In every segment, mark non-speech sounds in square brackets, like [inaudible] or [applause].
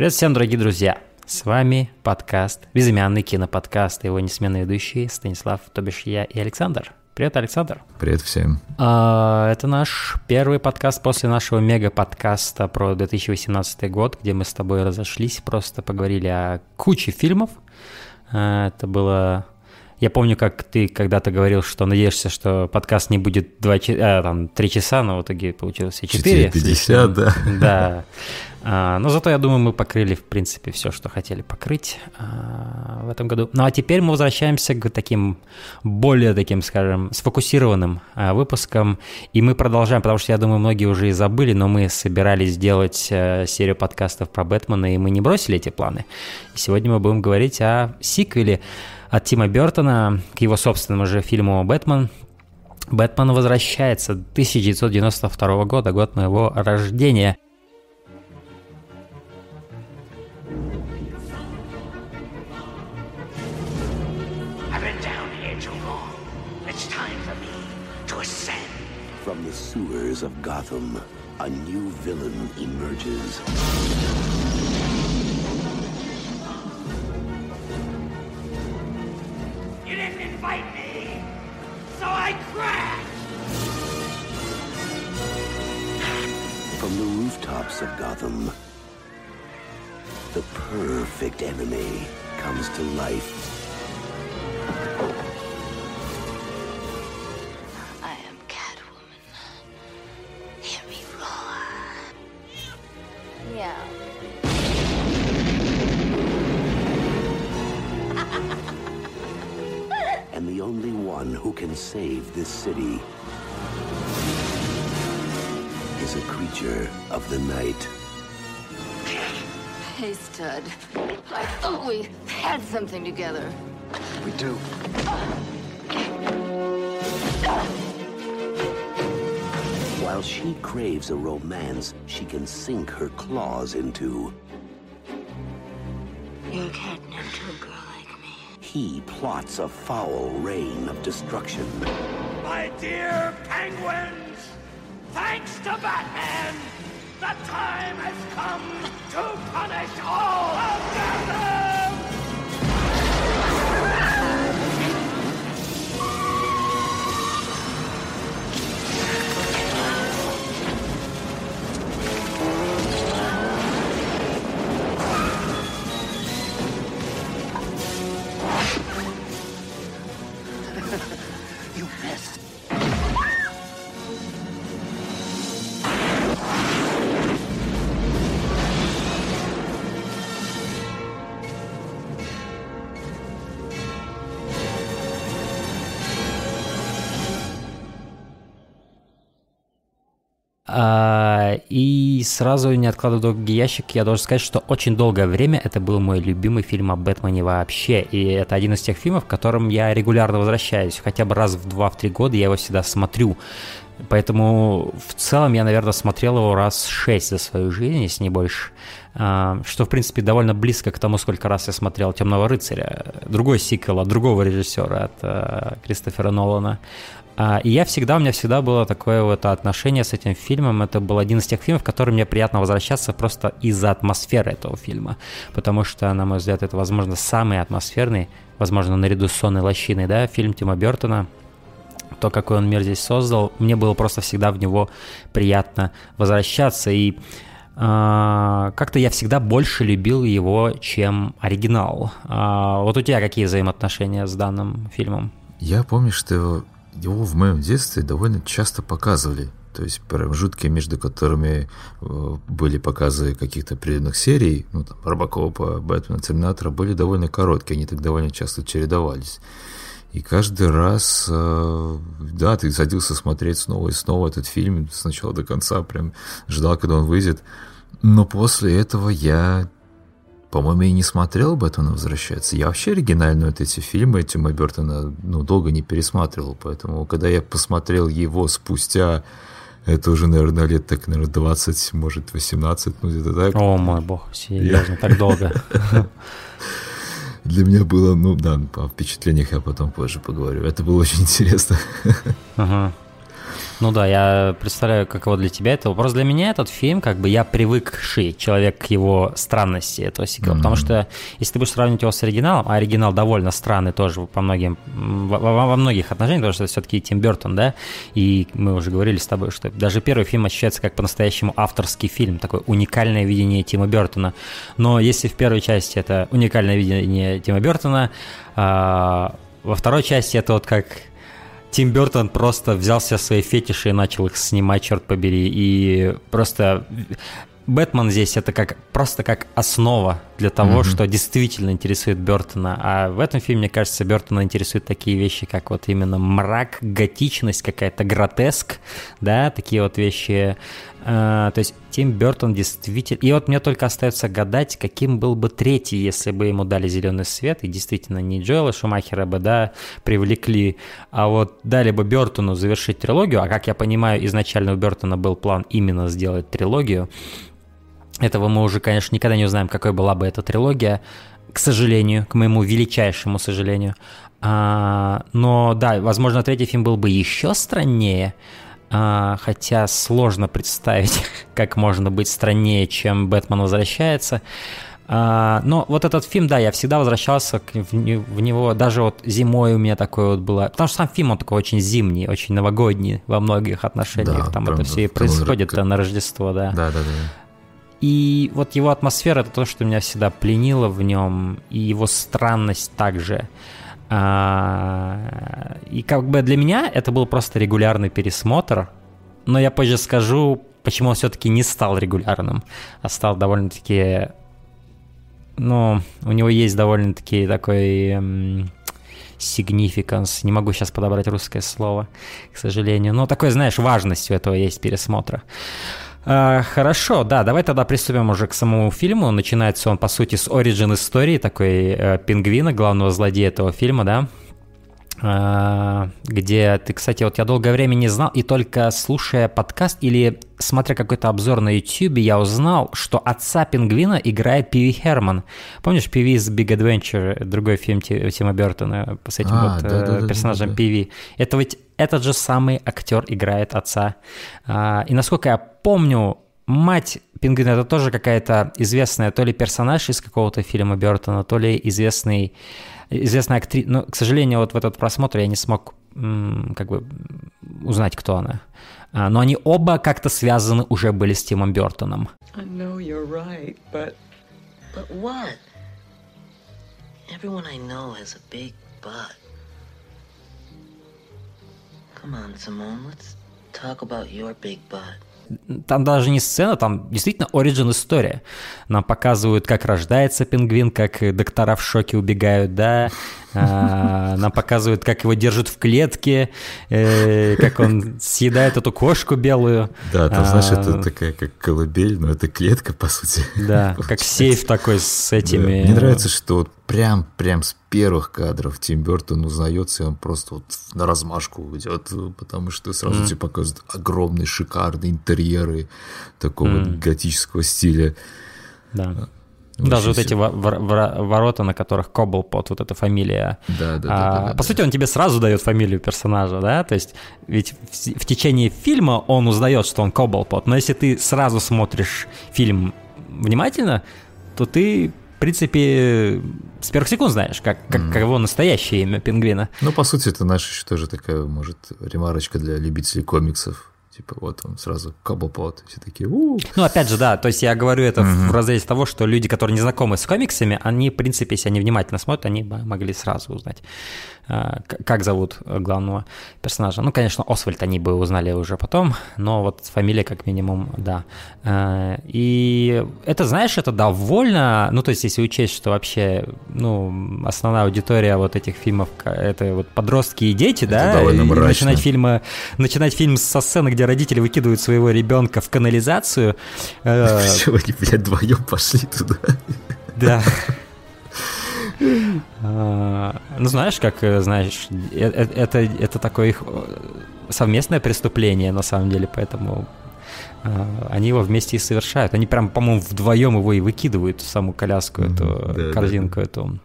Привет всем, дорогие друзья! С вами подкаст, безымянный киноподкаст, его несменные ведущие Станислав, то бишь я и Александр. Привет, Александр. Привет всем. А, это наш первый подкаст после нашего мега-подкаста про 2018 год, где мы с тобой разошлись, просто поговорили о куче фильмов. А, это было я помню, как ты когда-то говорил, что надеешься, что подкаст не будет 2, а, там, 3 часа, но в итоге получилось и 4. 4.50, да. Да. А, но зато, я думаю, мы покрыли, в принципе, все, что хотели покрыть а, в этом году. Ну а теперь мы возвращаемся к таким более таким, скажем, сфокусированным а, выпускам. И мы продолжаем, потому что, я думаю, многие уже и забыли, но мы собирались сделать а, серию подкастов про Бэтмена, и мы не бросили эти планы. И сегодня мы будем говорить о сиквеле от Тима Бертона к его собственному же фильму «Бэтмен». «Бэтмен возвращается» 1992 года, год моего рождения. Gotham, a new villain emerges. You didn't invite me, so I crash! From the rooftops of Gotham, the perfect enemy comes to life. Yeah. [laughs] and the only one who can save this city is a creature of the night. Hey, stud. I thought we had something together. We do. [laughs] While she craves a romance she can sink her claws into. You're catnip to a girl like me. he plots a foul reign of destruction. My dear penguins, thanks to Batman, the time has come to punish all of Gotham! И сразу не откладывая долгий ящик, я должен сказать, что очень долгое время это был мой любимый фильм о Бэтмене вообще. И это один из тех фильмов, к которым я регулярно возвращаюсь. Хотя бы раз в два-три года я его всегда смотрю. Поэтому в целом я, наверное, смотрел его раз шесть за свою жизнь, если не больше. А, что, в принципе, довольно близко к тому, сколько раз я смотрел «Темного рыцаря». Другой сиквел от другого режиссера, от э, Кристофера Нолана. А, и я всегда, у меня всегда было такое вот отношение с этим фильмом. Это был один из тех фильмов, в который мне приятно возвращаться просто из-за атмосферы этого фильма. Потому что, на мой взгляд, это, возможно, самый атмосферный, возможно, наряду с «Сонной лощиной», да, фильм Тима Бертона то, какой он мир здесь создал, мне было просто всегда в него приятно возвращаться. И э, как-то я всегда больше любил его, чем оригинал. Э, вот у тебя какие взаимоотношения с данным фильмом? Я помню, что его в моем детстве довольно часто показывали. То есть промежутки, между которыми э, были показы каких-то определенных серий, ну там Робокопа, Бэтмена, Терминатора, были довольно короткие, они так довольно часто чередовались. И каждый раз, э, да, ты садился смотреть снова и снова этот фильм с начала до конца, прям ждал, когда он выйдет. Но после этого я по-моему, я не смотрел Бэтмена возвращается. Я вообще оригинальные вот эти фильмы Тима Бертона ну, долго не пересматривал. Поэтому, когда я посмотрел его спустя, это уже, наверное, лет так, наверное, 20, может, 18, ну где-то так. О мой бог, серьезно, я... так долго. [laughs] Для меня было, ну да, по впечатлениях я потом позже поговорю. Это было очень интересно. Ага. Ну да, я представляю, каково для тебя это. Вопрос для меня этот фильм, как бы я привыкший человек к его странности этого сиквела, mm-hmm. потому что если ты будешь сравнивать его с оригиналом, а оригинал довольно странный тоже по многим, во, во многих отношениях, потому что это все-таки Тим Бертон, да, и мы уже говорили с тобой, что даже первый фильм ощущается как по-настоящему авторский фильм, такое уникальное видение Тима Бертона. Но если в первой части это уникальное видение Тима Бертона, а, во второй части это вот как Тим Бертон просто взял все свои фетиши и начал их снимать, черт побери, и просто Бэтмен здесь это как просто как основа для того, mm-hmm. что действительно интересует Бертона. А в этом фильме, мне кажется, Бертона интересуют такие вещи, как вот именно мрак, готичность какая-то, гротеск, да, такие вот вещи. А, то есть Тим Бертон действительно... И вот мне только остается гадать, каким был бы третий, если бы ему дали зеленый свет, и действительно не Джоэла Шумахера бы, да, привлекли, а вот дали бы Бертону завершить трилогию, а как я понимаю, изначально у Бертона был план именно сделать трилогию, этого мы уже, конечно, никогда не узнаем, какой была бы эта трилогия, к сожалению, к моему величайшему сожалению. А, но да, возможно, третий фильм был бы еще страннее, а, хотя сложно представить, [laughs] как можно быть страннее, чем «Бэтмен возвращается». А, но вот этот фильм, да, я всегда возвращался к, в, в него, даже вот зимой у меня такое вот было, потому что сам фильм, он такой очень зимний, очень новогодний во многих отношениях, да, там правда, это все и происходит на Рождество, да. Да, да, да. И вот его атмосфера это то, что меня всегда пленило в нем, и его странность также. А, и как бы для меня это был просто регулярный пересмотр, но я позже скажу, почему он все-таки не стал регулярным, а стал довольно-таки... Ну, у него есть довольно-таки такой significance, не могу сейчас подобрать русское слово, к сожалению, но такой, знаешь, важность у этого есть пересмотра. Хорошо, да, давай тогда приступим уже к самому фильму. Начинается он, по сути, с оригин истории такой э, пингвина, главного злодея этого фильма, да, а, где ты, кстати, вот я долгое время не знал, и только слушая подкаст или смотря какой-то обзор на YouTube, я узнал, что отца пингвина играет Пиви Херман. Помнишь Пиви из Big Adventure, другой фильм Тима Бертона с этим а, вот да, да, персонажем да, да, да. Пиви? Это ведь этот же самый актер играет отца. А, и насколько я помню, мать Пингвина это тоже какая-то известная то ли персонаж из какого-то фильма Бертона, то ли известный, известная актриса. Но, к сожалению, вот в этот просмотр я не смог как бы узнать, кто она. А, но они оба как-то связаны уже были с Тимом Бертоном. Come on, Simone, let's talk about your big butt там даже не сцена, там действительно оригин история. Нам показывают, как рождается пингвин, как доктора в шоке убегают, да, нам показывают, как его держат в клетке, э, как он съедает эту кошку белую. Да, там, знаешь, это а, такая как колыбель, но это клетка, по сути. [laughs] Да, как сейф такой с этими... Мне нравится, что вот прям, прям с первых кадров Тим Бертон узнается, и он просто вот на размашку идет, потому что сразу mm. тебе показывают огромные, шикарные интерьеры такого mm. готического стиля. Да. Даже вот эти ворота, на которых Коблпот, вот эта фамилия. Да, да, да. Да, по сути, он тебе сразу дает фамилию персонажа, да? То есть ведь в, в течение фильма он узнает, что он Коблпот, но если ты сразу смотришь фильм внимательно, то ты, в принципе, с первых секунд знаешь, как, как, mm. его настоящее имя пингвина. Ну, по сути, это наша еще тоже такая, может, ремарочка для любителей комиксов Типа вот он сразу Cobblepot, все такие у Ну, опять же, да, то есть я говорю это mm-hmm. в разрезе того, что люди, которые не знакомы с комиксами, они, в принципе, если они внимательно смотрят, они могли сразу узнать. А, как зовут главного персонажа. Ну, конечно, Освальд они бы узнали уже потом, но вот фамилия как минимум, да. А, и это, знаешь, это довольно, ну, то есть если учесть, что вообще, ну, основная аудитория вот этих фильмов, это вот подростки и дети, это да, довольно мрачно. начинать фильмы, начинать фильм со сцены, где родители выкидывают своего ребенка в канализацию. [laughs] Почему они, блядь, вдвоем пошли туда? Да. А, ну, знаешь, как, э, знаешь, э, э, это, это такое их совместное преступление, на самом деле, поэтому а, они его вместе и совершают. Они прям, по-моему, вдвоем его и выкидывают в саму коляску, эту корзинку эту.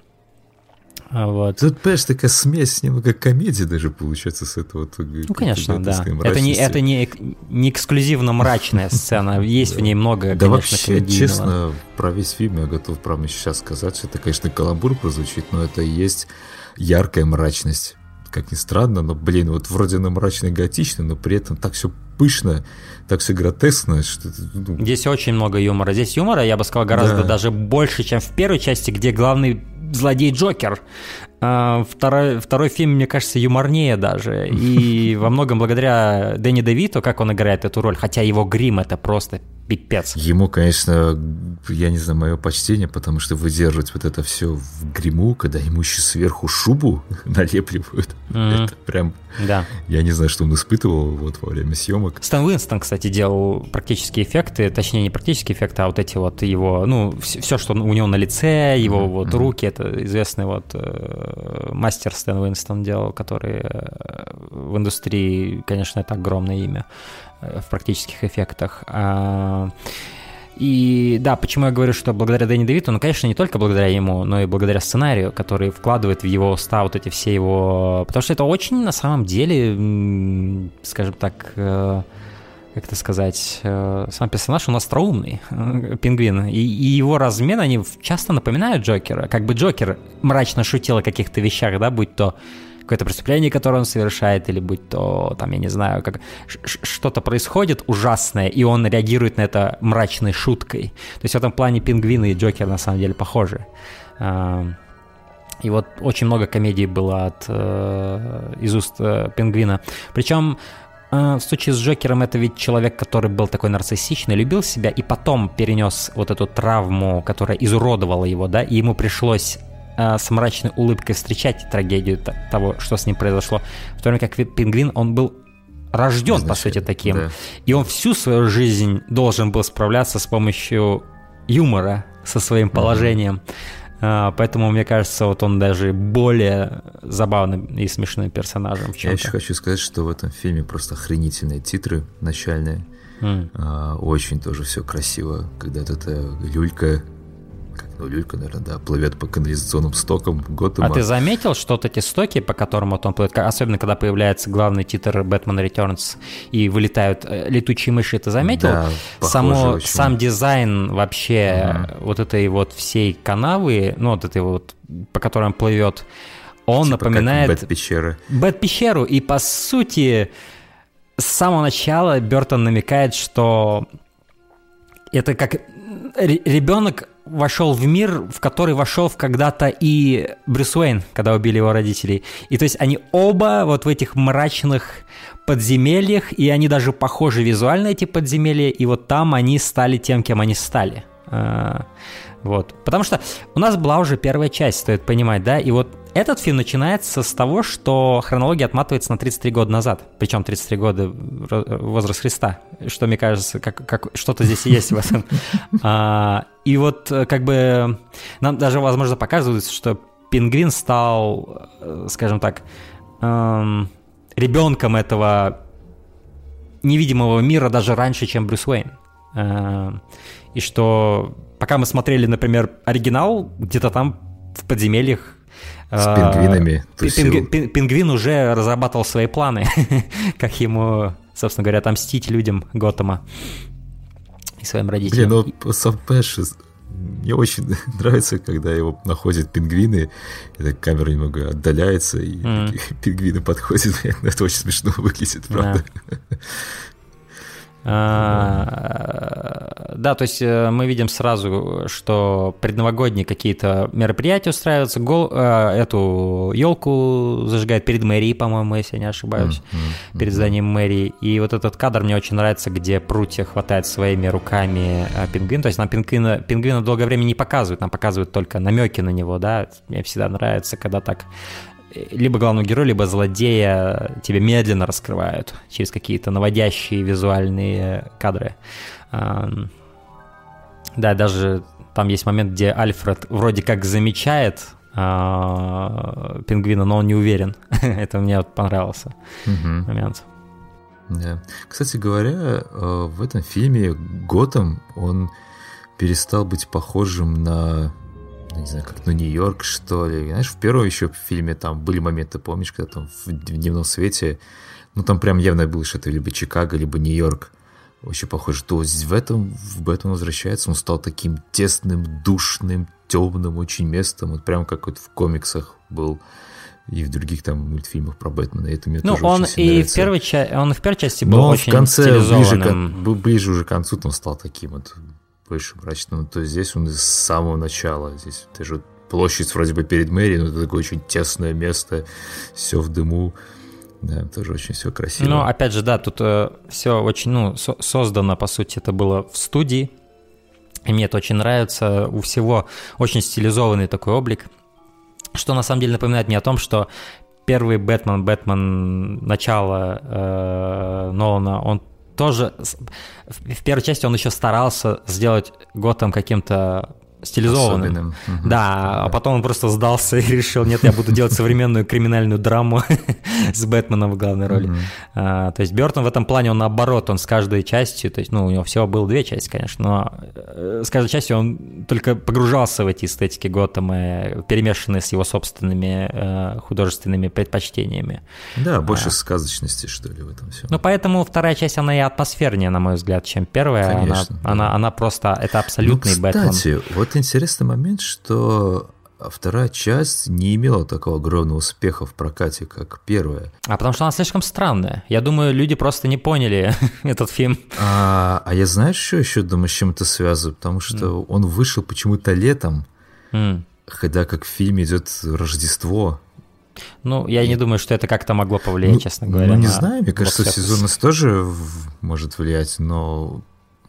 А, вот. Тут, понимаешь, такая смесь немного комедии даже получается с этого. Ну, конечно, да. Это не, это не, не эксклюзивно мрачная сцена, [laughs] есть в ней много, Да вообще, честно, про весь фильм я готов прямо сейчас сказать, что это, конечно, каламбур прозвучит, но это и есть яркая мрачность. Как ни странно, но, блин, вот вроде на мрачно и готично, но при этом так все пышно, так все гротескно. Что, ну... Здесь очень много юмора. Здесь юмора, я бы сказал, гораздо да. даже больше, чем в первой части, где главный злодей Джокер. А, второй, второй фильм, мне кажется, юморнее даже. И [laughs] во многом благодаря Дэнни Девито, как он играет эту роль, хотя его грим это просто пипец. Ему, конечно, я не знаю, мое почтение, потому что выдерживать вот это все в гриму, когда ему еще сверху шубу [laughs] налепливают, mm-hmm. это прям... Да. Я не знаю, что он испытывал вот во время съемок. Стэн Уинстон, кстати, делал практические эффекты, точнее, не практические эффекты, а вот эти вот его, ну, все, что у него на лице, его mm-hmm. вот руки, это известный вот э, мастер Стэн Уинстон делал, который э, в индустрии, конечно, это огромное имя. Э, в практических эффектах. А, и да, почему я говорю, что благодаря Дэнни Девиту, ну, конечно, не только благодаря ему, но и благодаря сценарию, который вкладывает в его уста вот эти все его... Потому что это очень, на самом деле, скажем так, э, как это сказать, э, сам персонаж, он остроумный, пингвин, и, и его размен, они часто напоминают Джокера, как бы Джокер мрачно шутил о каких-то вещах, да, будь то какое-то преступление, которое он совершает, или будь то, там, я не знаю, как что-то происходит ужасное, и он реагирует на это мрачной шуткой. То есть в этом плане пингвины и Джокер на самом деле похожи. А, и вот очень много комедий было от, э, из уст э, пингвина. Причем э, в случае с Джокером это ведь человек, который был такой нарциссичный, любил себя и потом перенес вот эту травму, которая изуродовала его, да, и ему пришлось э, с мрачной улыбкой встречать трагедию того, что с ним произошло. В то время как Пингвин, он был рожден, Значит, по сути, таким. Да. И он всю свою жизнь должен был справляться с помощью юмора, со своим положением. Uh, поэтому, мне кажется, вот он даже более забавным и смешным персонажем. Я еще хочу сказать, что в этом фильме просто охренительные титры начальные. Mm. Очень тоже все красиво, когда вот эта люлька ну, Люлька, наверное, да, плывет по канализационным стокам Готэма. А ты заметил, что вот эти стоки, по которым вот он плывет, особенно когда появляется главный титр Batman Returns и вылетают э, летучие мыши, ты заметил? Да, Само, очень. Сам дизайн вообще угу. вот этой вот всей канавы, ну, вот этой вот, по которой он плывет, он типа напоминает... Бэт-пещеры. Бэт-пещеру, и по сути с самого начала Бертон намекает, что это как ребенок вошел в мир, в который вошел когда-то и Брюс Уэйн, когда убили его родителей. И то есть они оба вот в этих мрачных подземельях, и они даже похожи визуально, эти подземелья, и вот там они стали тем, кем они стали. А, вот. Потому что у нас была уже первая часть, стоит понимать, да, и вот этот фильм начинается с того, что хронология отматывается на 33 года назад, причем 33 года возраст Христа, что мне кажется, как, как что-то здесь есть в этом. [laughs] А, и вот э, как бы нам даже, возможно, показывается, что Пингвин стал, э, скажем так, эм, ребенком этого невидимого мира даже раньше, чем Брюс Уэйн. Э, и что пока мы смотрели, например, оригинал, где-то там в подземельях с а, пингвинами. Пинг, пин, пингвин уже разрабатывал свои планы, [laughs] как ему, собственно говоря, отомстить людям Готэма и своим родителям. Блин, ну сам Пэш, мне очень [laughs] нравится, когда его находят пингвины, и камера немного отдаляется, и mm. [laughs] пингвины подходят. Это очень смешно выглядит, правда. Yeah. А, да, то есть э, мы видим сразу, что предновогодние какие-то мероприятия устраиваются, гол, э, эту елку зажигают перед мэрией, по-моему, если я не ошибаюсь, mm-hmm. перед зданием мэрии. И вот этот кадр мне очень нравится, где прутья хватает своими руками э, пингвин. То есть нам пингвина, пингвина долгое время не показывают, нам показывают только намеки на него, да. Мне всегда нравится, когда так либо главного героя, либо злодея тебе медленно раскрывают через какие-то наводящие визуальные кадры. Да, даже там есть момент, где Альфред вроде как замечает а, пингвина, но он не уверен. [laughs] Это мне вот понравился момент. Да. Кстати говоря, э, в этом фильме Готэм, он перестал быть похожим на ну, не знаю, как, ну, Нью-Йорк, что ли. Знаешь, в первом еще фильме там были моменты, помнишь, когда там в дневном свете, ну, там прям явно было, что это либо Чикаго, либо Нью-Йорк. Очень похоже, то в этом, в Бэтмен возвращается, он стал таким тесным, душным, темным очень местом, вот прям как вот в комиксах был и в других там мультфильмах про Бэтмена. Это мне ну, тоже он очень и нравится. в первой части, он в первой части был Но очень в конце, ближе, к, ближе уже к концу, он стал таким вот больше мрачным. То есть здесь он с самого начала. Здесь даже площадь вроде бы перед мэрией, но это такое очень тесное место, все в дыму. Да, тоже очень все красиво. Ну, опять же, да, тут все очень, ну, со- создано, по сути, это было в студии. И мне это очень нравится. У всего очень стилизованный такой облик. Что на самом деле напоминает мне о том, что первый Бэтмен, Бэтмен начала э, Нолана, он тоже в первой части он еще старался сделать Готэм каким-то стилизованным. Особенным. Да, а потом он просто сдался и решил, нет, я буду делать современную криминальную драму [laughs] с Бэтменом в главной роли. А, то есть Бертон в этом плане, он наоборот, он с каждой частью, то есть, ну, у него всего было две части, конечно, но э, с каждой частью он только погружался в эти эстетики Готэма, перемешанные с его собственными э, художественными предпочтениями. Да, больше сказочности, что ли, в этом все. Ну, поэтому вторая часть, она и атмосфернее, на мой взгляд, чем первая. Она- Конечно, да. она, она, просто, это абсолютный ну, Бэтмен. кстати, интересный момент, что вторая часть не имела такого огромного успеха в прокате, как первая. А потому что она слишком странная. Я думаю, люди просто не поняли [laughs] этот фильм. А, а я знаешь, что еще думаю, с чем это связано? Потому что он вышел почему-то летом, М. когда как в фильме идет Рождество. Ну, я не думаю, что это как-то могло повлиять, ну, честно говоря. Ну, не на знаю, мне кажется, сезонность тоже может влиять, но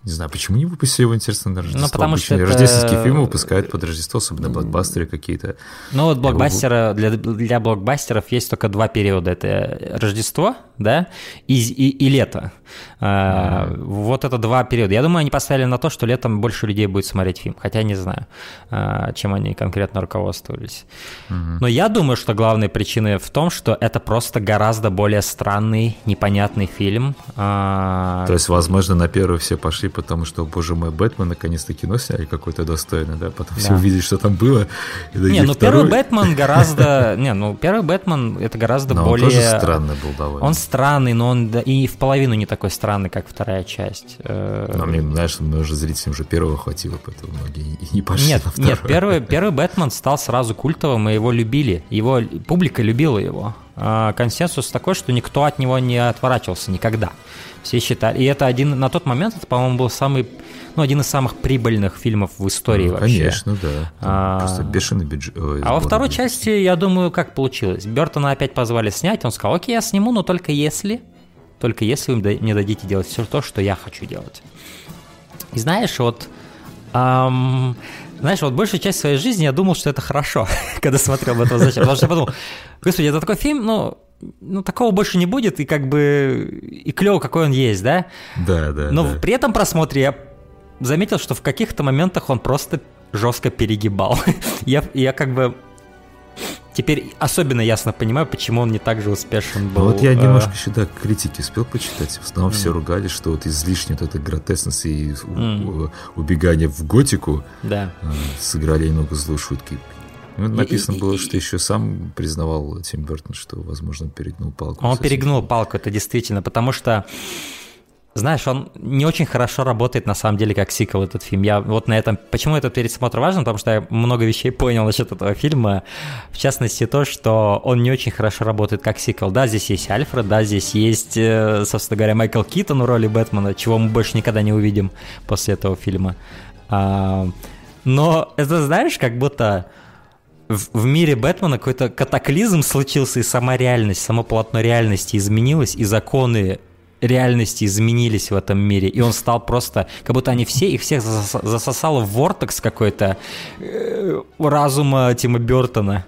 не знаю, почему не выпустили его, интересно, на Рождество? Ну, потому Обычно что это- рождественские фильмы выпускают под Рождество, особенно блокбастеры какие-то. Ну, вот блокбастера, для, для блокбастеров есть только два периода. Это Рождество, да, и, и, и лето. А, Вот это два периода. Я думаю, они поставили на то, что летом больше людей будет смотреть фильм. Хотя не знаю, а, чем они конкретно руководствовались. Но я думаю, что главная причина в том, что это просто гораздо более странный, непонятный фильм. А, То есть, возможно, на первый все пошли, потому что, боже мой, Бэтмен наконец-то кино сняли какое-то достойное, да? Потом все Да. увидели, что там было. Не, ну «Второй?» первый Бэтмен [laughs] гораздо... Не, ну первый Бэтмен это гораздо Но он более... тоже странный был довольно. Он странный, но он и в половину не такой странный, как вторая часть. Э, Но мне, знаешь, много зрителям уже первого хватило, поэтому многие и не пошли Нет, на второй. нет, первый, первый Бэтмен стал сразу культовым, и его любили. Его публика любила его. А, консенсус такой, что никто от него не отворачивался никогда. Все считали. И это один на тот момент, это, по-моему, был самый, ну, один из самых прибыльных фильмов в истории Ну, вообще. Конечно, да. А, Просто бешеный бюджет. ой, А во второй был. части, я думаю, как получилось. Бертона опять позвали снять, он сказал, окей, я сниму, но только если, только если вы мне дадите делать все то, что я хочу делать. И знаешь, вот, ам, знаешь, вот большую часть своей жизни я думал, что это хорошо, [laughs] когда смотрел в это зачем. Потому что я подумал, господи, это такой фильм, ну, ну, такого больше не будет, и как бы, и клево, какой он есть, да? Да, да, Но да. при этом просмотре я заметил, что в каких-то моментах он просто жестко перегибал. [laughs] я, я как бы теперь особенно ясно понимаю, почему он не так же успешен был. Ну вот я э, немножко еще, да, критики успел почитать. В основном все ругали, что вот излишне вот этой гротесности и у- у- убегания в готику Да. э, сыграли немного злую шутки. Ну, написано и- было, и- что еще сам признавал Тим Бертон, что, возможно, перегнул палку. Он перегнул палку, это действительно, потому что, знаешь, он не очень хорошо работает на самом деле как сиквел этот фильм. Я вот на этом, почему этот пересмотр важен, потому что я много вещей понял насчет этого фильма, в частности то, что он не очень хорошо работает как сиквел. Да, здесь есть Альфред, да, здесь есть, э, собственно говоря, Майкл Китон в роли Бэтмена, чего мы больше никогда не увидим после этого фильма. А, но это, знаешь, как будто в, в мире Бэтмена какой-то катаклизм случился, и сама реальность, само полотно реальности изменилось, и законы реальности изменились в этом мире, и он стал просто, как будто они все, их всех засос- засосало в вортекс какой-то э, разума Тима Бертона.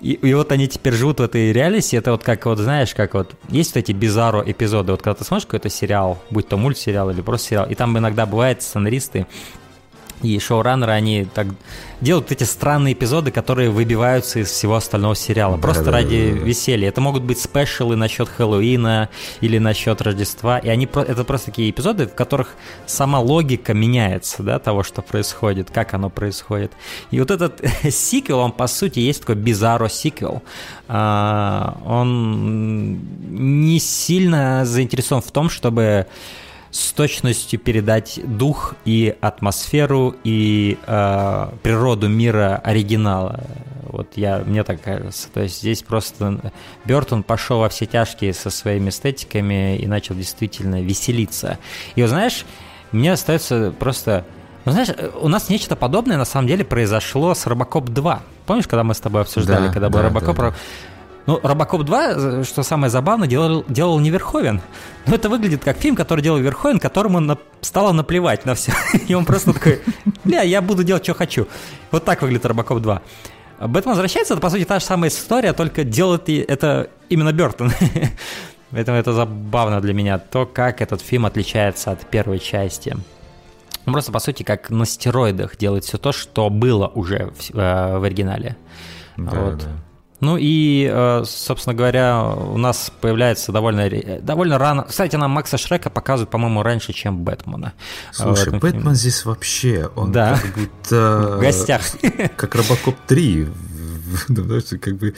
И, и вот они теперь живут в этой реальности, это вот как вот, знаешь, как вот, есть вот эти бизаро эпизоды, вот когда ты смотришь какой-то сериал, будь то мультсериал или просто сериал, и там иногда бывает сценаристы, И шоураннеры, они так делают эти странные эпизоды, которые выбиваются из всего остального сериала. Просто да, ради да, да. веселья. Это могут быть спешалы насчет Хэллоуина или насчет Рождества. И они это просто такие эпизоды, в которых сама логика меняется, да, того, что происходит, как оно происходит. И вот этот [laughs] сиквел, он по сути есть такой bizarro сиквел. А, он не сильно заинтересован в том, чтобы с точностью передать дух и атмосферу и э, природу мира оригинала. Вот я, мне так кажется. То есть здесь просто Бертон пошел во все тяжкие со своими эстетиками и начал действительно веселиться. И вот знаешь, мне остается просто... Ну, знаешь, у нас нечто подобное на самом деле произошло с Робокоп 2. Помнишь, когда мы с тобой обсуждали, Да, когда был да, Робокоп? да, да. Ну, Робокоп 2, что самое забавное, делал, делал не Верховен. Но это выглядит как фильм, который делал Верховен, которому на- стало наплевать на все. [laughs] И он просто такой, бля, я буду делать, что хочу. Вот так выглядит Робокоп 2. Бэтмен возвращается, это, по сути, та же самая история, только делает это именно Бертон. [laughs] Поэтому это забавно для меня, то, как этот фильм отличается от первой части. Он просто, по сути, как на стероидах делает все то, что было уже в, э, в оригинале. Да, Вот. да. Ну и, э, собственно говоря, у нас появляется довольно, довольно рано. Кстати, нам Макса Шрека показывают, по-моему, раньше, чем Бэтмена. в Слушай, Бэтмен фильме. здесь вообще, он Да. как будто... В гостях. Как Робокоп 3. [laughs] Ну, потому что как бы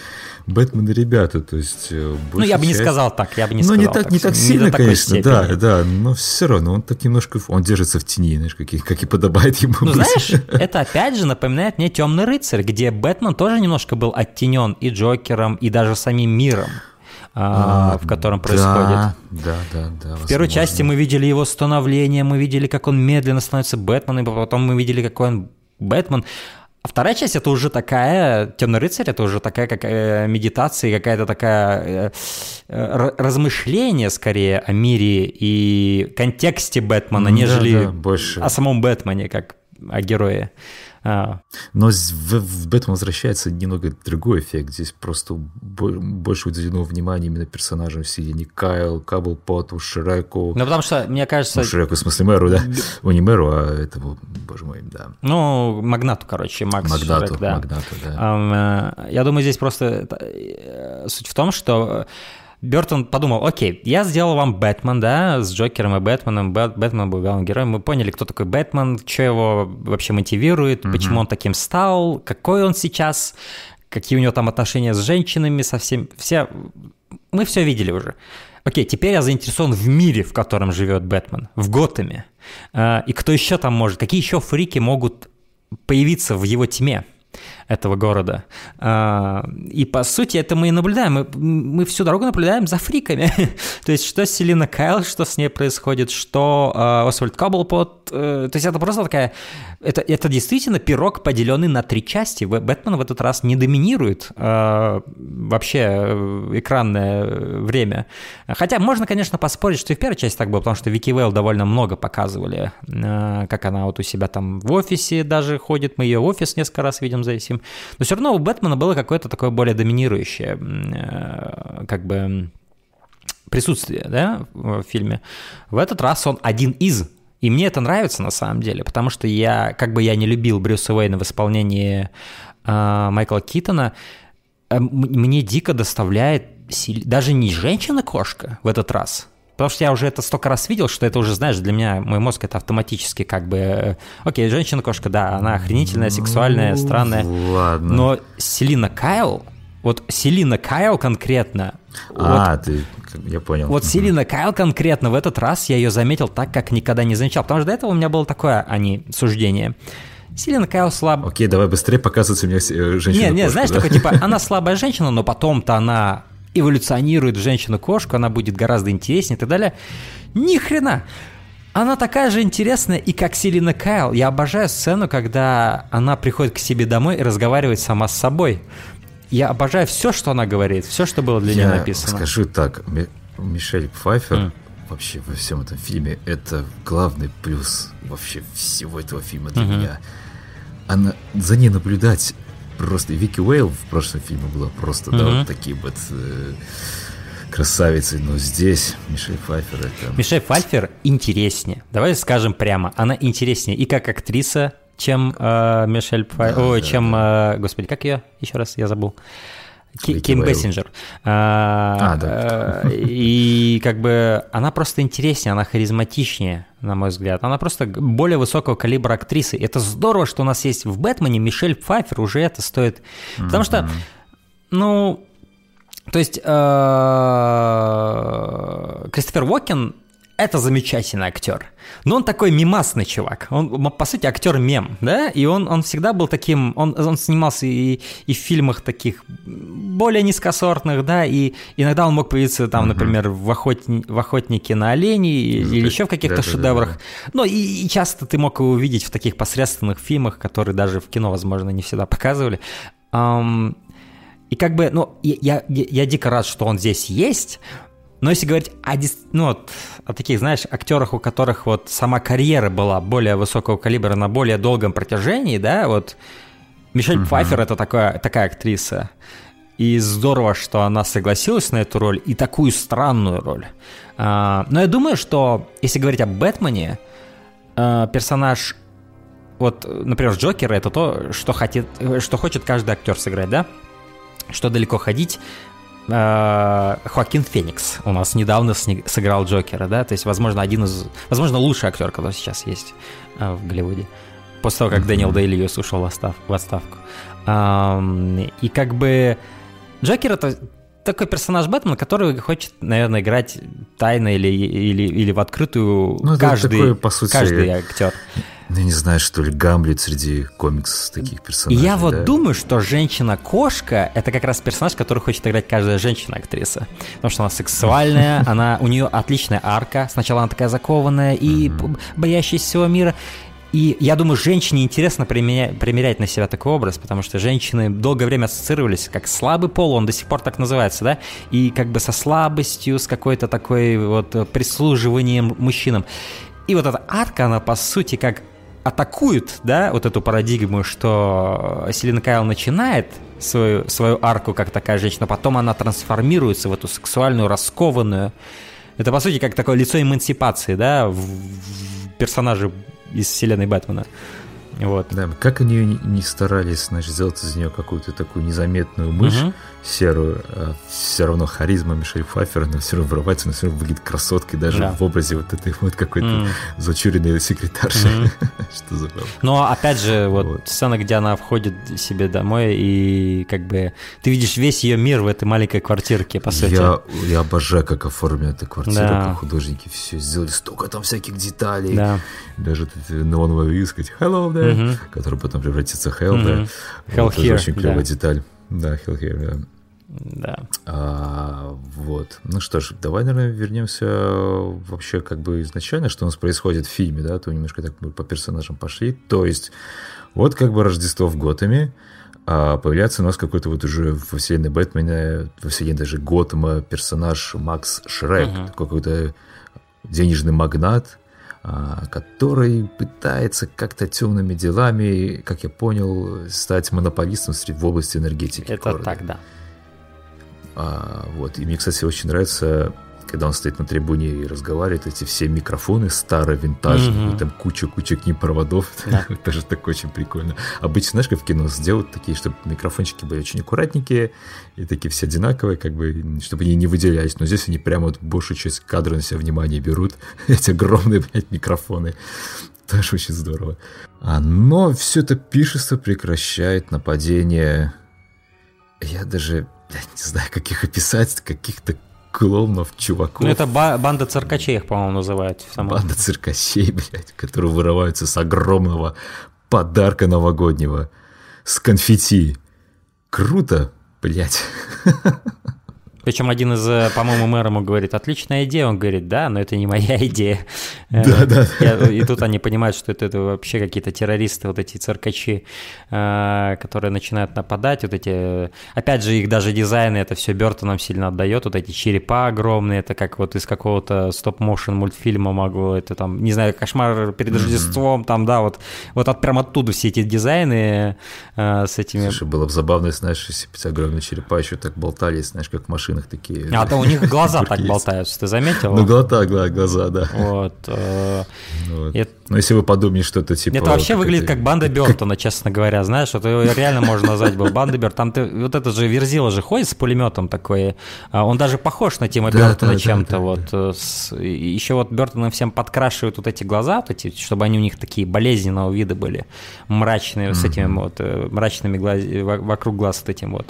Бэтмен и ребята, то есть... э, Ну, я бы не сказал так, я бы не ну, сказал не так, не так сильно, конечно, да, да, но все равно он так немножко, он держится в тени, знаешь, как и, как и подобает ему Ну, знаешь, [laughs] это опять же напоминает мне Темный рыцарь, где Бэтмен тоже немножко был оттенен и Джокером, и даже самим миром, а, в котором происходит. Да, да, да, да. В первой части мы видели его становление, мы видели, как он медленно становится Бэтменом, и потом мы видели, какой он Бэтмен. А вторая часть это уже такая, Темный рыцарь, это уже такая как э, медитация, какая-то такая э, э, размышление скорее о мире и контексте Бэтмена, М, нежели да, да, больше. о самом Бэтмене, как о герое. А, Но в, в Бэтмен возвращается немного другой эффект. Здесь просто бо- больше уделено внимания именно персонажам в стиле не Кайл, Каблпоту, Шреку. Ну, потому что, мне кажется, Ну, Шреку, в смысле мэру, да? О, не мэру, а этому, боже мой, да. ну, Магнату, короче, Макс Магнату, Шрек, да. Магнату, да. Э, Я думаю, здесь просто э, суть в том, что Бертон подумал, окей, я сделал вам Бэтмен, да, с Джокером и Бэтменом, Бэт- Бэтмен был главным героем, мы поняли, кто такой Бэтмен, что его вообще мотивирует, почему он таким стал, какой он сейчас, какие у него там отношения с женщинами, со всем, все, мы все видели уже. Окей, теперь я заинтересован в мире, в котором живет Бэтмен, в Готэме. А, И кто еще там может, какие еще фрики могут появиться в его тьме этого города. А, И по сути это мы и наблюдаем. Мы, мы всю дорогу наблюдаем за фриками. [laughs] То есть что с Селина Кайл, что с ней происходит, что а, Освальд Каблпот. э, То есть это просто такая... Это, это действительно пирог, поделенный на три части. Бэтмен в этот раз не доминирует а, вообще э, экранное время. Хотя можно, конечно, поспорить, что и в первой части так было, потому что Вики Вейл довольно много показывали, э, как она вот у себя там в офисе даже ходит. Мы ее офис несколько раз видим за этим. Но все равно у Бэтмена было какое-то такое более доминирующее, э, как бы присутствие, да, в фильме. В этот раз он один из. И мне это нравится на самом деле, потому что я, как бы я не любил Брюса Уэйна в исполнении э, Майкла Китона, э, мне дико доставляет сил- даже не женщина-кошка в этот раз, Потому что я уже это столько раз видел, что это уже, знаешь, для меня, мой мозг это автоматически как бы... э, Окей, женщина-кошка, да, она охренительная, сексуальная, странная. Ладно. Но Селина Кайл, вот Селина Кайл конкретно, А, ты, как- я понял. вот Селина Кайл конкретно в этот раз я ее заметил так, как никогда не замечал. Потому что до этого у меня было такое, а не суждение. Селина Кайл слаб... Окей, давай быстрее показывайте мне э, женщину Не, не, знаешь, такой типа, [laughs] она слабая женщина, но потом-то она эволюционирует в женщину-кошку, она будет гораздо интереснее и так далее. Ни хрена! Она такая же интересная, и как Селина Кайл. Я обожаю сцену, когда она приходит к себе домой и разговаривает сама с собой. Я обожаю все, что она говорит, все, что было для нее Я написано. скажу так, Ми- Мишель Пфайфер М. вообще во всем этом фильме это главный плюс вообще всего этого фильма для меня. Она за ней наблюдать просто Вики Уэйл в прошлом фильме была просто да, Мгм. вот такие вот э, красавицы, но здесь Мишель Пфайфер это Мишель Пфайфер интереснее. Давай скажем прямо, она интереснее и как актриса, чем э, Мишель Пфайфер. Ой, да, чем, э, господи, как ее? Еще раз, я забыл. Ким. Бессинджер. А, А, да. э, И как бы она просто интереснее, она харизматичнее, на мой взгляд. Она просто более высокого калибра актрисы. Это здорово, что у нас есть в Бэтмене Мишель Пфайфер, уже это стоит. Потому что, ну, то есть э, Кристофер Уокен это замечательный актер. Но он такой мимасный чувак. Он, по сути, актер-мем, да? И он, он всегда был таким... Он, он снимался и, и в фильмах таких более низкосортных, да? И иногда он мог появиться там, например, в, охотни- в «Охотнике на оленей» или да, еще в каких-то да-да-да-да. шедеврах. Ну, и, и часто ты мог его увидеть в таких посредственных фильмах, которые даже в кино, возможно, не всегда показывали. Ам, и как бы, ну, я, я, я дико рад, что он здесь есть, но если говорить о, ну, вот, о таких, знаешь, актерах, у которых вот сама карьера была более высокого калибра на более долгом протяжении, да, вот Мишель Пфайфер это такая, такая актриса. И здорово, что она согласилась на эту роль и такую странную роль. А, но я думаю, что если говорить о Бэтмене, а, персонаж, вот, например, Джокера это то, что, хотит, что хочет каждый актер сыграть, да? Что далеко ходить. А, Хоакин Феникс у нас недавно сыграл Джокера, да? То есть, возможно, один из... Возможно, лучший актер, который сейчас есть а, в Голливуде. После того, как Дэниел Дэй Льюис ушел в отстав- в отставку. И как бы Джокер это такой персонаж Бэтмена, который хочет, наверное, играть тайно или, или, или в открытую Ну, каждый, такой, по сути, каждый актер. Ну, я не знаю, что ли, Гамлет среди комикс таких персонажей. я вот да. думаю, что женщина-кошка это как раз персонаж, который хочет играть каждая женщина-актриса. Потому что она сексуальная, [laughs] она, у нее отличная арка. Сначала она такая закованная и боящаяся всего мира. И я думаю, женщине интересно применя- примерять на себя такой образ, потому что женщины долгое время ассоциировались как слабый пол, он до сих пор так называется, да, и как бы со слабостью, с какой-то такой вот прислуживанием мужчинам. И вот эта арка, она по сути как атакует, да, вот эту парадигму, что Селина Кайл начинает свою, свою арку как такая женщина, потом она трансформируется в эту сексуальную, раскованную. Это, по сути, как такое лицо эмансипации, да, в, в персонаже из вселенной Бэтмена. Вот. Да, как они не, не старались, значит, сделать из нее какую-то такую незаметную мышь Мгм. серую, а все равно харизма Мишель Пфайфер, она все равно врывается, она все равно выглядит красоткой даже Да. в образе вот этой вот какой-то М. зачуренной секретарши. [laughs] Что за правда? Но опять же, вот, Вот. сцена, где она входит себе домой, и как бы ты видишь весь ее мир в этой маленькой квартирке, по сути. Я, я обожаю, как оформлена эта квартира, Да. как художники все сделали, столько там всяких деталей. Да. Даже неоновые вывески, hello there, Мгм. который потом превратится в hell, да. Hell Вот тоже here, очень клевая деталь. Да, hell here, да. Да. А, вот. Ну что ж, давай, наверное, вернемся вообще как бы изначально, что у нас происходит в фильме, да, то немножко так мы по персонажам пошли. То есть, вот как бы Рождество в Готэме, а появляется у нас какой-то вот уже во вселенной Бэтмена, во вселенной даже Готэма персонаж Макс Шрек, такой какой-то денежный магнат, а, который пытается как-то темными делами, как я понял, стать монополистом в области энергетики. Это города. так, да. А, вот. И мне, кстати, очень нравится, когда он стоит на трибуне и разговаривает, эти все микрофоны старые, винтажные, Мгм. и там куча-куча к ним проводов. [laughs] Да. Это же так очень прикольно. Обычно, знаешь, как в кино сделают такие, чтобы микрофончики были очень аккуратненькие, и такие все одинаковые, как бы, чтобы они не выделялись. Но здесь они прямо вот большую часть кадра на себя внимание берут. [laughs] Эти огромные, блядь, микрофоны. Тоже очень здорово. А, но все это пишется прекращает нападение я даже блядь, не знаю, как их описать, каких-то клоунов, чуваков. Ну, это ба- банда циркачей, их, по-моему, называют. в самом- банда циркачей, блядь, которые вырываются с огромного подарка новогоднего. С конфетти. Круто, блядь. [laughs] Причем один из, э, по-моему, мэр ему говорит, отличная идея. Он говорит, да, но это не моя [laughs] идея. Э, Да, да. я- И тут они понимают, что это, это вообще какие-то террористы, вот эти циркачи, э, которые начинают нападать. Вот эти, опять же, их даже дизайны, это все Бертоном сильно отдает. Вот эти черепа огромные, это как вот из какого-то стоп-моушен мультфильма могу, это там, не знаю, кошмар перед Рождеством, там, да, вот, вот от, прям оттуда все эти дизайны с этими... Слушай, было бы забавно, знаешь, если бы эти огромные черепа еще так болтались, знаешь, как машины машинах такие. А то у них [laughs] глаза так болтаются, ты заметил? Ну, глаза, гла- глаза, да. Вот. э, это- Но если вы подумаете, что это типа... Это вообще выглядит это- как банда Бертона, честно говоря, знаешь, его реально можно назвать был банда Бертон. Там ты, вот этот же Верзила же ходит с пулеметом такой, а он даже похож на Тима Да, Бертона да, да, чем-то, да, вот. э, еще вот Бертон им всем подкрашивают вот эти глаза, вот эти, чтобы они у них такие болезненного вида были, мрачные, с этими вот э, мрачными глаз... во- вокруг глаз вот этим вот.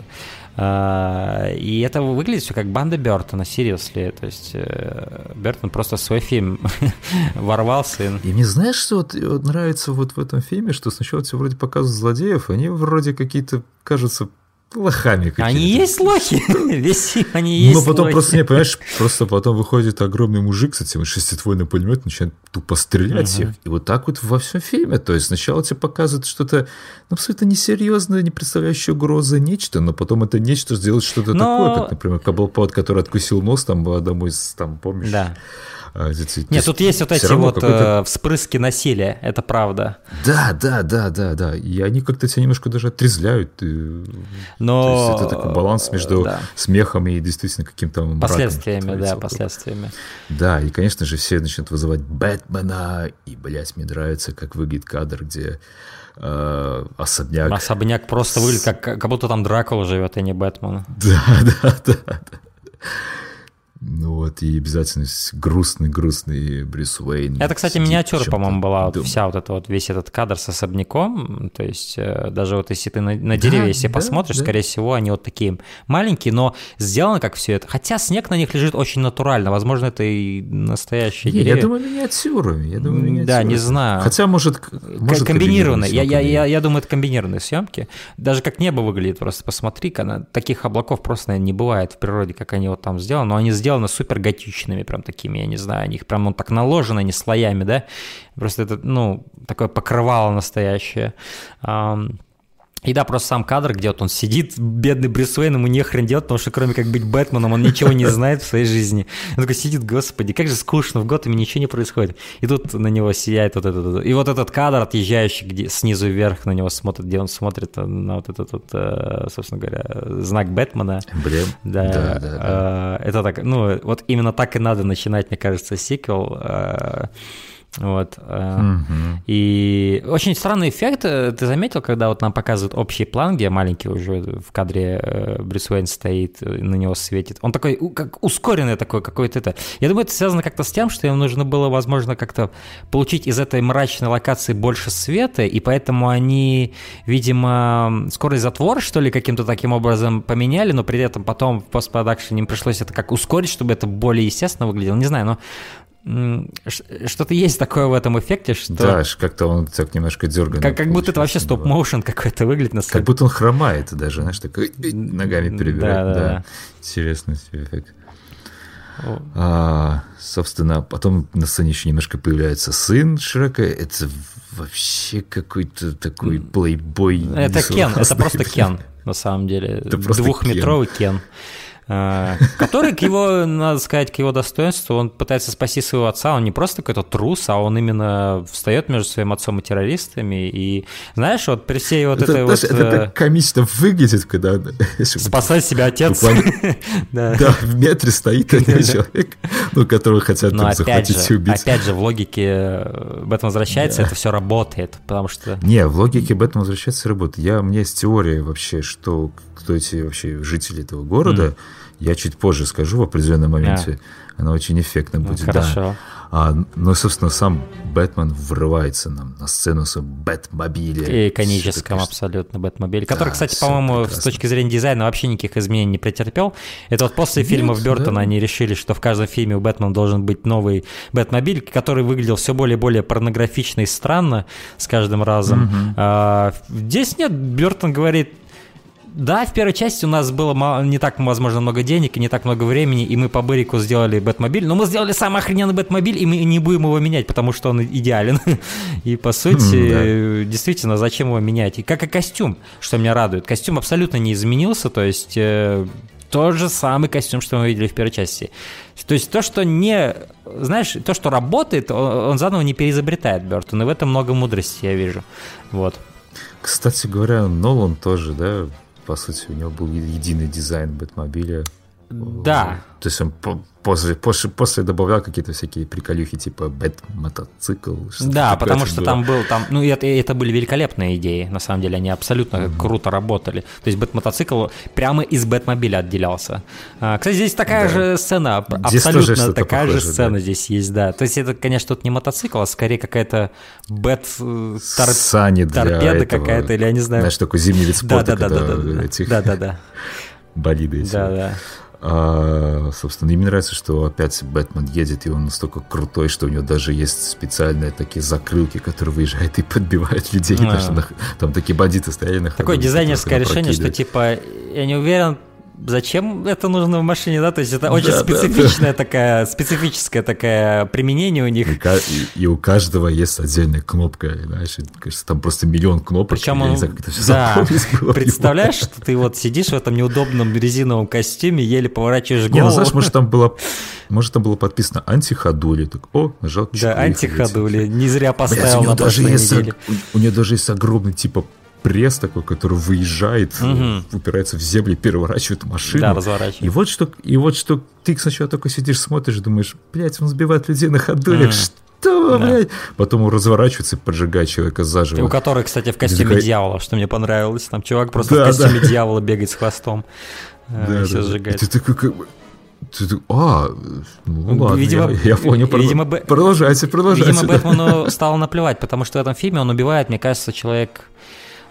А, И это выглядит все как банда Бертона, серьезно. То есть э, Бертон просто свой фильм [laughs] ворвался. и- мне знаешь, что вот, нравится вот в этом фильме, что сначала тебе вроде показывают злодеев, они вроде какие-то кажутся лохами какими-то. Они есть лохи, [laughs] [laughs] весь они есть Но потом лохи. просто, не понимаешь, просто потом выходит огромный мужик с этим шестиствольным пулемет, начинает тупо стрелять всех. И вот так вот во всем фильме. То есть сначала тебе показывают что-то ну, абсолютно несерьезное, не представляющее угрозы нечто, но потом это нечто сделает что-то Но- такое, как, например, Каблпот, который откусил нос там одному из, там, помнишь? Да. А, Нет, тут есть вот эти вот э, вспрыски насилия, это правда. Да, да, да, да, да. И они как-то тебя немножко даже отрезвляют. и- Но... То есть это такой баланс между э, да. смехом и действительно каким-то Последствиями, да, вокруг. последствиями. Да, и, конечно же, все начнут вызывать Бэтмена, и, блядь, мне нравится, как выглядит кадр, где э, особняк... Особняк просто выглядит, как, как будто там Дракула живет, а не Бэтмен. [laughs] Да, да, да, да. Ну вот, и обязательно грустный-грустный Брюс Уэйн. Это, кстати, миниатюра, по-моему, была вот вся вот эта вот, весь этот кадр с особняком, то есть э, даже вот если ты на, на деревья, если да, посмотришь, да. скорее всего, они вот такие маленькие, но сделано как все это, хотя снег на них лежит очень натурально, возможно, это и настоящие Не, деревья. я думаю, миниатюрами. Я думаю, миниатюрами. да, не знаю. Хотя, может, может комбинированные. Я, я, я, я думаю, это комбинированные съемки. Даже как небо выглядит, просто посмотри-ка, на- таких облаков просто, не бывает в природе, как они вот там сделаны, но они сделаны супер готичными, прям такими, я не знаю, они прям ну, так наложены, не слоями, да, просто это, ну, такое покрывало настоящее. И да, просто сам кадр, где вот он сидит, бедный Брюс Уэйн, ему нехрен делать, потому что кроме как быть Бэтменом, он ничего не знает в своей жизни. Он такой сидит, господи, как же скучно, в Готэме ничего не происходит. И тут на него сияет вот этот, и вот этот кадр отъезжающий, где снизу вверх на него смотрит, где он смотрит на вот этот, вот, э, собственно говоря, знак Бэтмена. Эмблем. Да, да, да, да. э, это так, ну, вот именно так и надо начинать, мне кажется, сиквел. Вот. Мгм. И очень странный эффект. э, Ты заметил, когда вот нам показывают общий план, где маленький уже в кадре э, Брюс Уэйн стоит, на него светит. Он такой, как ускоренный такой какой-то это. Я думаю, это связано как-то с тем, что им нужно было, возможно, как-то получить из этой мрачной локации больше света, и поэтому они, видимо, скорость затвора, что ли, каким-то таким образом поменяли, но при этом потом в постпродакшене им пришлось это как ускорить, чтобы это более естественно выглядело. Не знаю, но что-то есть такое в этом эффекте, что... Да, как-то он так немножко дерганный. Как, как будто это вообще стоп-моушен какой-то выглядит на Как будто он хромает даже, знаешь, такой э, ногами перебирает. да, Да, да. Интересный эффект. А, собственно, потом на сцене еще немножко появляется сын Шрека. Это вообще какой-то такой плейбой. Это Кен, это просто. Кен, на самом деле. Двухметровый Кен. э, который, к его, надо сказать, к его достоинству, он пытается спасти своего отца, он не просто какой-то трус, а он именно встает между своим отцом и террористами, и знаешь, вот при всей вот Это, этой вот... это э, комично выглядит, когда Спасает себя отец. [laughs] Да. в метре стоит один человек, ну, которого хотят там захватить и убить. опять же, в логике э, об этом возвращается, это все работает, потому что... Не, в логике Бэтмен возвращается работает. Я, у меня есть теория вообще, что кто эти вообще жители этого города. Я чуть позже скажу в определенном моменте. Она очень эффектно Ну, будет. хорошо. Да. А, ну, собственно, сам Бэтмен врывается нам на сцену с Бэтмобилем. И иконическом абсолютно Бэтмобиле, который, Да, кстати, всё по-моему, с прекрасно. точки зрения дизайна вообще никаких изменений не претерпел. Это вот после Нет, фильмов Бертона да. они решили, что в каждом фильме у Бэтмена должен быть новый Бэтмобиль, который выглядел все более и более порнографично и странно с каждым разом. А, здесь нет, Бертон говорит, да, в первой части у нас было мало- не так, возможно, много денег и не так много времени, и мы по Бэрику сделали Бэтмобиль, но мы сделали самый охрененный Бэтмобиль, и мы не будем его менять, потому что он идеален. [laughs] И, по сути, действительно, зачем его менять? И как и костюм, что меня радует. Костюм абсолютно не изменился, то есть э, тот же самый костюм, что мы видели в первой части. То есть то, что не... Знаешь, то, что работает, он, он заново не переизобретает Бертон, и в этом много мудрости я вижу. Вот. Кстати говоря, Нолан тоже, да, по сути, у него был единый дизайн Бэтмобиля. Да. То есть он по- после, после, после добавлял какие-то всякие приколюхи, типа бэт-мотоцикл. что-то Да, потому что было. там был, там, ну, это, это были великолепные идеи, на самом деле, они абсолютно круто работали. То есть Бэтмотоцикл прямо из Бэтмобиля отделялся. А, кстати, здесь такая Да. же сцена, Здесь абсолютно такая же похожее, сцена да. здесь есть, да. То есть это, конечно, тут не мотоцикл, а скорее какая-то Бэт э, тор- Сани торпеда какая-то, или я не знаю. Знаешь, такой зимний вид да, спорта, да, да, да, да, да, этих да, да, да, [laughs] болиды да, да. А, собственно, и мне нравится, что опять Бэтмен едет, и он настолько крутой, что у него даже есть специальные такие закрылки, которые выезжают и подбивают людей. А. что на- там такие бандиты стояли на Такое дизайнерское решение, что типа, я не уверен, зачем это нужно в машине, да? То есть это очень Да, да, специфичная такая, специфическое такое применение у них. И, и- у каждого есть отдельная кнопка, знаешь, кажется, там просто миллион кнопок. Причем я он, не знаю, как это все да, было. представляешь, что ты вот сидишь в этом неудобном резиновом костюме, еле поворачиваешь Не, ну голову. знаешь, может там было, может там было подписано антиходули, так, о, нажал да, антиходули, не зря Блядь, поставил у него на даже есть, у, у него даже есть огромный типа пресс такой, который выезжает, Мгм. упирается в землю, и переворачивает машину. Да, разворачивает. И вот что, и вот что ты сначала такой сидишь, смотришь, думаешь, блядь, он сбивает людей на ходулях, Мгм. что, Да. блядь? Потом он разворачивается и поджигает человека И заживо. у которой, кстати, в костюме такая- дьявола, что мне понравилось. Там чувак просто Да, в костюме да. дьявола бегает с хвостом. э, Да, и всё да, сжигает. И ты такой, как бы, ты такой, а, ну ладно, Видимо- я, я понял. видимо, продолжайте, продолжайте. Видимо, да. Бэтмену стало наплевать, потому что в этом фильме он убивает, мне кажется, человек...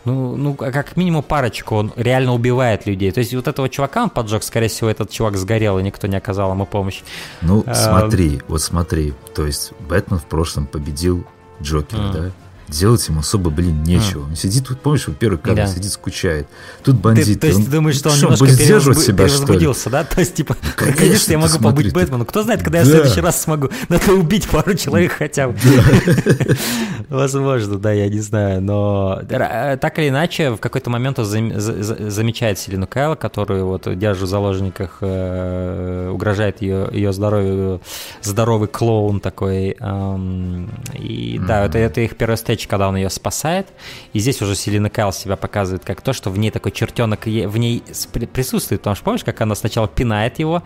Ну, ну, а как минимум парочку, он реально убивает людей. То есть вот этого чувака он поджег, скорее всего, этот чувак сгорел, и никто не оказал ему помощь. Ну, А, смотри, вот смотри. То есть Бэтмен в прошлом победил Джокера, да? Делать ему особо, блин, нечего. Он сидит, вот помнишь, вот первый кадр Да. сидит, скучает. Тут Ты, бандит. то есть он- ты думаешь, что он он немножко будет сдерживать себя, что ли? перевозбудился, да? То есть, типа, [laughs] конечно, наконец-то я могу смотри, побыть ты- Бэтменом. Кто знает, когда я в Да. следующий раз смогу. [laughs] Надо убить пару человек хотя бы. [laughs] Возможно, да, я не знаю. Но э, так или иначе, в какой-то момент он зам- за- за- замечает Селину Кайл, которую вот держит в заложниках, э, угрожает ее, ее здоровью, здоровый клоун такой. эм, И да, это, это их первая встреча, когда он ее спасает. И здесь уже Селина Кайл себя показывает как то, что в ней такой чертенок в ней присутствует. Потому что помнишь, как она сначала пинает его,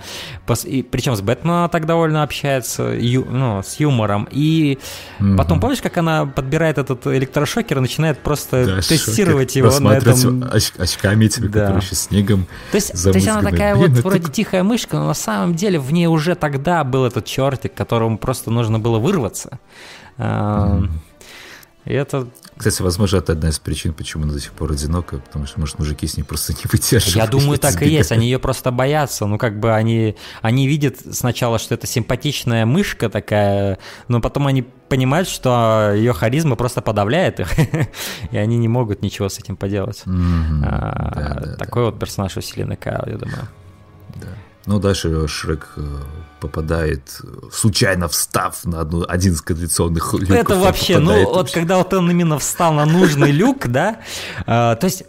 и, причем с Бэтменом она так довольно общается, ю- ну, с юмором. И потом помнишь, как она подбирает этот электрошокер и начинает просто Да, тестировать шокер. его на этом... оч- очками тебе, Да. которые еще снегом То есть, то есть она такая Блин, вот это вроде тихая мышка, но на самом деле в ней уже тогда был этот чертик, которому просто нужно было вырваться. А, И это Кстати, возможно, это одна из причин, почему она до сих пор одинока, потому что, может, мужики с ней просто не выдерживают. Я думаю, [laughs] так и есть. Они ее просто боятся. Ну, как бы они, они видят сначала, что это симпатичная мышка такая, но потом они понимают, что ее харизма просто подавляет их, [laughs] и они не могут ничего с этим поделать. А, Да, да, да. Такой вот персонаж у Селены Кайл, я думаю. Ну, дальше Шрек э, попадает, э, случайно встав на одну, один из кондиционных люков. это вообще, ну, вот когда вот он именно встал на нужный люк, да, а, то есть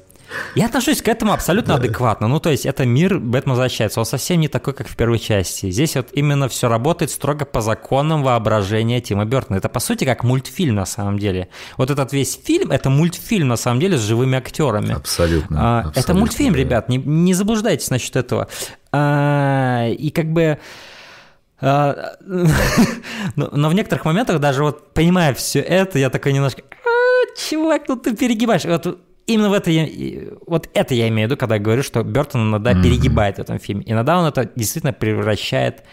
я отношусь к этому абсолютно адекватно. Ну, то есть, это мир Бэтмен возвращается. Он совсем не такой, как в первой части. Здесь вот именно все работает строго по законам воображения Тима Бертона. Это, по сути, как мультфильм на самом деле. Вот этот весь фильм, это мультфильм на самом деле с живыми актерами. Абсолютно. А, это абсолютно, мультфильм, да. ребят, не, не заблуждайтесь насчет этого. А, и как бы... а, [laughs] но, но в некоторых моментах даже вот понимая все это, я такой немножко, «А, чувак, ну ты перегибаешь. Вот именно в это я, вот это я имею в виду, когда я говорю, что Бертон иногда перегибает в этом фильме. Иногда он это действительно превращает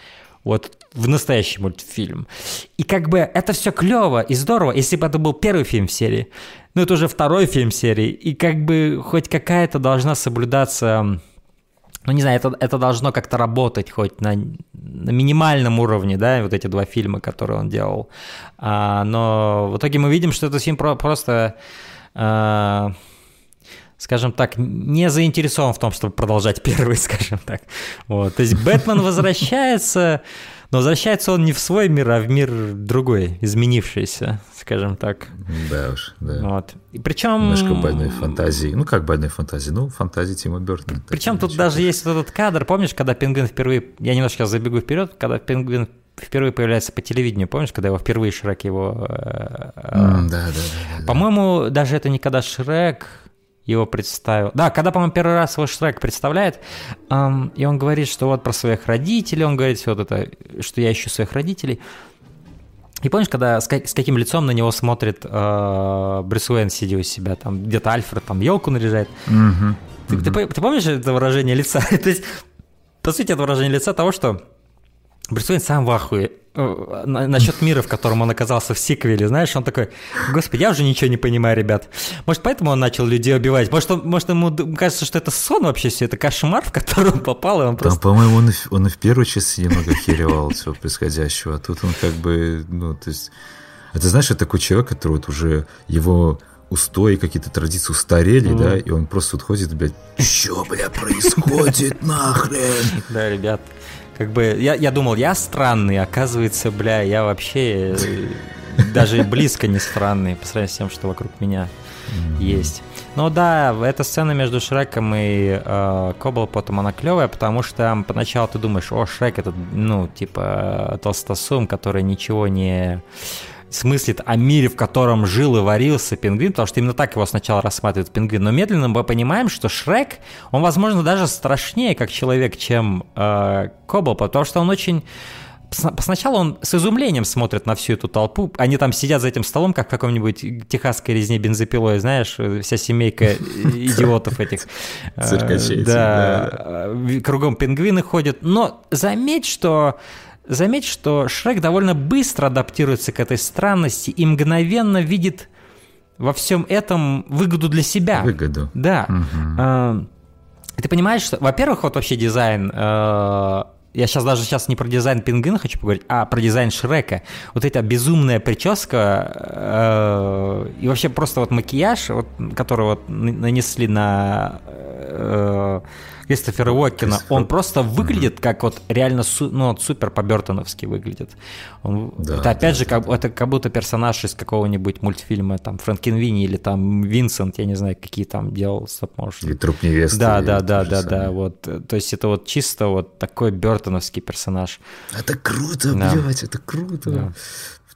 вот в настоящий мультфильм. И как бы это все клево и здорово, если бы это был первый фильм в серии. Но это уже второй фильм серии. И как бы хоть какая-то должна соблюдаться ну, не знаю, это, это должно как-то работать хоть на, на минимальном уровне, да, вот эти два фильма, которые он делал. А, но в итоге мы видим, что этот фильм про- просто, а, скажем так, не заинтересован в том, чтобы продолжать первый, [laughs] скажем так. Вот. То есть Бэтмен возвращается, но возвращается он не в свой мир, а в мир другой, изменившийся, скажем так. Да уж, да. Вот. И причем... Немножко больной фантазии. Ну, как больной фантазии? Ну, фантазии Тима Бертона. Причем тут даже есть вот этот кадр, помнишь, когда пингвин впервые, я немножко сейчас забегу вперед, когда пингвин впервые появляется по телевидению, помнишь, когда его впервые Шрек его... Да, да, да, да. По-моему, даже это не когда Шрек, его представил. Да, когда, по-моему, первый раз его Шрек представляет, эм, и он говорит, что вот про своих родителей, он говорит все вот это, что я ищу своих родителей. И помнишь, когда с, с каким лицом на него смотрит э, Брюс Уэйн, сидя у себя, там где-то Альфред там елку наряжает. Мгм. Ты, ты, ты помнишь это выражение лица? [laughs] То есть, по сути, это выражение лица того, что Брюс Уэйн сам в ахуе э, на- насчет мира, в котором он оказался в сиквеле, знаешь, он такой, господи, я уже ничего не понимаю, ребят. Может, поэтому он начал людей убивать? Может, он- может ему кажется, что это сон вообще все, это кошмар, в который он попал, и он Там, просто... по-моему, он и, в- он и в первой части немного херевал всего происходящего, а тут он как бы, ну, то есть... Это, знаешь, это такой человек, который вот уже его устои, какие-то традиции устарели, да, и он просто вот ходит, блядь, что, бля, происходит [laughs] нахрен? Да, ребят, как бы я, я думал, я странный, оказывается, бля, я вообще э, даже близко не странный по сравнению с тем, что вокруг меня есть. Ну да, эта сцена между Шреком и э, Коблпотом, она клевая, потому что поначалу ты думаешь, о, Шрек это, ну, типа, толстосум, который ничего не смыслит о мире, в котором жил и варился пингвин, потому что именно так его сначала рассматривают пингвин. Но медленно мы понимаем, что Шрек, он, возможно, даже страшнее как человек, чем э, Кобл, потому что он очень... Сна- Сначала он с изумлением смотрит на всю эту толпу. Они там сидят за этим столом, как в каком-нибудь техасской резне бензопилой, знаешь, э, вся семейка [laughs] идиотов этих. Э, Циркачей этих, Да, э, кругом пингвины ходят. Но заметь, что Заметь, что Шрек довольно быстро адаптируется к этой странности и мгновенно видит во всем этом выгоду для себя. Выгоду. Да. Э, Ты понимаешь, что, во-первых, вот вообще дизайн, э, я сейчас даже сейчас не про дизайн пингвина хочу поговорить, а про дизайн Шрека. Вот эта безумная прическа э, и вообще просто вот макияж, вот, который вот нанесли на э, Кристофера Уокена, Кристофер- он просто выглядит как вот реально су- ну, вот супер по-бертоновски выглядит. Он- Да, это опять да, же, как, это как будто персонаж из какого-нибудь мультфильма, там, Франкенвини или там Винсент, я не знаю, какие там делал стоп-моушен. Или труп невесты. Да, да, да, да, самое. да, вот. э, То есть это вот чисто вот такой бертоновский персонаж. Это круто, Да. блядь, это круто. Да.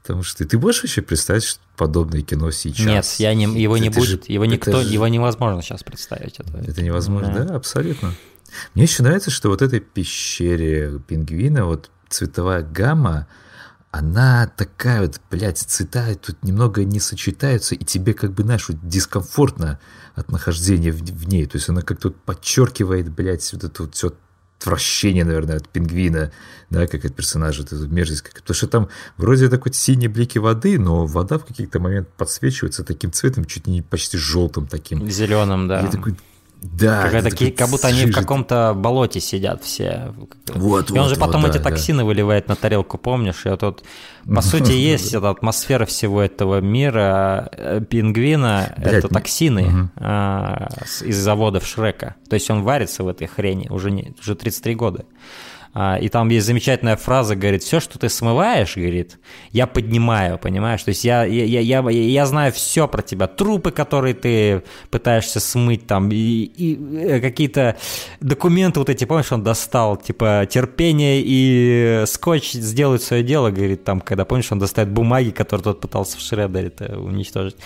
Потому что ты можешь вообще представить подобное кино сейчас? Нет, я не, его не Это же- будет, его это никто, же- его невозможно сейчас представить. Это, Это невозможно, Да. да. абсолютно. Мне еще нравится, что вот этой пещере пингвина, вот цветовая гамма, она такая вот, блядь, цвета тут немного не сочетаются, и тебе как бы, знаешь, вот дискомфортно от нахождения в, в ней. То есть она как-то вот подчеркивает, блядь, вот это вот все отвращение, наверное, от пингвина, да, как от персонажа, эту мерзость. как- Потому что там вроде такой синие блики воды, но вода в каких-то моментах подсвечивается таким цветом, чуть не почти желтым таким. Зеленым, да. Я такой, да. Какая-то ки- как будто они в каком-то болоте сидят все. Вот, и он вот, же потом вот, эти да, да. токсины выливает на тарелку, помнишь? И вот тут, по [laughs] сути, есть эта атмосфера всего этого мира. Э, Пингвина — Блядь, это токсины а, с- из заводов Шрека. То есть он варится в этой хрени уже, не, уже 33 года. А, И там есть замечательная фраза, говорит, все, что ты смываешь, говорит, я поднимаю, понимаешь? То есть я, я, я, я, я знаю все про тебя. Трупы, которые ты пытаешься смыть, там, и, и, э, какие-то документы вот эти, помнишь, он достал, типа, терпение и скотч сделают свое дело, говорит, там, когда, помнишь, он достает бумаги, которые тот пытался в шредере уничтожить.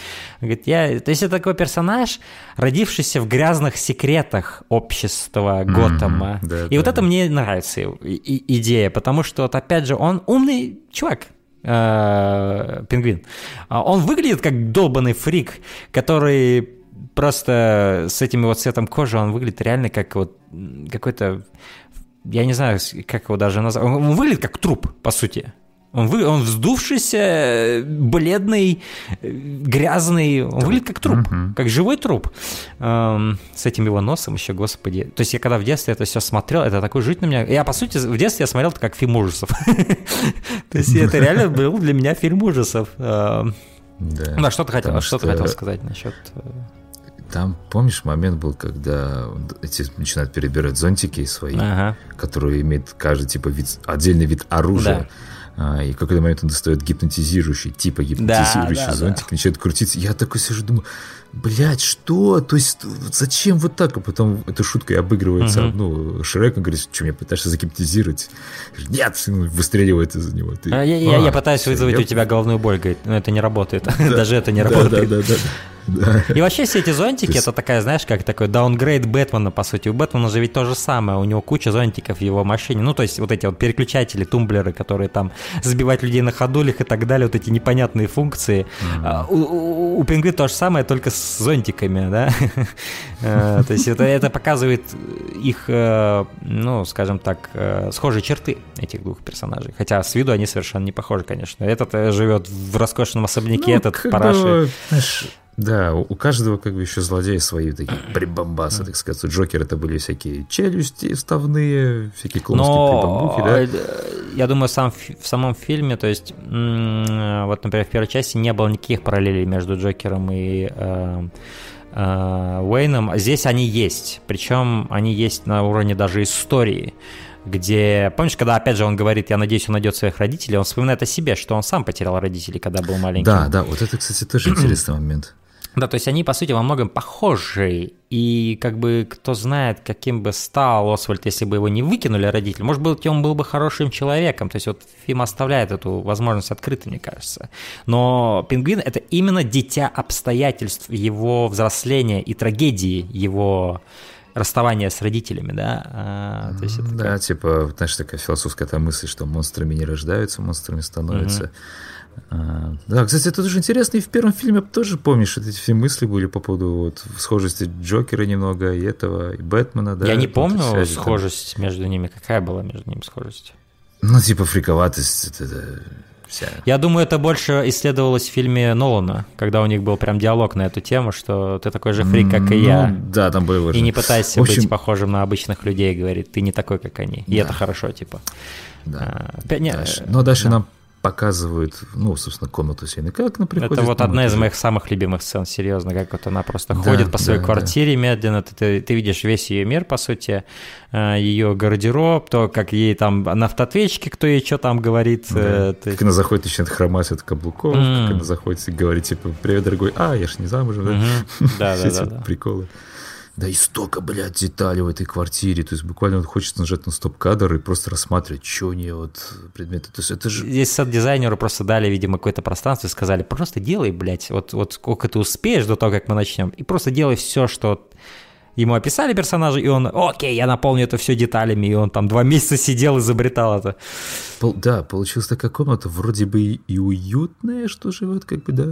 Он говорит, я... То есть это такой персонаж, родившийся в грязных секретах общества Готэма. да, и вот да. это мне нравится и- идея, потому что вот опять же он умный чувак, э, пингвин. А Он выглядит как долбанный фрик, который просто с этим его цветом кожи, он выглядит реально как вот какой-то, я не знаю, как его даже назвать, он выглядит как труп, по сути. Он, вы, он вздувшийся, э, бледный, э, грязный. Он выглядит как труп, как живой труп. Эм, с этим его носом еще, господи. То есть я когда в детстве это все смотрел, это такой жить на меня... Я, по сути, в детстве я смотрел это как фильм ужасов. [laughs] То есть это реально был для меня фильм ужасов. Эм, Да. Да, что ты хотел, что ты хотел сказать насчет... э, Там, помнишь, момент был, когда эти начинают перебирать зонтики свои, Ага. которые имеют каждый типа вид, отдельный вид оружия. А, и в какой-то момент он достает гипнотизирующий, типа гипнотизирующий да, да. зонтик, начинает крутиться. Я такой сижу, думаю, блядь, что? То есть, зачем вот так? А потом эта шутка обыгрывается. Ну, Шрек, он говорит, что меня пытаешься загипнотизировать? Нет, выстреливает из-за него. Ты, А Я, я- я «А, пытаюсь вызвать я у тебя головную боль, говорит, но это не работает. [laughs] Даже это не Да, работает. да, да, да. И вообще все эти зонтики, это такая, знаешь, как такой даунгрейд Бэтмена, по сути. У Бэтмена же ведь то же самое, у него куча зонтиков в его машине. Ну, то есть вот эти вот переключатели, тумблеры, которые там сбивать людей на ходулях и так далее, вот эти непонятные функции. А, у, у, у Пингвин то же самое, только с зонтиками, да? [laughs] Э, то есть это, это показывает их, э, ну, скажем так, э, схожие черты этих двух персонажей. Хотя с виду они совершенно не похожи, конечно. Этот живет в роскошном особняке, ну, этот параши. Да, у каждого как бы еще злодеи свои такие [clears throat] прибамбасы, так сказать. У Джокера это были всякие челюсти вставные, всякие клоунские прибамбухи, да? Э, я думаю, сам, в самом фильме, то есть, вот, например, в первой части не было никаких параллелей между Джокером и э, э, Уэйном. Здесь они есть, причем они есть на уровне даже истории где, помнишь, когда, опять же, он говорит, я надеюсь, он найдет своих родителей, он вспоминает о себе, что он сам потерял родителей, когда был маленький. Да, да, вот это, кстати, тоже [clears throat] интересный момент. Да, то есть они, по сути, во многом похожи. И как бы кто знает, каким бы стал Освальд, если бы его не выкинули родители. Может быть, он был бы хорошим человеком. То есть вот фильм оставляет эту возможность открытой, мне кажется. Но Пингвин — это именно дитя обстоятельств его взросления и трагедии его расставания с родителями, да? А, то есть это да, как... типа, знаешь, такая философская мысль, что монстрами не рождаются, монстрами становятся. Угу. А, да, кстати, это тоже интересно. И в первом фильме тоже помнишь, эти все мысли были по поводу вот, схожести Джокера немного, и этого, и Бэтмена, да? Я не помню связи, схожесть там. между ними. Какая была между ними схожесть? Ну, типа фриковатость, это, это вся. Я думаю, это больше исследовалось в фильме Нолана, когда у них был прям диалог на эту тему, что ты такой же фрик, как и я. Ну, да, там было. И не пытайся общем... быть похожим на обычных людей, говорит, ты не такой, как они. И да. это хорошо, типа. Да. А, не, дальше. Но дальше да. нам показывают, ну, собственно, комнату Сены как она приходит. Это вот одна из моих самых любимых сцен, серьезно, как вот она просто да, ходит по своей да, квартире да. медленно, ты, ты, ты видишь весь ее мир, по сути, э, ее гардероб, то, как ей там на автоответчике, кто ей что там говорит. Да. Э, ты... Как она заходит, начинает хромать от каблуков, mm. как она заходит и говорит, типа, привет, дорогой, а, я ж не замужем, да? [laughs] Да, да, да. Приколы. Да и столько, блядь, деталей в этой квартире. То есть буквально вот хочется нажать на стоп-кадр и просто рассматривать, что нее вот предметы. То есть это же... Здесь сад-дизайнеру просто дали, видимо, какое-то пространство и сказали, просто делай, блядь, вот, вот сколько ты успеешь до того, как мы начнем, и просто делай все, что ему описали персонажа, и он, окей, я наполню это все деталями, и он там два [laughs] месяца сидел, изобретал это. Пол, да, получилась такая комната, вроде бы и уютная, что живет, как бы, да,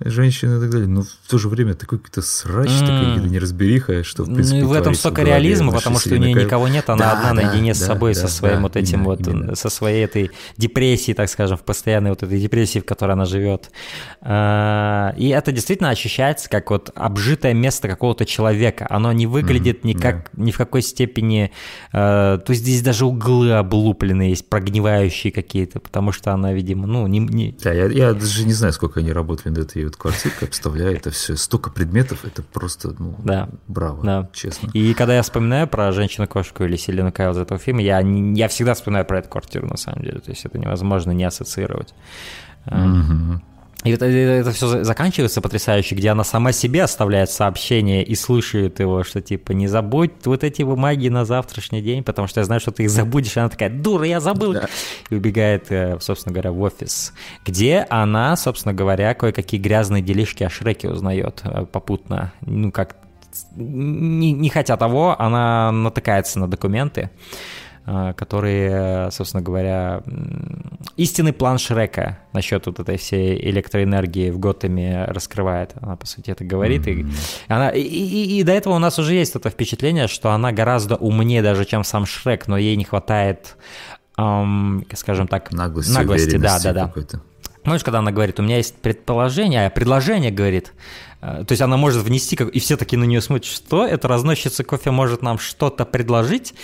женщина и так далее, но в то же время такой какой-то срач, mm. такая неразбериха, что, в принципе, Ну и в этом столько реализма, потому что у нее никого нет, она да, одна да, наедине да, с собой, да, со своим да, вот этим именно, вот, именно. со своей этой депрессией, так скажем, в постоянной вот этой депрессии, в которой она живет. А, и это действительно ощущается как вот обжитое место какого-то человека, оно не выглядит mm-hmm, никак, да. ни в какой степени, то есть здесь даже углы облуплены есть, прогнивающие какие-то, потому что она, видимо, ну, не... не... Да, я, я даже не знаю, сколько они работали над этой вот квартиркой, обставляя это все. Столько предметов, это просто, ну, да. браво, да. честно. И когда я вспоминаю про женщину-кошку или Селену Кайл из этого фильма, я, я всегда вспоминаю про эту квартиру, на самом деле. То есть это невозможно не ассоциировать. Угу. И это, это все заканчивается потрясающе, где она сама себе оставляет сообщение и слышит его, что типа не забудь вот эти бумаги на завтрашний день, потому что я знаю, что ты их забудешь. И она такая, дура, я забыл. Да. И убегает, э, собственно говоря, в офис, где она, собственно говоря, кое-какие грязные делишки о Шреке узнает э, попутно. Ну, как не, не хотя того, она натыкается на документы, которые, собственно говоря, истинный план Шрека насчет вот этой всей электроэнергии в Готэме раскрывает. Она, по сути, это говорит. Mm-hmm. И, она, и, и, и до этого у нас уже есть это впечатление, что она гораздо умнее даже, чем сам Шрек, но ей не хватает, эм, скажем так, наглости, наглости да, да, да. Помнишь, когда она говорит, у меня есть предположение, а предложение говорит, э, то есть она может внести, и все таки на нее смотрят, что это разносчица кофе может нам что-то предложить,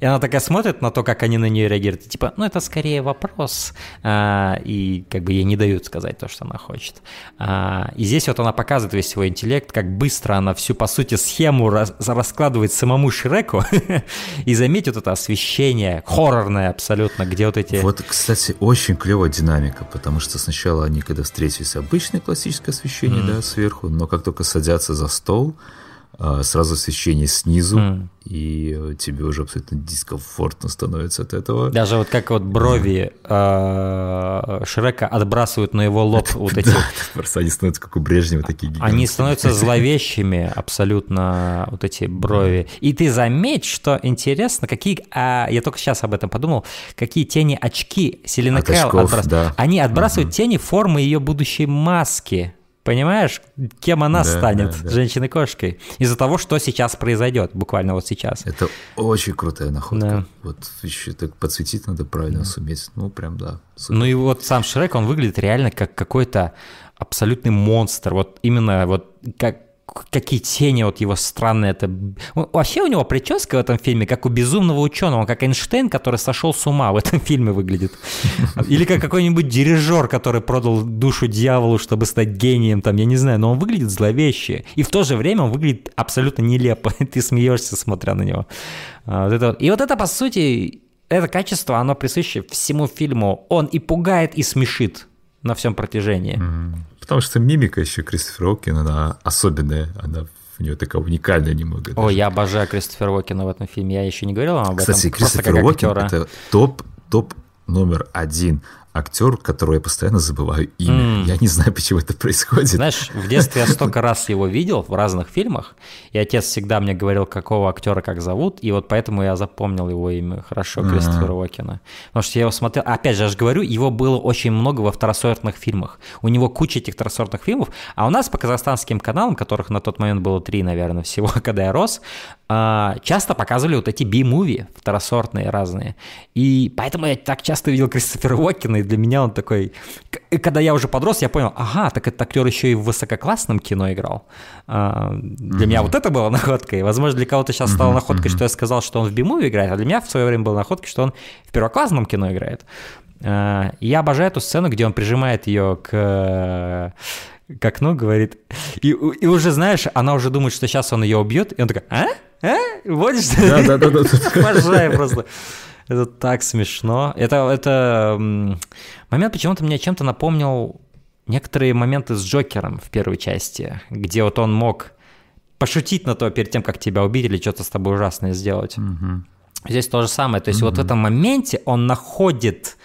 и она такая смотрит на то, как они на нее реагируют, и типа, ну это скорее вопрос, а, и как бы ей не дают сказать то, что она хочет. А, и здесь вот она показывает весь свой интеллект, как быстро она всю, по сути, схему раз, раскладывает самому Шреку, [laughs] и заметит это освещение, хоррорное абсолютно, где вот эти... Вот, кстати, очень клевая динамика, потому что сначала они, когда встретились, обычное классическое освещение, да, сверху, но как только садятся за стол, сразу освещение снизу, и э, тебе уже абсолютно дискомфортно становится от этого. Даже вот как вот брови э, Шрека отбрасывают на его лоб [laughs] вот эти... Да, [laughs] просто они становятся как у Брежнева такие Они гигантские. становятся [laughs] зловещими абсолютно, вот эти брови. И ты заметь, что интересно, какие... а, я только сейчас об этом подумал, какие тени очки Селена От Кайл очков, отбрасывает. да. Они отбрасывают тени формы ее будущей маски. Понимаешь, кем она Да, станет, да, да. женщиной-кошкой, из-за того, что сейчас произойдет, буквально вот сейчас. Это очень крутая находка. Да. Вот еще так подсветить надо правильно суметь. Ну, прям да. супер. Ну и вот сам Шрек, он выглядит реально как какой-то абсолютный монстр. Вот именно вот как какие тени вот его странные. Это... Вообще у него прическа в этом фильме как у безумного ученого, как Эйнштейн, который сошел с ума в этом [laughs] фильме выглядит. Или как какой-нибудь дирижер, который продал душу дьяволу, чтобы стать гением, там, я не знаю, но он выглядит зловеще. И в то же время он выглядит абсолютно нелепо. [laughs] Ты смеешься, смотря на него. А, вот это. И вот это, по сути, это качество, оно присуще всему фильму. Он и пугает, и смешит на всем протяжении. Потому что мимика еще Кристофера Уокена, она особенная. Она у нее такая уникальная немного. О, даже. я обожаю Кристофера Уокена в этом фильме. Я еще не говорил вам об Кстати, этом. Просто Кристофер Уокен это топ, топ номер один актер, которого я постоянно забываю имя. Я не знаю, почему это происходит. Знаешь, в детстве я столько раз его видел в разных фильмах, и отец всегда мне говорил, какого актера как зовут, и вот поэтому я запомнил его имя хорошо, Кристофера Уокена. Потому что я его смотрел, опять же, я же говорю, его было очень много во второсортных фильмах. У него куча этих второсортных фильмов, а у нас по казахстанским каналам, которых на тот момент было три, наверное, всего, [laughs] когда я рос, а, часто показывали вот эти би-муви второсортные разные. И поэтому я так часто видел Кристофера Уокена, и для меня он такой... И Когда я уже подрос, я понял, ага, так этот актер еще и в высококлассном кино играл. А, Для меня вот это было находкой. Возможно, для кого-то сейчас стало находкой, что я сказал, что он в би-муви играет, а для меня в свое время была находкой, что он в первоклассном кино играет. А, Я обожаю эту сцену, где он прижимает ее к к окну, говорит, и, и уже, знаешь, она уже думает, что сейчас он ее убьет, и он такой, а? А? Что Да, да, да, да. Обожаю просто. Это так смешно. Это, это момент почему-то мне чем-то напомнил некоторые моменты с Джокером в первой части, где вот он мог пошутить на то перед тем, как тебя убить или что-то с тобой ужасное сделать. Здесь то же самое. То есть вот в этом моменте он находит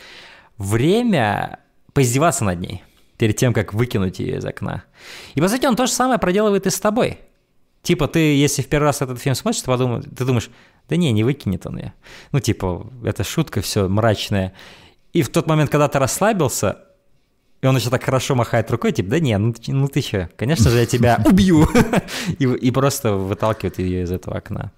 время поиздеваться над ней перед тем, как выкинуть ее из окна. И, по сути, он то же самое проделывает и с тобой. Типа ты, если в первый раз этот фильм смотришь, ты, подумаешь, ты думаешь, да не, не выкинет он ее. Ну, типа, это шутка, все мрачная. И в тот момент, когда ты расслабился, и он еще так хорошо махает рукой, типа, да не, ну, ну ты че, конечно же, я тебя убью. [laughs] И просто выталкивает ее из этого окна.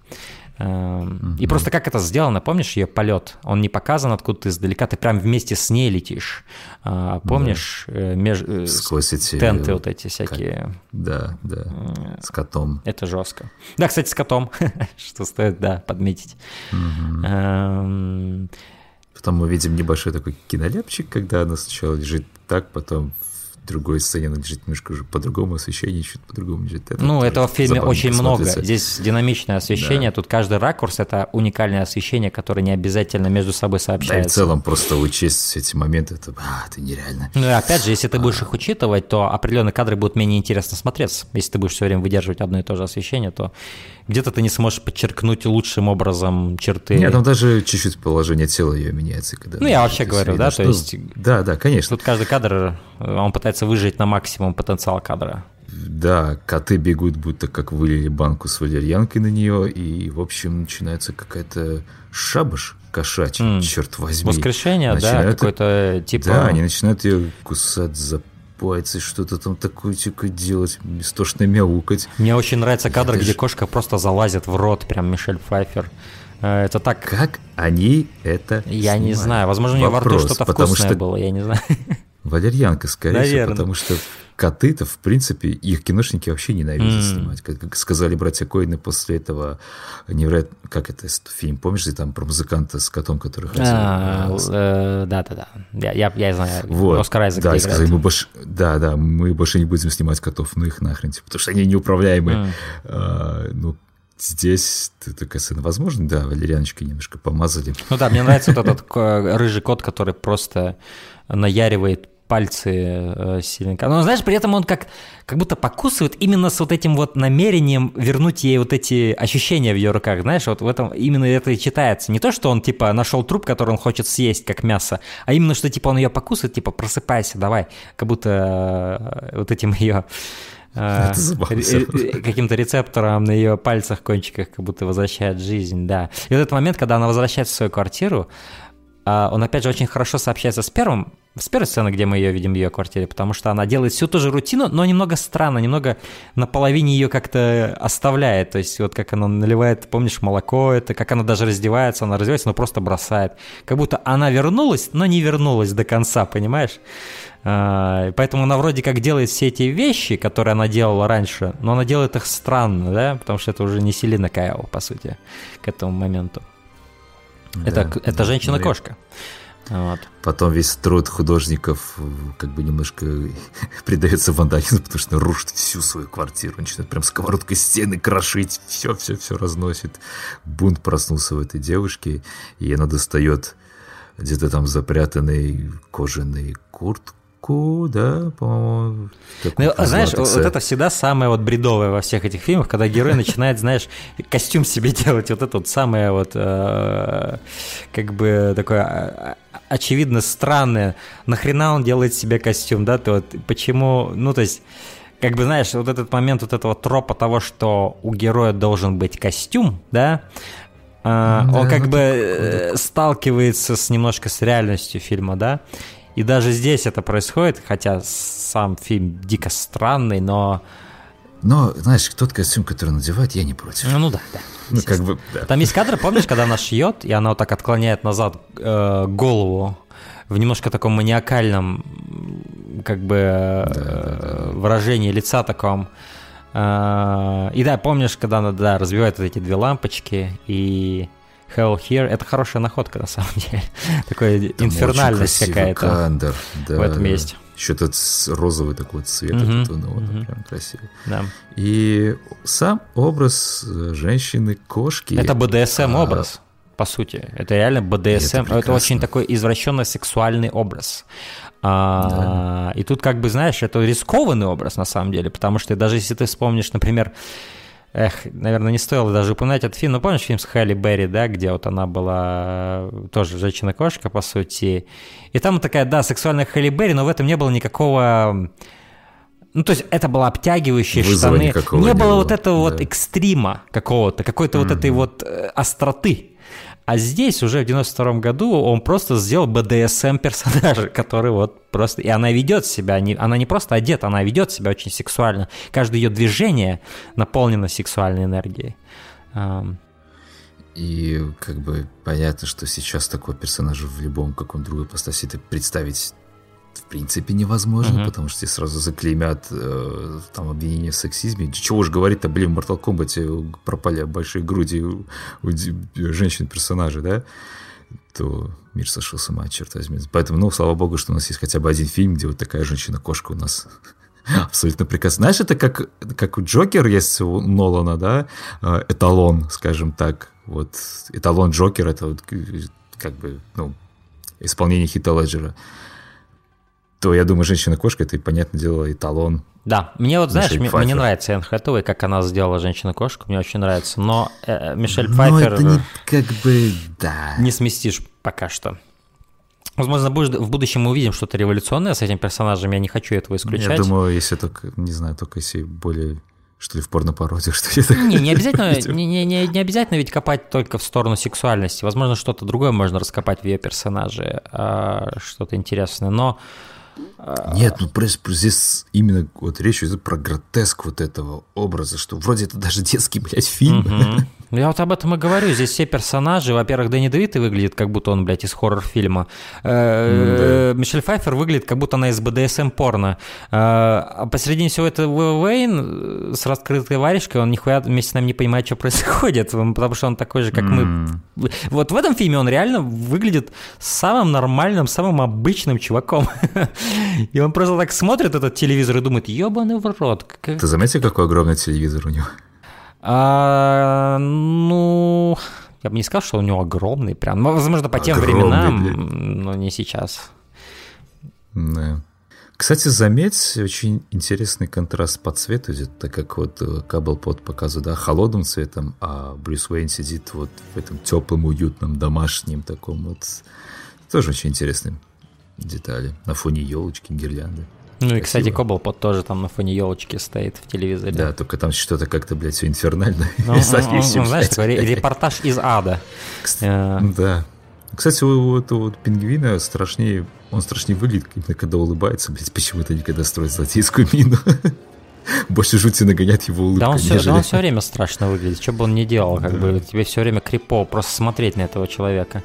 Эм, И просто как это сделано, помнишь ее полет? Он не показан откуда-то издалека, ты прям вместе с ней летишь. А, Помнишь, э, меж- э, Сквозь эти... тенты вот эти всякие. Да, да. С котом. Это жестко. Да, кстати, с котом, [laughs] что стоит, да, подметить. Эм, Потом мы видим небольшой такой кинолепчик, когда она сначала лежит так, потом другой сцене лежит немножко уже по-другому, освещение чуть по-другому лежит. Это Ну, этого в фильме очень много. смотрится. Здесь динамичное освещение, тут каждый ракурс — это уникальное освещение, которое не обязательно между собой Да и в сообщается. целом просто учесть все эти моменты, это, а, это нереально. Ну и опять же, если ты будешь их учитывать, то определенные кадры будут менее интересно смотреться. Если ты будешь все время выдерживать одно и то же освещение, то где-то ты не сможешь подчеркнуть лучшим образом черты. Нет, там даже чуть-чуть положение тела ее меняется. Когда Ну, я вообще говорю, видно, да, что- то есть- Да, да, конечно. Тут каждый кадр, э, он пытается выжить на максимум потенциал кадра. Да, коты бегут, будто как вылили банку с валерьянкой на нее, и, в общем, начинается какая-то шабаш кошачий, черт возьми. Воскрешение, да, Начинают- какой-то типа... Да, они начинают ее кусать за пальцы, что-то там такое типа делать, истошно мяукать. Мне очень нравится кадр, Это где ж- кошка просто залазит в рот, прям Мишель Пфайфер. Э, Это так... Как они это Я не снимают? знаю, возможно, у нее во рту что-то вкусное что было, я не знаю. Валерьянка, скорее всего, Наверно. потому что коты-то, в принципе, их киношники вообще ненавидят снимать. Как, как сказали братья Коины после этого, невероятно, как это фильм, помнишь, где там про музыканта с котом, который хотел... А, э, э, Да-да-да, я я- знаю, Вот. Оскар Айзек да, сказали, мы больше, да, да, мы больше не будем снимать котов, ну их нахрен, типа, потому что они неуправляемые. А, ну, здесь т- такая сцена, возможно, да, валерьяночкой немножко помазали. Ну да, мне нравится вот этот рыжий кот, который просто наяривает пальцы э, сильно. Но знаешь, при этом он как, как будто покусывает именно с вот этим вот намерением вернуть ей вот эти ощущения в ее руках. Знаешь, вот в этом именно это и читается. Не то, что он типа нашел труп, который он хочет съесть как мясо, а именно, что типа он ее покусывает, типа просыпайся, давай. Как будто э, вот этим ее э, [laughs] каким-то рецептором на ее пальцах, кончиках, как будто возвращает жизнь, да. И вот этот момент, когда она возвращается в свою квартиру, он, опять же, очень хорошо сообщается с первым, с первой сцены, где мы ее видим в ее квартире, потому что она делает всю ту же рутину, но немного странно, немного наполовине ее как-то оставляет. То есть вот как она наливает, помнишь, молоко, это как она даже раздевается, она раздевается, но просто бросает. Как будто она вернулась, но не вернулась до конца, понимаешь? А, поэтому она вроде как делает все эти вещи, которые она делала раньше, но она делает их странно, да, потому что это уже не Селина Кайл, по сути, к этому моменту. Это, да, это женщина-кошка. Вот. Потом весь труд художников э, как бы немножко [laughs] придается вандализму, потому что рушит всю свою квартиру, начинает прям сковородкой стены крошить, все-все-все разносит. Бунт проснулся в этой девушке, и она достает где-то там запрятанный кожаный курт, Ку, да, по-моему. Ну, знаешь, вот это всегда самое вот бредовое во всех этих фильмах, когда герой [laughs] начинает, знаешь, костюм себе делать, вот это вот самое вот, э, как бы такое а, а, очевидно странное. Нахрена он делает себе костюм, да, то вот почему, ну, то есть как бы, знаешь, вот этот момент вот этого тропа того, что у героя должен быть костюм, да, да он как бы э, сталкивается с немножко с реальностью фильма, да, и даже здесь это происходит, хотя сам фильм дико странный, но... Но, знаешь, тот костюм, который надевает, я не против. Ну, ну да, да. Ну, как бы, да. Там есть кадры, помнишь, когда она шьет, и она вот так отклоняет назад э, голову в немножко таком маниакальном как бы да, да, да. выражении лица таком. Э, и да, помнишь, когда она да, разбивает вот эти две лампочки, и Hell Here. Это хорошая находка, на самом деле. [laughs] Такая Там инфернальность какая-то кандер, да. в этом есть. Еще этот розовый такой цвет, uh-huh, этот, ну, uh-huh. прям красивый. Да. И сам образ э, женщины-кошки. Это БДСМ-образ. А... По сути, это реально БДСМ. Это, это очень такой извращенный сексуальный образ. А, да. И тут, как бы, знаешь, это рискованный образ на самом деле, потому что даже если ты вспомнишь, например, Эх, наверное, не стоило даже упоминать этот фильм. Ну, помнишь фильм с Халли Берри, да, где вот она была э, тоже женщина-кошка, по сути. И там такая, да, сексуальная Халли Берри, но в этом не было никакого... Ну, то есть это было обтягивающие Вызова штаны. Не было, не было вот этого да. вот экстрима какого-то, какой-то mm-hmm. вот этой вот э, остроты. А здесь уже в 92 году он просто сделал БДСМ персонажа, [laughs] который вот просто... И она ведет себя, не, она не просто одета, она ведет себя очень сексуально. Каждое ее движение наполнено сексуальной энергией. И как бы понятно, что сейчас такой персонажа в любом каком другой постаси ты представить в принципе невозможно, uh-huh. потому что тебе сразу заклеймят э, там обвинение в сексизме. Чего уж говорить-то, блин, в Mortal Kombat пропали большие груди у, у женщин-персонажей, да? то мир сошел с ума, черт возьми. Поэтому, ну, слава богу, что у нас есть хотя бы один фильм, где вот такая женщина-кошка у нас [laughs] абсолютно прекрасно. Знаешь, это как, как у Джокер есть у Нолана, да, э, эталон, скажем так. Вот эталон Джокер, это вот как бы, ну, исполнение Хита Леджера то я думаю, женщина-кошка это, понятное дело, эталон. Да, мне вот, знаешь, мне, мне нравится Энн Хэтэуэй, как она сделала женщину-кошку, мне очень нравится, но э, Мишель Пфайфер... это не, как бы, да. Не сместишь пока что. Возможно, в будущем мы увидим что-то революционное с этим персонажем, я не хочу этого исключать. Я думаю, если только, не знаю, только если более что ли, в порно-пародиях, [laughs] что ли? Не, не обязательно, [laughs] не, не, не, не обязательно ведь копать только в сторону сексуальности. Возможно, что-то другое можно раскопать в ее персонаже, а, что-то интересное. Но нет, ну здесь именно вот речь идет про гротеск вот этого образа, что вроде это даже детский, блядь, фильм. Угу. Я вот об этом и говорю. Здесь все персонажи, во-первых, Дэнни Девиты выглядит, как будто он, блядь, из хоррор-фильма. Э, Мишель Пфайфер выглядит, как будто она из БДСМ-порно. Э, а посередине всего это Уэйн с раскрытой варежкой, он нихуя вместе с нами не понимает, что происходит, потому что он такой же, как мы. Вот в этом фильме он реально выглядит самым нормальным, самым обычным чуваком. [laughs] И он просто так смотрит этот телевизор и думает, ебаный в рот. Ты заметил, какой огромный телевизор у него? А, ну, я бы не сказал, что у него огромный прям. Ну, возможно, по тем огромный, временам, но не сейчас. Да. Кстати, заметь, очень интересный контраст по цвету идет, так как вот э, Каблпот показывает, да, холодным цветом, а Брюс Уэйн сидит вот в этом теплом, уютном, домашнем таком вот. Тоже очень интересные детали. На фоне елочки, гирлянды. Ну и, кстати, Коблпот тоже там на фоне елочки стоит в телевизоре. Да, только там что-то как-то, блядь, все инфернально. Ну, [laughs] он, он, знаешь, такой репортаж из ада. Э. Да. Кстати, у этого вот пингвина страшнее, он страшнее выглядит, когда улыбается, блядь, почему-то никогда строит злодейскую мину. [laughs] Больше жути нагонять его улыбкой. Да он, все, да он все время страшно выглядит, что бы он ни делал, как да. бы тебе все время крипово просто смотреть на этого человека.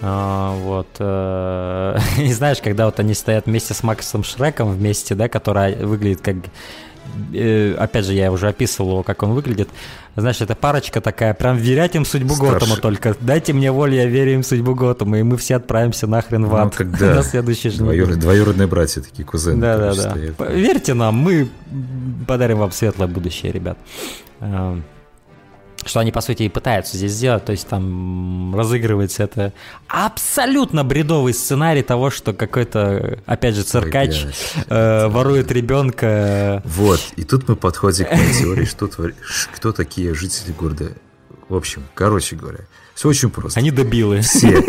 А, вот. Э, [laughs] и знаешь, когда вот они стоят вместе с Максом Шреком вместе, да, который выглядит как э, опять же, я уже описывал его, как он выглядит. Знаешь, это парочка такая, прям верять им судьбу Старше. Готэма только. Дайте мне волю, я верю им судьбу Готэма, и мы все отправимся нахрен в ну, ад. Ну, когда [laughs] на следующий же двоюродные, двоюродные братья, такие кузены. Да, да, да. Верьте нам, мы подарим вам светлое будущее, ребят. Что они, по сути, и пытаются здесь сделать, то есть там разыгрывается это абсолютно бредовый сценарий того, что какой-то, опять же, циркач э, ворует ребенка. Вот, и тут мы подходим к теории, что кто такие жители города. В общем, короче говоря, все очень просто. Они добилы. Все,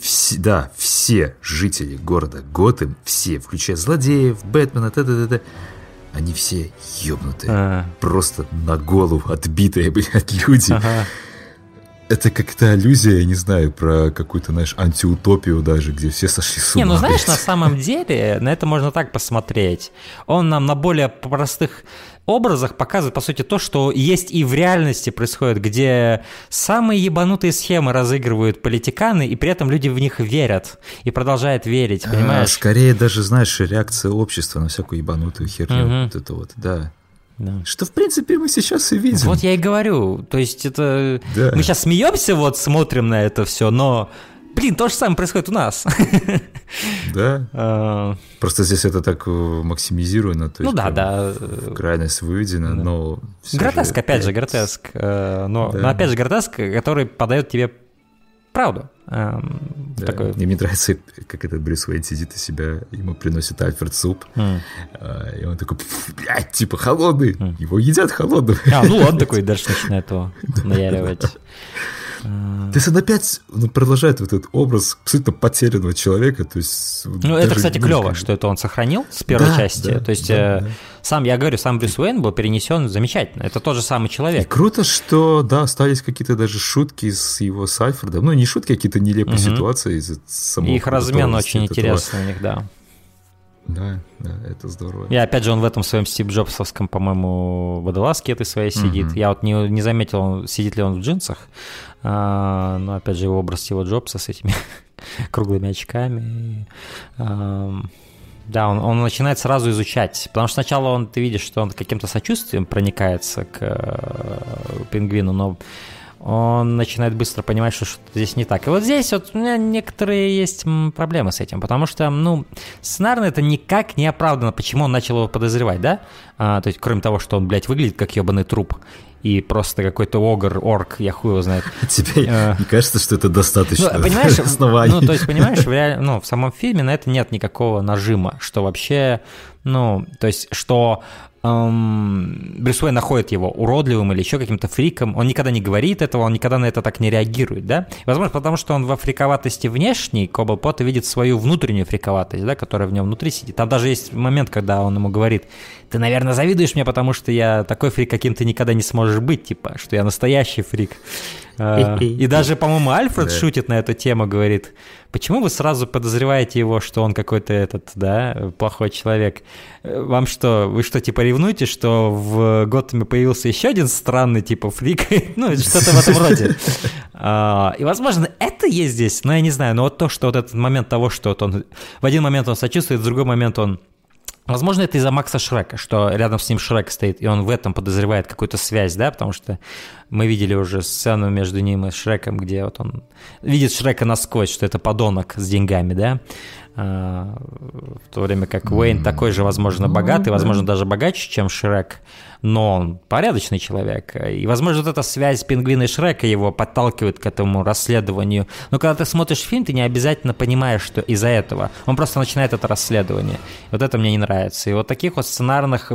все да, все жители города Готэм, все, включая злодеев, Бэтмена, т.д. Они все ёбнутые. А. Просто на голову отбитые, [laughs] блядь, люди. Ага. Это как-то аллюзия, я не знаю, про какую-то, знаешь, антиутопию даже, где все сошли с ума. Не, ну знаешь, на самом деле, на это можно так посмотреть. Он нам на более простых образах показывает, по сути, то, что есть и в реальности происходит, где самые ебанутые схемы разыгрывают политиканы, и при этом люди в них верят и продолжают верить, а, понимаешь? А, скорее даже, знаешь, реакция общества на всякую ебанутую херню. Угу. Вот это вот, да. Да. Что, в принципе, мы сейчас и видим. Вот я и говорю. То есть это... Да. Мы сейчас смеемся, вот смотрим на это все, но Блин, то же самое происходит у нас. [laughs] Да. А. Просто здесь это так э, максимизировано. То ну да, да. Крайность выведена, но... Гротеск, опять же, гротеск. Э, но, но опять же, гротеск, который подает тебе правду. Эм, да. Такой... мне нравится, как этот Брюс Уэйн сидит у себя, ему приносит Альфред суп, mm. и он такой, блядь, типа холодный, mm. его едят холодным. А, ну он [laughs] такой дальше начинает его наяривать. То есть он опять ну, продолжает вот этот образ абсолютно потерянного человека. То есть, ну, это, кстати, клево, что это он сохранил с первой да, части. Да, то есть, да, э, да. сам, я говорю, сам Брюс Уэйн был перенесен замечательно. Это тот же самый человек. И круто, что, да, остались какие-то даже шутки с его Сайфордом. Ну, не шутки, а какие-то нелепые угу. ситуации из самого Их размен очень интересный у них, да. Да, да, это здорово. И опять же, он в этом своем Стив Джобсовском, по-моему, водолазке этой своей сидит. Я вот не, не заметил, сидит ли он в джинсах. А, но опять же, его образ его Джобса с этими [laughs] круглыми очками. А, да, он, он начинает сразу изучать. Потому что сначала он, ты видишь, что он каким-то сочувствием проникается к э, пингвину, но он начинает быстро понимать, что что-то здесь не так. И вот здесь вот у меня некоторые есть проблемы с этим, потому что, ну, сценарно это никак не оправдано, почему он начал его подозревать, да? А, то есть, кроме того, что он, блядь, выглядит как ебаный труп, и просто какой-то огр, орк, я хуй его знает. [laughs] Тебе а, не кажется, что это достаточно ну, понимаешь, [laughs] оснований? Ну, то есть, понимаешь, в, реаль... ну, в самом фильме на это нет никакого нажима, что вообще, ну, то есть, что эм, Брюс Уэйн находит его уродливым или еще каким-то фриком, он никогда не говорит этого, он никогда на это так не реагирует, да? Возможно, потому что он во фриковатости внешней, Кобл Пота видит свою внутреннюю фриковатость, да, которая в нем внутри сидит. Там даже есть момент, когда он ему говорит, ты, наверное, завидуешь мне, потому что я такой фрик, каким ты никогда не сможешь быть, типа, что я настоящий фрик. А, и даже, по-моему, Альфред шутит на эту тему, говорит, почему вы сразу подозреваете его, что он какой-то этот, да, плохой человек? Вам что, вы что, типа ревнуете, что в Готэме появился еще один странный, типа, фрик? [laughs] ну, что-то в этом роде. А, и, возможно, это есть здесь, но я не знаю, но вот то, что вот этот момент того, что вот он в один момент он сочувствует, в другой момент он Возможно, это из-за Макса Шрека, что рядом с ним Шрек стоит, и он в этом подозревает какую-то связь, да, потому что мы видели уже сцену между ним и Шреком, где вот он видит Шрека насквозь, что это подонок с деньгами, да, а, в то время как Уэйн такой же, возможно, богатый, возможно, даже богаче, чем Шрек, но он порядочный человек. И, возможно, вот эта связь пингвина и Шрека его подталкивает к этому расследованию. Но когда ты смотришь фильм, ты не обязательно понимаешь, что из-за этого. Он просто начинает это расследование. Вот это мне не нравится. И вот таких вот сценарных,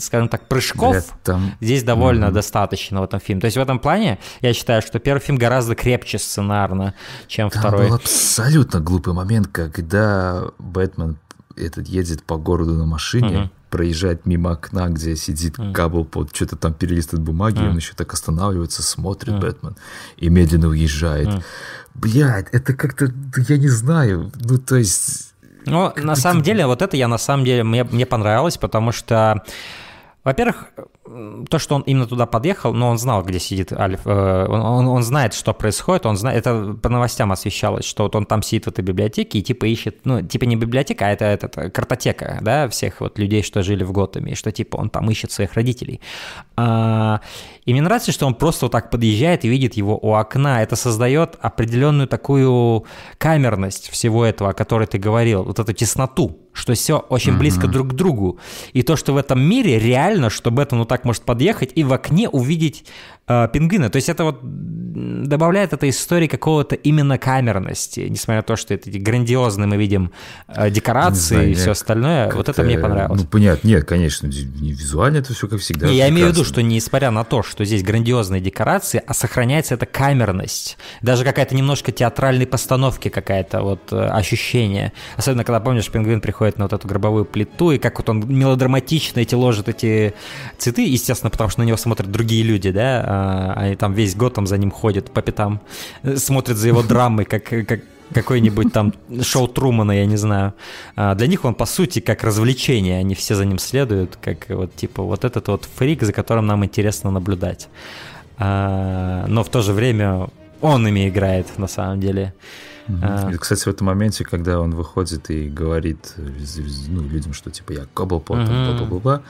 скажем так, прыжков Блядь, там- здесь довольно достаточно в этом фильме. То есть в этом плане я считаю, что первый фильм гораздо крепче сценарно, чем Там второй. был абсолютно глупый момент, когда Бэтмен этот едет по городу на машине, проезжает мимо окна, где сидит Каблпот, что-то там перелистывает бумаги, и он еще так останавливается, смотрит Бэтмен и медленно уезжает. Блядь, это как-то, я не знаю, ну то есть... Ну, на самом деле, вот это я на самом деле, мне, мне понравилось, потому что, во-первых, то, что он именно туда подъехал, но он знал, где сидит Альф, э, он, он- он знает, что происходит, он знает, это по новостям освещалось, что вот он там сидит в этой библиотеке и типа ищет, ну, типа не библиотека, а это, это, это картотека, да, всех вот людей, что жили в Готэме, и что типа он там ищет своих родителей. А, и мне нравится, что он просто вот так подъезжает и видит его у окна. Это создает определенную такую камерность всего этого, о которой ты говорил, вот эту тесноту, что все очень близко друг к другу. И то, что в этом мире реально, что Бэтмен вот так может подъехать и в окне увидеть э, пингвина. То есть это вот добавляет этой истории какого-то именно камерности, несмотря на то, что это грандиозные мы видим э, декорации знаю, и все остальное. Вот это мне понравилось. Ну, понятно, нет, конечно, не визуально это все как всегда. Не, я имею в виду, что несмотря на то, что здесь грандиозные декорации, а сохраняется эта камерность, даже какая-то немножко театральной постановки какая-то вот э, ощущение. Особенно, когда, помнишь, пингвин приходит на вот эту гробовую плиту, и как вот он мелодраматично эти ложит эти цветы, естественно, потому что на него смотрят другие люди, да, а, они там весь год там за ним ходят по пятам, смотрят за его драмой, как, как какой-нибудь там шоу Трумана, я не знаю. А для них он, по сути, как развлечение, они все за ним следуют, как вот, типа, вот этот вот фрик, за которым нам интересно наблюдать. А, но в то же время он ими играет, на самом деле. А, И, Кстати, в этом моменте, когда он выходит и говорит ну, людям, что типа я Коблпот, Мгм. бла-бла-бла,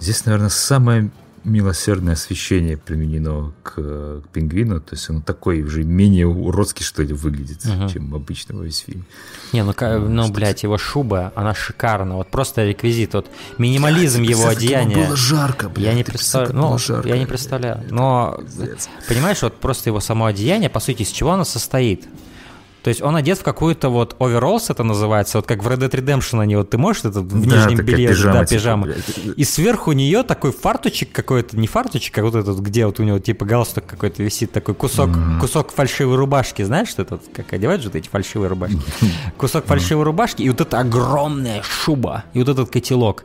здесь, наверное, самое милосердное освещение применено к, к пингвину, то есть он такой уже менее уродский, что ли, выглядит, чем обычно весь фильм. Не, ну, ка- ну, блядь, его шуба, она шикарна. Вот просто реквизит, вот минимализм Блядь, его одеяния. было жарко, блядь. Я не представляю, ну, жарко, я не представляю. Но, понимаешь, вот просто его само одеяние, по сути, из чего оно состоит? То есть он одет в какую-то вот оверолс, это называется, вот как в Red Dead Redemption они, вот ты можешь это в Да, нижнем белье, пижама, да, типа, пижама. блядь. И сверху нее такой фартучек какой-то, не фартучек, а вот этот, где вот у него типа галстук какой-то висит, такой кусок, кусок фальшивой рубашки, знаешь, что это, как одевают же эти фальшивые рубашки? [laughs] Кусок фальшивой рубашки и вот эта огромная шуба, и вот этот котелок.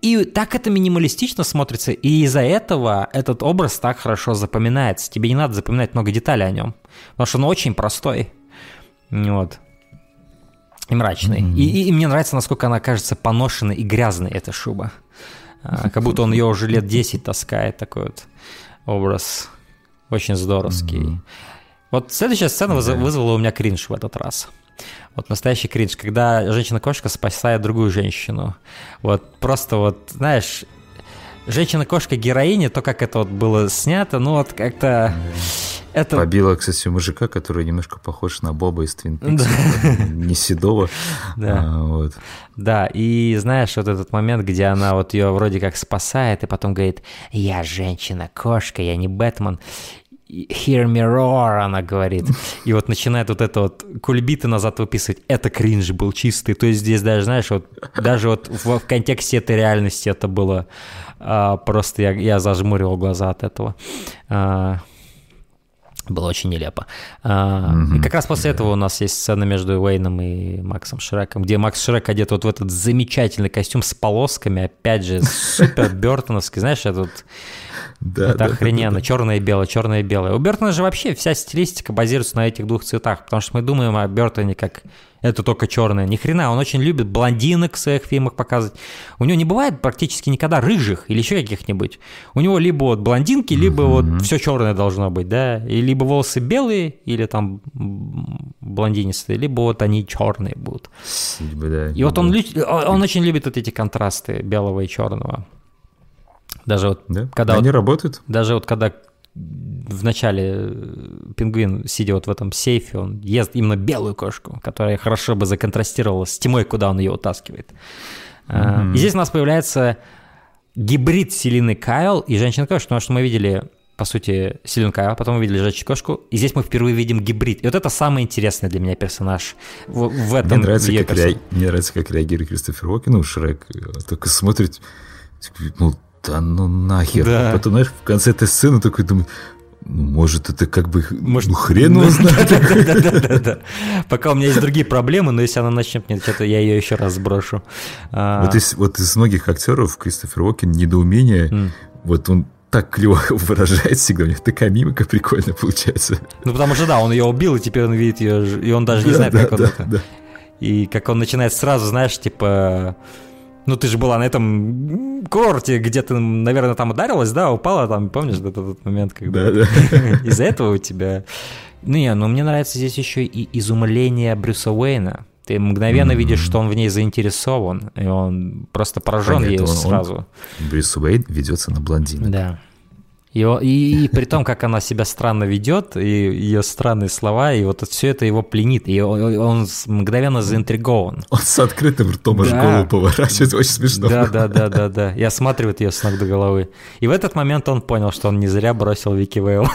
И так это минималистично смотрится, и из-за этого этот образ так хорошо запоминается. Тебе не надо запоминать много деталей о нем, потому что он очень простой. Вот. И мрачный. И, и- и мне нравится, насколько она кажется поношенной и грязной, эта шуба. А, [laughs] как будто он ее уже лет 10 таскает, такой вот образ. Очень здоровский. Вот следующая сцена выз- вызвала у меня кринж в этот раз. Вот настоящий кринж, когда женщина-кошка спасает другую женщину. Вот просто вот, знаешь, женщина-кошка героиня, то, как это вот было снято, ну вот как-то... Это... Побила, кстати, мужика, который немножко похож на Боба из Твин. [laughs] Не седого. Да. а, вот. Да, и знаешь, вот этот момент, где она вот ее вроде как спасает, и потом говорит, я женщина-кошка, я не Бэтмен. Hear me roar, она говорит. И вот начинает вот это вот кульбиты назад выписывать. Это кринж был чистый. То есть здесь даже, знаешь, вот даже вот в, в контексте этой реальности это было а, просто я, я зажмуривал глаза от этого. А, было очень нелепо. А, И как раз после этого у нас есть сцена между Уэйном и Максом Шреком, где Макс Шрек одет вот в этот замечательный костюм с полосками, опять же, супер Бертоновский, знаешь, этот Да, это да, охрененно. Черное и белое, черное и белое. У Бертона же вообще вся стилистика базируется на этих двух цветах, потому что мы думаем о Бертоне как это только черное. Ни хрена, он очень любит блондинок в своих фильмах показывать. У него не бывает практически никогда рыжих или еще каких-нибудь. У него либо вот блондинки, либо вот все черное должно быть, да, и либо волосы белые, или там блондинистые, либо вот они черные будут. Либо, да, И вот он он очень любит вот эти контрасты белого и черного. Даже вот Да? когда вот Они работают? даже вот когда в начале э, пингвин, сидя вот в этом сейфе, он ест именно белую кошку, которая хорошо бы законтрастировала с тьмой, куда он ее утаскивает. А, И здесь у нас появляется гибрид Селины Кайл и женщины кошки, потому что мы видели по сути, Селин Кайл, потом мы видели Жачью кошку, и здесь мы впервые видим гибрид. И вот это самый интересный для меня персонаж в, в этом Мне нравится, как персон- ре- мне нравится, как реагирует Кристофер Уокен, ну, Шрек, только смотрит, такой, ну, да ну нахер. Да. Потом, знаешь, в конце этой сцены такой думает, ну, может, это как бы, Может, ну, хрен его знает. Да-да-да. Пока у меня есть другие проблемы, но если она начнет мне что-то, я ее еще раз сброшу. А, Вот из, вот из многих актеров Кристофер Уокен недоумение, вот он так клево [laughs] выражает всегда, у него такая мимика прикольная получается. Ну, потому что, да, он ее убил, и теперь он видит ее, и он даже не знает, да, как он да, это... да. И как он начинает сразу, знаешь, типа... Ну, ты же была на этом курорте, где ты, наверное, там ударилась, да, упала там, помнишь этот, этот момент, когда... Да, [laughs] Из-за этого у тебя... Ну, не, но мне нравится здесь еще и изумление Брюса Уэйна. Ты мгновенно видишь, что он в ней заинтересован, и он просто поражен Понятно, ею он- он- сразу. Брюс Уэйн ведется на блондина. Да. И, и, и при том, как она себя странно ведет, и ее странные слова, и вот все это его пленит, и он, он мгновенно заинтригован. Он с открытым ртом аж Да. голову поворачивает, очень смешно. Да, да, да, да, да. И осматривает ее с ног до головы. И в этот момент он понял, что он не зря бросил Вики Вейл.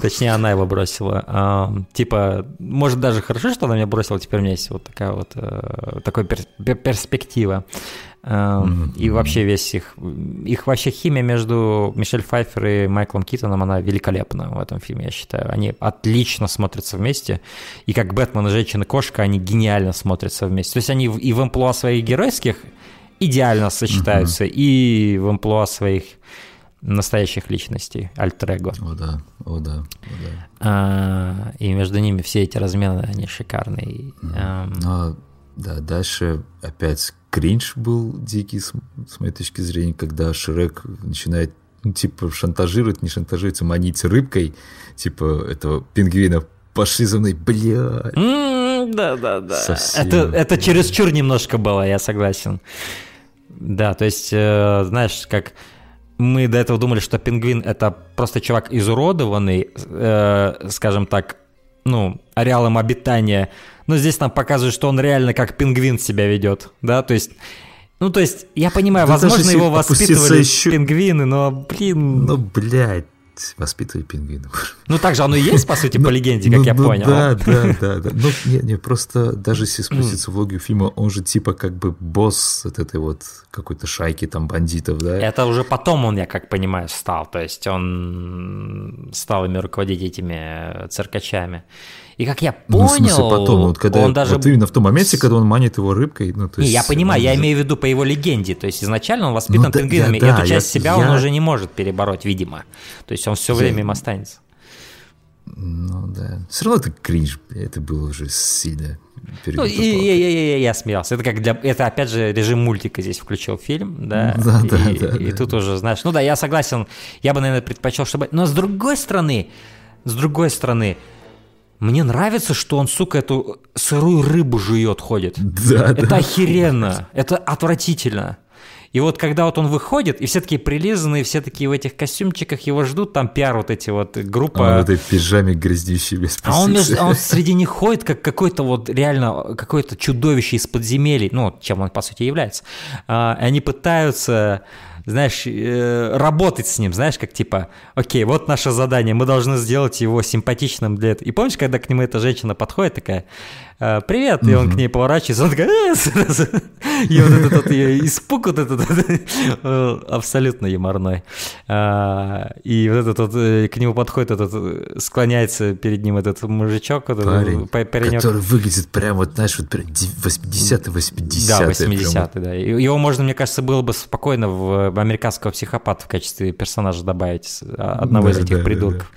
Точнее, она его бросила. А, Типа, может, даже хорошо, что она меня бросила, теперь у меня есть вот такая вот э, пер- перспектива. А, И вообще весь их, их вообще химия между Мишель Пфайфер и Майклом Китоном, она великолепна в этом фильме, я считаю. Они отлично смотрятся вместе. И как Бэтмен и Женщина-кошка, они гениально смотрятся вместе. То есть они и в амплуа своих геройских идеально сочетаются, и в амплуа своих настоящих личностей, альтер-эго. О да, о да, о да. А, и между ними все эти размены, они шикарные. И, эм, Но, да, дальше опять кринж был дикий, с, с моей точки зрения, когда Шрек начинает, ну, типа, шантажировать, не шантажировать, а манить рыбкой, типа, этого пингвина, пошли за мной, бля. М, Да, да, да. Совсем. Это, это чересчур немножко было, я согласен. Да, то есть, э, знаешь, как мы до этого думали, что пингвин это просто чувак изуродованный, э, скажем так, ну, ареалом обитания. Но здесь нам показывают, что он реально как пингвин себя ведет, да, то есть. Ну, то есть, я понимаю, Да возможно, его воспитывали еще- пингвины, но, блин, Ну, блядь, воспитывай пингвинов. ну так же оно и есть, по сути, по Ну, легенде, ну, как я ну понял. Да, да, да, да. Ну, не, не, просто даже если спуститься в логику фильма, он же типа как бы босс от этой вот какой-то шайки там бандитов, да? Это уже потом он, я как понимаю, стал. То есть он стал ими руководить этими циркачами. И как я Ну, понял, в смысле, потом, вот когда, он даже... вот именно в том моменте, когда он манит его рыбкой, ну, то Не, есть... я понимаю, он я же- имею в виду по его легенде. То есть изначально он воспитан Ну да, пингвинами, я- и да, эту часть я- себя он я- уже не может перебороть, видимо. То есть он все время им останется. Ну, да. Все равно это кринж, это было уже сильно Ну, и, я, я- я- я смеялся. Это как для, это опять же режим мультика здесь включил фильм, да. [laughs] Да, и, да, и- да, и да. тут уже, знаешь, ну да, я согласен. Я бы, наверное, предпочел, чтобы. Но с другой стороны, с другой стороны, мне нравится, что он, сука, эту сырую рыбу жует, ходит. Да, Это да. охеренно, это отвратительно. И вот когда вот он выходит, и все такие прилизанные, все такие в этих костюмчиках его ждут, там пиар вот эти вот группа. А он в этой пижаме грязнющей без А он, позиции. он среди них ходит, как какой-то вот реально какое-то чудовище из подземелий, ну, чем он, по сути, является. А, и они пытаются, знаешь, э, работать с ним, знаешь, как типа, окей, вот наше задание, мы должны сделать его симпатичным для этого. И помнишь, когда к нему эта женщина подходит, такая, «Э, привет, и он к ней поворачивается, он такой, «Э», и вот этот испуг вот этот э, абсолютно юморной. И вот этот вот, э, к нему подходит этот, э, склоняется перед ним этот мужичок, Парень, который выглядит прям вот, знаешь, вот прям 80-й, 80-й. Да, прям 80-й, да. Его можно, мне кажется, было бы спокойно в американского психопата в качестве персонажа добавить а, одного из этих придурков.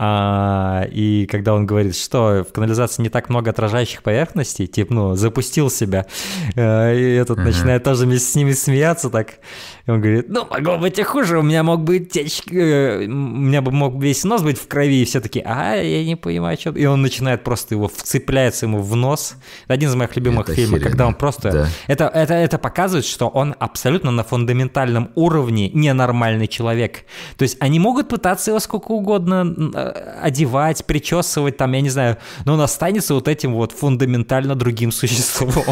А, и когда он говорит, что в канализации не так много отражающих поверхностей, типа, ну, запустил себя, э, и этот начинает тоже с ними смеяться так. И он говорит, ну, могло быть и хуже, у меня мог быть течь, э, у меня бы мог весь нос быть в крови, и все такие, а, я не понимаю, что... И он начинает просто его, вцепляется ему в нос. Это один из моих любимых Это фильмов, когда он просто... Да. Это, это, это показывает, что он абсолютно на фундаментальном уровне ненормальный человек. То есть они могут пытаться его сколько угодно одевать, причесывать, там, я не знаю, но он останется вот этим вот фундаментально другим существом.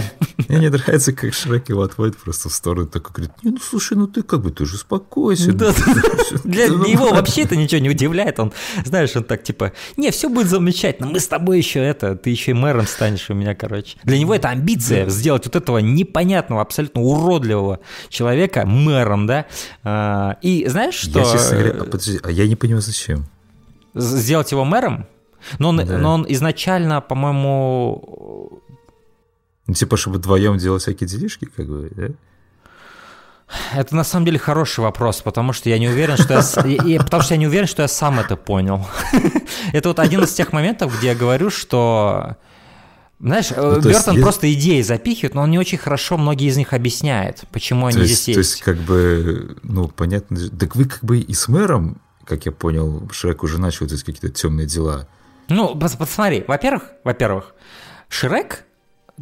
Мне не нравится, как Шрек его отводит просто в сторону, такой говорит, ну слушай, ну ты как бы, ты же успокойся. Да, [laughs] Для него вообще это ничего не удивляет, он, знаешь, он так типа, не, все будет замечательно, мы с тобой еще это, ты еще и мэром станешь у меня, короче. Для него это амбиция сделать вот этого непонятного, абсолютно уродливого человека мэром, да, А, и знаешь, что... Я, честно говоря, подожди, а я не понимаю, зачем. Сделать его мэром? Но он, Да. но он изначально, по-моему, Ну, типа, чтобы вдвоем делать всякие делишки, как бы, да? Это на самом деле хороший вопрос, потому что я не уверен, что я, потому что я не уверен, что я сам это понял. [laughs] Это вот один из тех моментов, где я говорю, что знаешь, Ну, Бертон есть- просто идеи запихивает, но он не очень хорошо многие из них объясняет, почему они То здесь есть, то есть. есть, как бы, ну, понятно. Так вы как бы и с мэром, как я понял, Шрек уже начал делать какие-то темные дела. Ну, пос- посмотри, во-первых, во-первых, Шрек,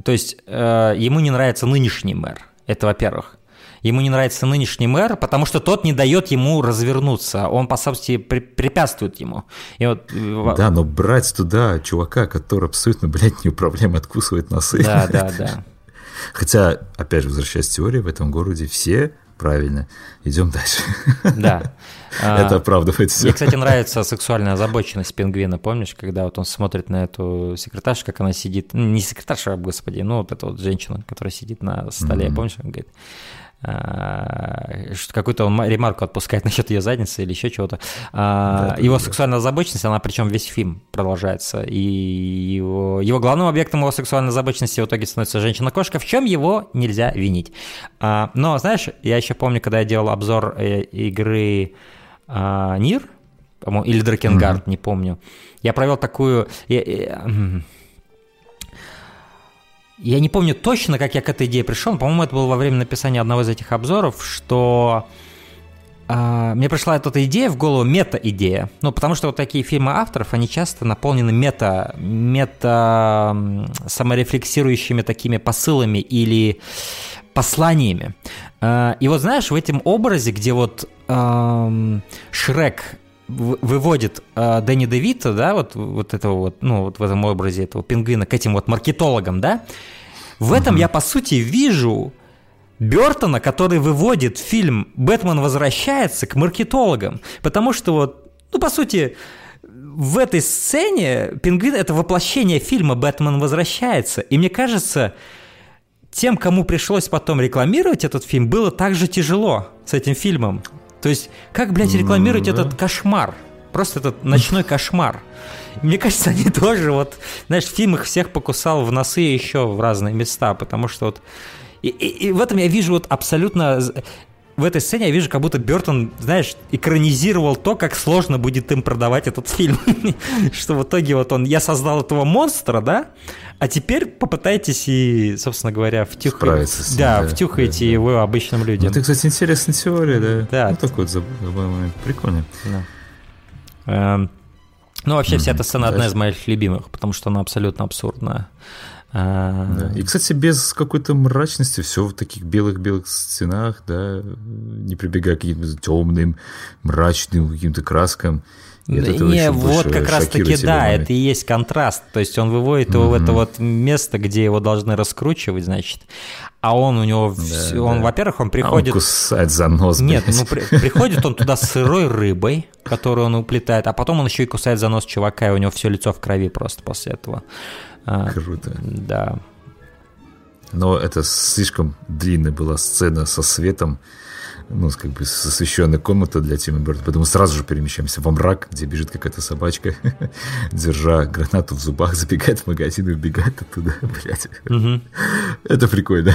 то есть э, ему не нравится нынешний мэр, это во-первых. Ему не нравится нынешний мэр, потому что тот не дает ему развернуться, он, по сути, при- препятствует ему. И вот, э, Да, но брать туда чувака, который абсолютно, блядь, неуправляемо откусывает носы. да, да, да. [laughs] Хотя, опять же, возвращаясь к теории, в этом городе все правильно. Идем дальше. да. [laughs] А, Это оправдывает все. Мне, кстати, нравится сексуальная озабоченность пингвина, помнишь, когда вот он смотрит на эту секретаршу, как она сидит, ну, не секретарша, господи, ну вот эта вот женщина, которая сидит на столе, помнишь, он говорит, а, какую-то он ма- ремарку отпускает [laughs] насчет ее задницы или еще чего-то. А, Да, его сексуальная озабоченность, она причем весь фильм продолжается. И его, его главным объектом его сексуальной озабоченности в итоге становится женщина-кошка, в чем его нельзя винить. А, но, знаешь, я еще помню, когда я делал обзор э, игры а, Нир, или Дракенгард, не помню. Я провел такую... я- я, я не помню точно, как я к этой идее пришел, но, по-моему, это было во время написания одного из этих обзоров, что а, мне пришла эта идея в голову, мета-идея. Ну, потому что вот такие фильмы авторов, они часто наполнены мета, мета саморефлексирующими такими посылами или посланиями. А, И вот знаешь, в этом образе, где вот ам, Шрек выводит а, Дэнни Девита, да, вот, вот этого вот, ну, вот в этом образе этого пингвина к этим вот маркетологам, да, в этом я, по сути, вижу Бертона, который выводит фильм «Бэтмен возвращается» к маркетологам. Потому что вот, ну, по сути, в этой сцене пингвин – это воплощение фильма «Бэтмен возвращается». И мне кажется, тем, кому пришлось потом рекламировать этот фильм, было так же тяжело с этим фильмом. То есть, как, блядь, рекламировать да. этот кошмар? Просто этот ночной кошмар. Мне кажется, они тоже вот, знаешь, фильм их всех покусал в носы еще в разные места, потому что вот... И, и- и в этом я вижу вот абсолютно... В этой сцене я вижу, как будто Бертон, знаешь, экранизировал то, как сложно будет им продавать этот фильм. [laughs] Что в итоге вот он... Я создал этого монстра, да? А теперь попытайтесь и, собственно говоря, втюхать... Да, да, втюхайте да, да. его обычным Ну, людям. это, кстати, интересная теория, да. Да. Ну, такой забавный момент. Прикольно. Эм, Ну, вообще, вся эта сцена одна из моих любимых, потому что она абсолютно абсурдная. А, Да. И, кстати, без какой-то мрачности, все в таких белых-белых стенах, да, не прибегая к каким-то темным, мрачным каким-то краскам. И от Да не, вот как раз таки да, момент. это и есть контраст. То есть он выводит его в это вот место, где его должны раскручивать, значит, а он у него, всё- он, да. во-первых, он А он приходит... кусает за нос, Нет, блядь. ну при- приходит он туда с сырой рыбой, которую он уплетает, а потом он еще и кусает за нос чувака, и у него все лицо в крови просто после этого. А, Круто. да. Но это слишком длинная была сцена со светом, ну, как бы с освещенной комната для Тима Бертона. Поэтому сразу же перемещаемся во мрак, где бежит какая-то собачка, [laughs] держа гранату в зубах, [laughs] забегает в магазин и убегает оттуда, [laughs] блядь. Это прикольно.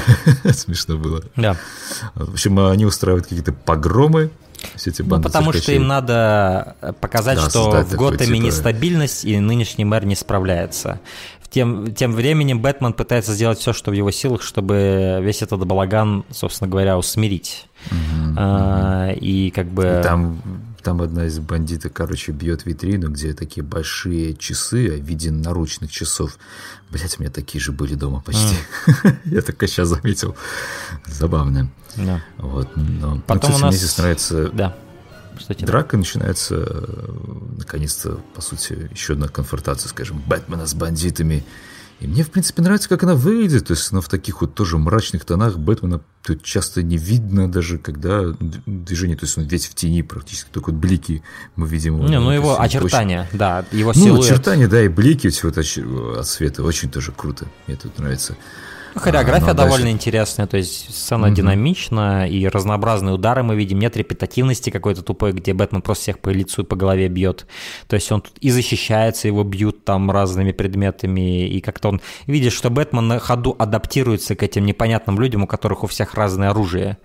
Смешно было. Да. В общем, они устраивают какие-то погромы, все эти Ну, банды потому что циркачей. им надо э, показать, Да, что в Готэме типа- нестабильность, и нынешний мэр не справляется. Тем, тем временем Бэтмен пытается сделать все, что в его силах, чтобы весь этот балаган, собственно говоря, усмирить. А, и как бы... И там, там одна из бандитов, короче, бьет витрину, где такие большие часы в виде наручных часов. Блять, у меня такие же были дома почти. [laughs] Я только сейчас заметил. Забавно. Да. Вот. Но, но, Потом кстати, у нас- мне здесь нравится Да. Тебе Драка начинается, э, наконец-то, по сути, еще одна конфронтация, скажем, Бэтмена с бандитами. И мне, в принципе, нравится, как она выглядит. То есть она в таких вот тоже мрачных тонах Бэтмена тут часто не видно даже, когда движение. То есть он весь в тени практически, только вот блики мы видим. Не, ну его есть очень- очертания, да, его Ну, силуэт. очертания, да, и блики все это оч- от света. Очень тоже круто. Мне тут нравится. Ну, Хореография А, ну, довольно дальше- интересная, то есть сцена динамична, и разнообразные удары мы видим, нет репетативности какой-то тупой, где Бэтмен просто всех по лицу и по голове бьет. То есть он тут и защищается, его бьют там разными предметами, и как-то он... Видишь, что Бэтмен на ходу адаптируется к этим непонятным людям, у которых у всех разное оружие.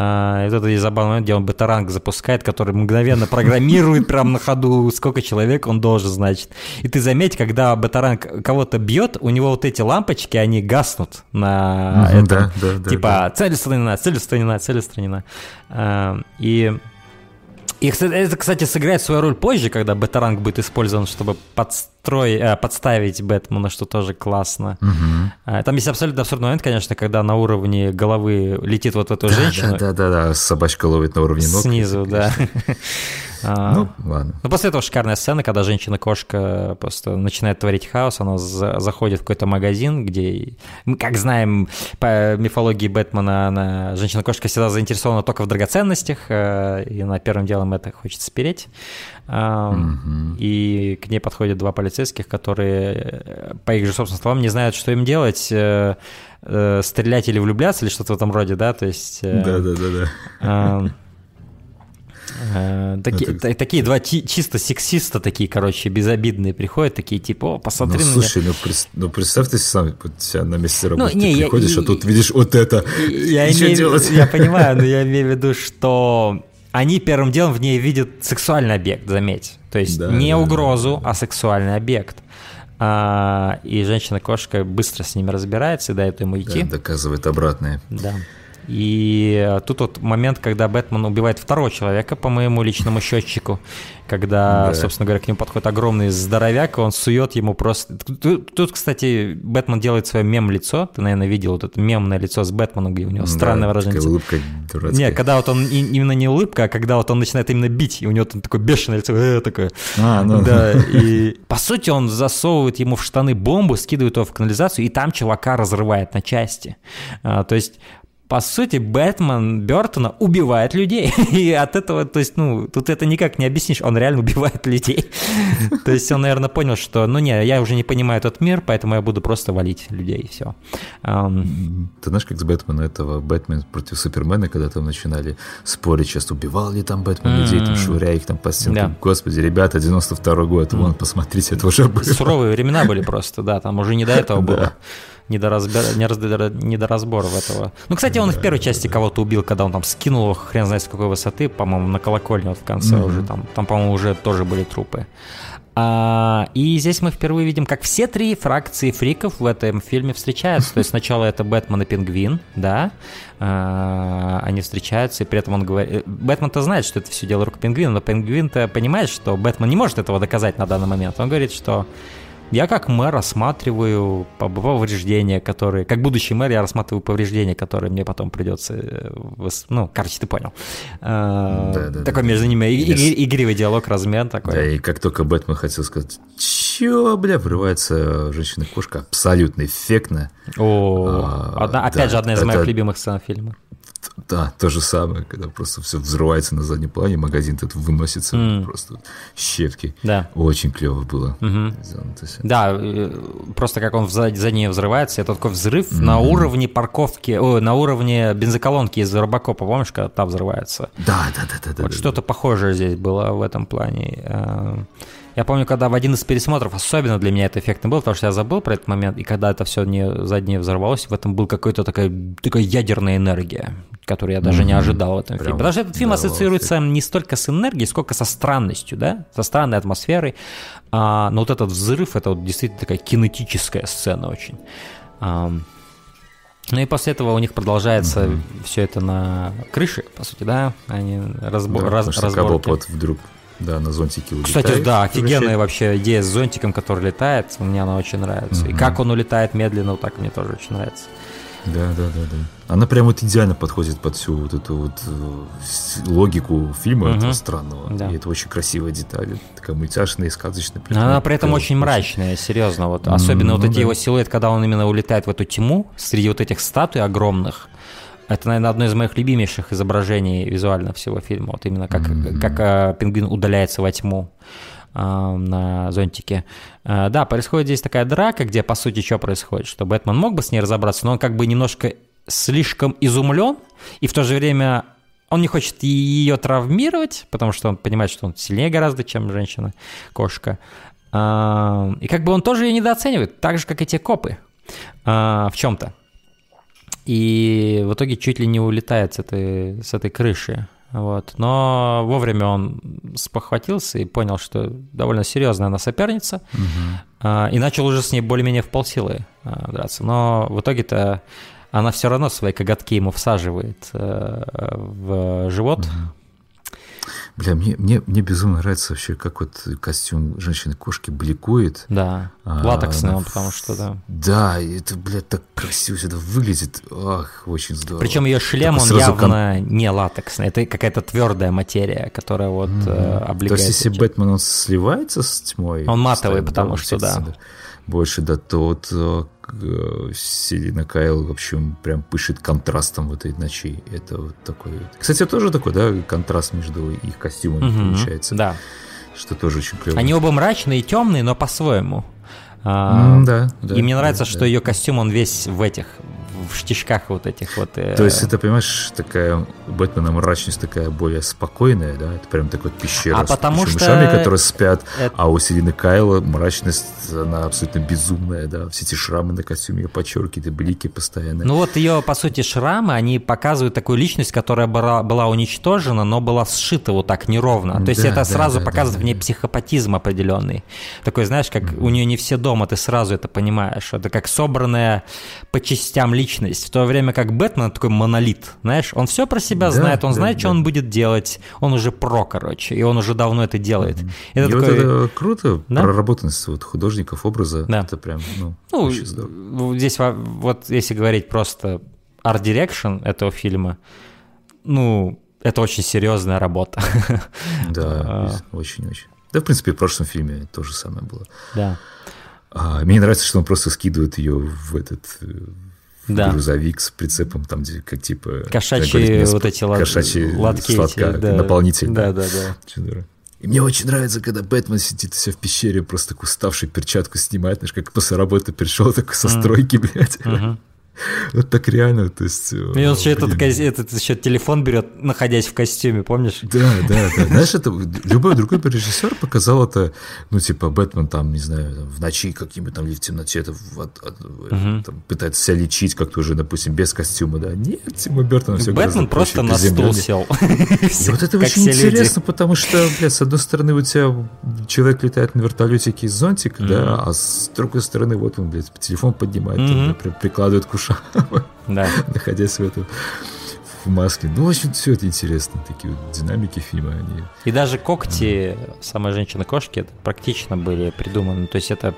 А, это есть забавный момент, где он бетаранг запускает, который мгновенно программирует прямо на ходу, сколько человек он должен, значит. И ты заметь, когда бетаранг кого-то бьет, у него вот эти лампочки, они гаснут на этом. да, да, да, типа да. цель устранена, цель устранена, цель устранена. А, И и это, кстати, сыграет свою роль позже, когда бетаранг будет использован, чтобы подстроить, э, подставить Бэтмена, что тоже классно. А, Там есть абсолютно абсурдный момент, конечно, когда на уровне головы летит вот эту женщину Да, да, да, да, собачка ловит на уровне ног. снизу, да. [laughs] А, Ну, ладно. ну, после этого шикарная сцена, когда женщина-кошка просто начинает творить хаос, она за- заходит в какой-то магазин, где, мы как знаем, по мифологии Бэтмена, она, женщина-кошка всегда заинтересована только в драгоценностях, э, и она первым делом это хочет спереть. А, И к ней подходят два полицейских, которые, э, по их же собственным словам, не знают, что им делать, э, стрелять или влюбляться, или что-то в этом роде, да, то есть... э, Да, да, да, да. а, э, та- Такие два чи- чисто сексиста, такие, короче, безобидные приходят, такие типа, о, посмотри Ну, на слушай, ну, прес- ну представь ты сам себя на месте работы, не, ты я- приходишь, и- а тут видишь вот это. меня. Я, [laughs] И что имею- делать? я [laughs] понимаю, но я имею в виду, что они первым делом в ней видят сексуальный объект, заметь. То есть Да, не да, угрозу, а сексуальный объект. А, и женщина-кошка быстро с ними разбирается и дает ему Да, идти. доказывает обратное. Да. И э, тут вот момент, когда Бэтмен убивает второго человека по моему личному счетчику, когда, Да. собственно говоря, к нему подходит огромный здоровяк, и он сует ему просто... Тут, тут, кстати, Бэтмен делает свое мем-лицо, ты, наверное, видел вот это мемное лицо с Бэтменом, где у него странное Да, выражение такая улыбка дурацкая. Не, когда вот он именно не улыбка, а когда вот он начинает именно бить, и у него там такое бешеное лицо, э, такое. А, ну. Да, и по сути он засовывает ему в штаны бомбу, скидывает его в канализацию, и там чувака разрывает на части. А, то есть по сути, Бэтмен Бертона убивает людей. [laughs] И от этого, то есть, ну, тут это никак не объяснишь, он реально убивает людей. [laughs] То есть он, наверное, понял, что, ну, не, я уже не понимаю этот мир, поэтому я буду просто валить людей, и все. Ты знаешь, как с Бэтмена этого Бэтмен против Супермена, когда там начинали спорить, сейчас убивал ли там Бэтмен людей, там швыряя их там по стенкам. Господи, ребята, 92 год, вон, посмотрите, это уже было. Суровые времена были просто, да, там уже не до этого [laughs] было. Не до, разбера- не, раз- не до разборов этого. Ну, кстати, он и в первой части кого-то убил, когда он там скинул его хрен знает с какой высоты, по-моему, на колокольне вот в конце уже там, там, по-моему, уже тоже были трупы. А, и здесь мы впервые видим, как все три фракции фриков в этом фильме встречаются. То есть сначала это Бэтмен и Пингвин, да, а, они встречаются, и при этом он говорит... Бэтмен-то знает, что это все дело рук Пингвина, но Пингвин-то понимает, что Бэтмен не может этого доказать на данный момент. Он говорит, что я как мэр рассматриваю пов- повреждения, которые... Как будущий мэр я рассматриваю повреждения, которые мне потом придется... э, Ну, короче, ты понял. Да-да-да. Такой между ними и- и- игривый диалог, размен такой. Да, и как только Бэтмен хотел сказать, чё, бля, врывается женщина-кошка абсолютно эффектно. О, А, одна- опять да, же, одна из это- моих любимых сцен фильма. Да, то же самое, когда просто все взрывается на заднем плане, магазин тут выносится, просто щепки. Да. Очень клево было. всё. Да, э, просто как он за, за нее взрывается, это такой взрыв на уровне парковки, о, на уровне бензоколонки из Робокопа, помнишь, когда та взрывается? Да, да, да, да, да. Вот да. что-то похожее здесь было в этом плане. Я помню, когда в один из пересмотров, особенно для меня это эффектно было, потому что я забыл про этот момент, и когда это все не, заднее взорвалось, в этом был какой-то такая, такая ядерная энергия, которую я даже не ожидал в этом Прям фильме. Потому что этот фильм ассоциируется не столько с энергией, сколько со странностью, да, со странной атмосферой. А, но вот этот взрыв, это вот действительно такая кинетическая сцена очень. Ам, ну и после этого у них продолжается все это на крыше, по сути, да? Они разбор, Да, раз- разборки. Кабо вот вдруг, да, на зонтике улетает. Кстати, да, офигенная Вообще, идея с зонтиком, который летает, мне она очень нравится. И как он улетает медленно, вот так мне тоже очень нравится. Да, да, да, да. Она прям вот идеально подходит под всю вот эту вот э, логику фильма этого странного. Да. И это очень красивая деталь. Такая мультяшная и сказочная. Но она при этом очень мрачная, серьезно. Вот. Особенно вот ну эти да. его силуэт, когда он именно улетает в эту тьму, среди вот этих статуй огромных. Это, наверное, одно из моих любимейших изображений визуально всего фильма. Вот именно как, как э, пингвин удаляется во тьму э, на зонтике. Э, да, происходит здесь такая драка, где, по сути, что происходит? Что Бэтмен мог бы с ней разобраться, но он как бы немножко слишком изумлен, и в то же время он не хочет ее травмировать, потому что он понимает, что он сильнее гораздо, чем женщина-кошка. А, И как бы он тоже ее недооценивает, так же, как и те копы а, в чем-то. И в итоге чуть ли не улетает с этой, с этой крыши. Вот. Но вовремя он спохватился и понял, что довольно серьезная она соперница, а, и начал уже с ней более-менее в полсилы а, драться. Но в итоге-то она все равно свои коготки ему всаживает э, в живот. Бля, мне, мне, мне безумно нравится вообще, как вот костюм женщины-кошки бликует. Да, А, латексный она он, потому что, да. Да, это, блядь, так красиво всегда выглядит. Ах, очень здорово. Причем ее шлем, Такой он сразу кон- явно не латексный. Это какая-то твердая материя, которая вот э, То облегает. есть, если эти- Бэтмен, он сливается с тьмой? Он матовый, потому что эти да. Больше, да, то вот э, э, Селина Кайл, в общем, прям пышет контрастом в этой ночи. Это вот такой... Кстати, тоже такой, да, контраст между их костюмами Мгм, получается. Да. Что тоже очень клево. Они оба мрачные и темные, но по-своему. А, М, да, да, и мне да, нравится, да. что ее костюм, он весь в этих, в штишках вот этих вот. э, То есть это, понимаешь, такая у Бэтмена мрачность такая более спокойная, да? Это прям такой вот пещера А с потому что мышами, которые спят, это- а у Селины Кайла мрачность, она абсолютно безумная, да? Все эти шрамы на костюме ее подчеркивают, и блики постоянно. Ну вот ее, по сути, шрамы, они показывают такую личность, которая была, была уничтожена, но была сшита вот так неровно. То есть Да, это да, сразу да, показывает да, в ней да. психопатизм определенный. Такой, знаешь, как у нее не все дома, ты сразу это понимаешь. Это как собранная по частям личность. В то время как Бэтмен такой монолит, знаешь, он все про себя Да, знает, он да, знает, что да. он будет делать, он уже про, короче, и он уже давно это делает. И Это вот такой... это круто, Да? проработанность вот художников образа, Да. это прям, ну, Ну, очень здорово. здесь во- вот если говорить просто art direction этого фильма, ну, это очень серьезная работа. [laughs] Да, А. очень-очень. Да, в принципе, в прошлом фильме то же самое было. Да. А, мне нравится, что он просто скидывает ее в этот э, Да. грузовик с прицепом, там, где как типа... Кошачьи говорит вот эти лад- кошачьи лотки сладка- эти, да. наполнитель. Да, да, да. Здорово. И мне очень нравится, когда Бэтмен сидит у себя в пещере, просто такую уставший перчатку снимает, знаешь, как после работы пришел, такой со стройки, блядь. [laughs] Вот так реально, то есть... И он еще этот, этот еще телефон берет, находясь в костюме, помнишь? Да, да, да. Знаешь, это любой другой режиссер показал это, ну, типа, Бэтмен там, не знаю, в ночи каким-то там или в темноте это, вот, от- там, пытается себя лечить как-то уже, допустим, без костюма, да. Нет, Тима Бертона все Бэтмен просто на стул сел. [laughs] И вот это очень интересно, потому что, блядь, с одной стороны у тебя человек летает на вертолетике из зонтика, да, а с другой стороны вот он, блядь, телефон поднимает, прикладывает к ушам, Да. [laughs] находясь в этом в маске. Ну, очень все это интересно, такие вот динамики фильма, они... И даже когти самой женщины-кошки практично были придуманы. То есть это,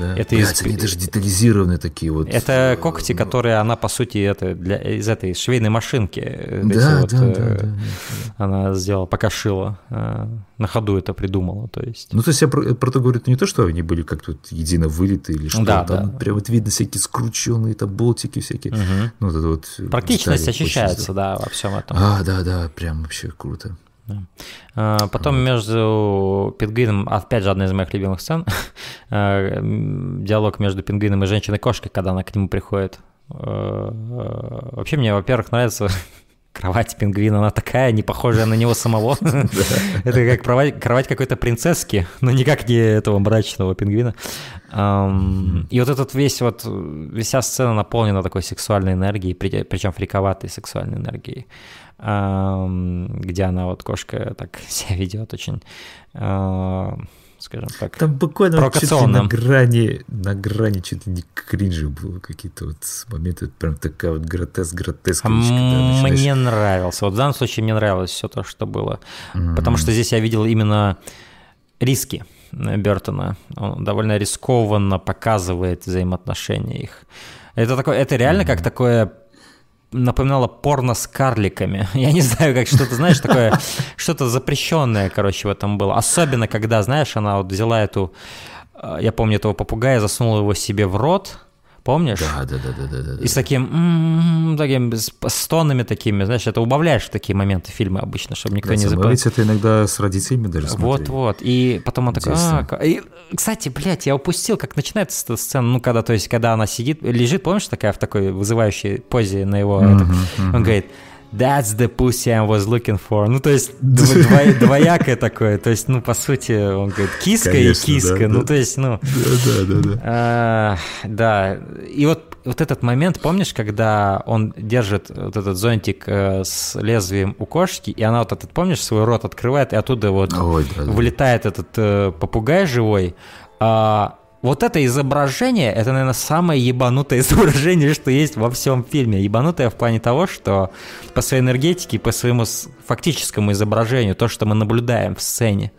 Да. Это Блядь, из- они даже детализированные такие вот. это э, когти, ну, которые она, по сути, это для, из этой швейной машинки. эти Да, вот, да, да, э, да, да. Она сделала, пока шила. э, На ходу это придумала. То есть. Ну, то есть я про, про то говорю, это не то, что они были как-то едино вылиты или что Да, там да. прям вот видно всякие скрученные там болтики всякие. Мгм. Ну, вот это вот Практичность ощущается, здорово. Да, во всем этом. А, да, да, прям вообще круто. А, Потом между пингвином, опять же, одна из моих любимых сцен, а, [laughs] м, диалог между пингвином и женщиной-кошкой, когда она к нему приходит. А, а, Вообще мне, во-первых, нравится [laughs] кровать пингвина, она такая, не похожая на него самого. [laughs] Это как кровать, какой-то принцесски, но никак не этого мрачного пингвина. И вот этот весь вот, вся сцена наполнена такой сексуальной энергией, при- причем фриковатой сексуальной энергией где она вот кошка так [laughs] себя ведет очень, скажем так. Там буквально Провокационно. на грани, на грани чуть ли не кринжа было какие-то вот моменты, прям такая вот гротеск, гротеск. А Мне нравился. Вот в данном случае мне нравилось все то, что было. Потому что здесь я видел именно риски Бертона. Он довольно рискованно показывает взаимоотношения их. Это такое, это реально как такое напоминало порно с карликами. [laughs] Я не знаю, как что-то, знаешь, такое, [laughs] что-то запрещенное, короче, в этом было. Особенно, когда, знаешь, она вот взяла эту, э, я помню этого попугая, засунула его себе в рот, Помнишь? Да, да, да, да, да, да. И с таким, м-м-м, таким с стонами такими, знаешь, это убавляешь в такие моменты фильма обычно, чтобы никто Да, не забыл. это иногда с родителями даже смотрели. Вот-вот. И потом он такой, а, и, кстати, блядь, я упустил, как начинается эта сцена, ну, когда, то есть, когда она сидит, лежит, помнишь, такая в такой вызывающей позе на его, он говорит, That's the pussy I was looking for. Ну, то есть, дво- [laughs] дво- двоякое такое. То есть, ну, по сути, он говорит, киска Конечно, и киска. да, ну, да. то есть, ну, Да, да, да, да. а, да, и вот, вот этот момент, помнишь, когда он держит вот этот зонтик э, с лезвием у кошки, и она вот этот, помнишь, свой рот открывает, и оттуда вот Ой, да, да. вылетает этот э, попугай живой. А, вот это изображение, это, наверное, самое ебанутое [laughs] изображение, что есть во всем фильме. Ебанутое в плане того, что по своей энергетике, по своему фактическому изображению, то, что мы наблюдаем в сцене.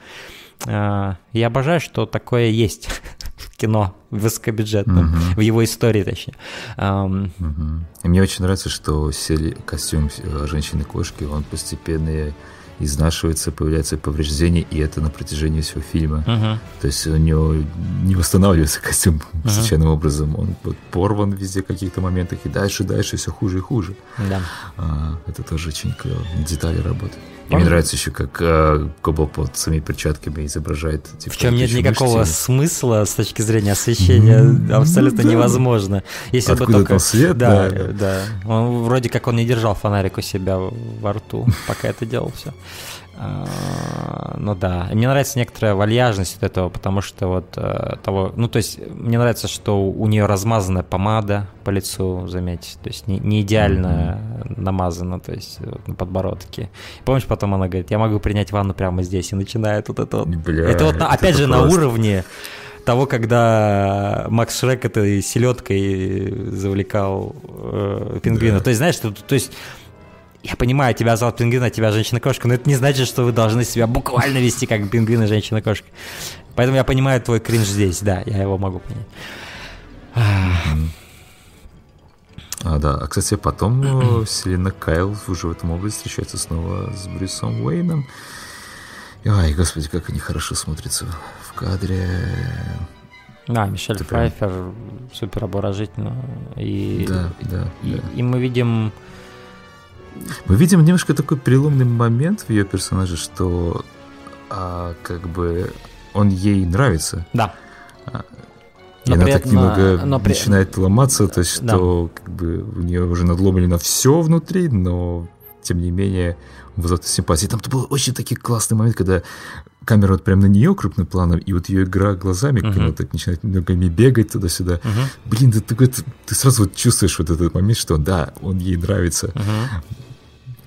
А, я обожаю, что такое есть [laughs] в кино высокобюджетном, в его истории, точнее. И мне очень нравится, что сели костюм э, женщины-кошки, он постепенно изнашивается, появляются повреждения, и это на протяжении всего фильма. мгм. То есть у него не восстанавливается [laughs] костюм случайным образом. Он вот порван везде в каких-то моментах, и дальше, дальше все хуже и хуже. Да. А, это тоже очень клево. Детали работы. И мне нравится еще, как а, Кобол под своими перчатками изображает. Типа, В чем нет никакого мышцы. смысла с точки зрения освещения, абсолютно да. невозможно. Если бы Откуда только... там свет, да, да. да. Он вроде как он не держал фонарик у себя во рту, пока это делал все. Ну да, мне нравится некоторая вальяжность от этого, потому что вот э, того, ну то есть мне нравится, что у нее размазанная помада по лицу, заметьте, то есть не, не идеально намазана, то есть вот на подбородке. Помнишь, потом она говорит, я могу принять ванну прямо здесь, и начинает вот это вот. Бля, это вот, на- это опять же, на просто. уровне того, когда Макс Шрек этой селедкой завлекал э, пингвина. То есть, знаешь, что, то есть я понимаю, тебя зовут пингвин, а тебя женщина-кошка, но это не значит, что вы должны себя буквально вести как пингвин и женщина-кошка. Поэтому я понимаю твой кринж здесь, да, я его могу понять. А, да. А, кстати, потом э, Селена Кайл уже в этом области встречается снова с Брюсом Уэйном. И, Ай, господи, как они хорошо смотрятся в кадре. Да, Мишель Ты прям- Пфайфер супер обворожительно. И, Да, да, и, да. и мы видим... Мы видим немножко такой переломный момент в ее персонаже, что а, как бы он ей нравится. Да. И Но она так немного но при- начинает ломаться, то есть Да. что как бы у нее уже надломлено все внутри, но тем не менее вызывает симпатии. Там был очень такой классный момент, когда камера вот прям на нее крупным планом, и вот ее игра глазами, Мгм. она так начинает ногами бегать туда-сюда. Блин, да ты, ты- ты сразу вот чувствуешь вот этот момент, что да, он ей нравится.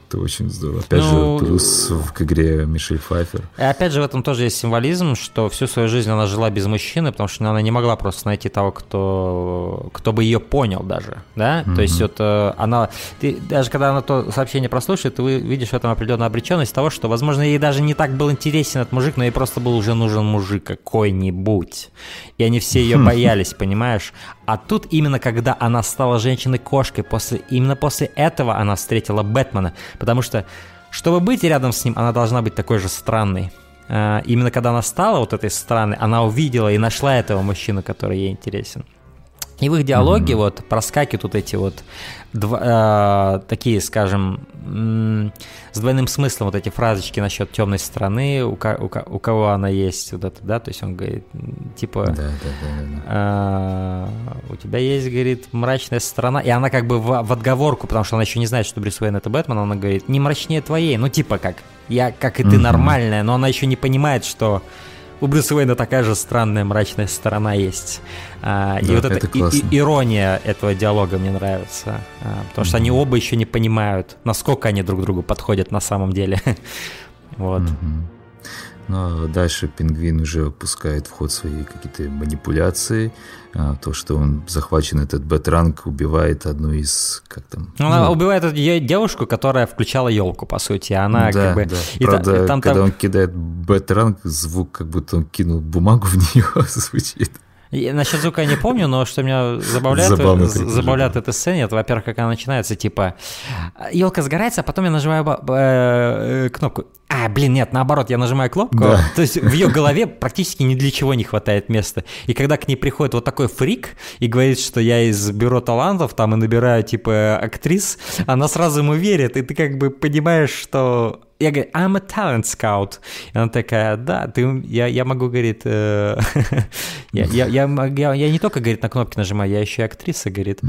Это очень здорово. Опять Ну, же, плюс в к игре Мишель Пфайфер. И опять же в этом тоже есть символизм, что всю свою жизнь она жила без мужчины, потому что она не могла просто найти того, кто, кто бы ее понял даже, да? То есть вот э, она, ты, даже когда она то сообщение прослушает, ты видишь в этом определенную обреченность того, что, возможно, ей даже не так был интересен этот мужик, но ей просто был уже нужен мужик какой-нибудь. И они все ее [laughs] боялись, понимаешь? А тут именно когда она стала женщиной-кошкой, после, именно после этого она встретила Бэтмена, потому что чтобы быть рядом с ним, она должна быть такой же странной. А, Именно когда она стала вот этой странной, она увидела и нашла этого мужчину, который ей интересен. И в их диалоге вот проскакивают вот эти вот два- э, такие, скажем, м, с двойным смыслом вот эти фразочки насчет темной стороны, у, ко- у ко- у кого она есть, вот это, да, то есть он говорит, типа, Да, да, да, да, а, у тебя есть, говорит, мрачная сторона, и она как бы в, в отговорку, потому что она еще не знает, что Брюс Уэйн это Бэтмен, она говорит, не мрачнее твоей, ну типа как, я, как и ты, Мгм. нормальная, но она еще не понимает, что у Брюса Уэйна такая же странная мрачная сторона есть. А, и Да, вот эта это и- и- классно. ирония этого диалога мне нравится, а, потому что они оба еще не понимают, насколько они друг другу подходят на самом деле. [laughs] Вот. Мгм. Ну, а дальше пингвин уже пускает в ход свои какие-то манипуляции. А, то, что он захвачен, этот бэтранг, убивает одну из... Как там? Ну, Она ну, убивает эту девушку, которая включала елку, по сути. Она да, как бы. да. и та- Правда, и там, когда там- он кидает бэтранг, звук, как будто он кинул бумагу в [laughs] нее, звучит. Насчет звука я не помню, но что меня забавляет, забавляет этой сцене, это, во-первых, как она начинается, типа, елка сгорается, а потом я нажимаю э, кнопку. А, блин, нет, наоборот, я нажимаю кнопку, Да. то есть в ее голове практически ни для чего не хватает места. И когда к ней приходит вот такой фрик и говорит, что я из бюро талантов там и набираю, типа, актрис, она сразу ему верит, и ты как бы понимаешь, что... Я говорю, I'm a talent scout. И она такая, да, ты, я, я могу, говорит, э, [laughs] я, я, не только, говорит, на кнопки нажимаю, я еще и актриса, говорит.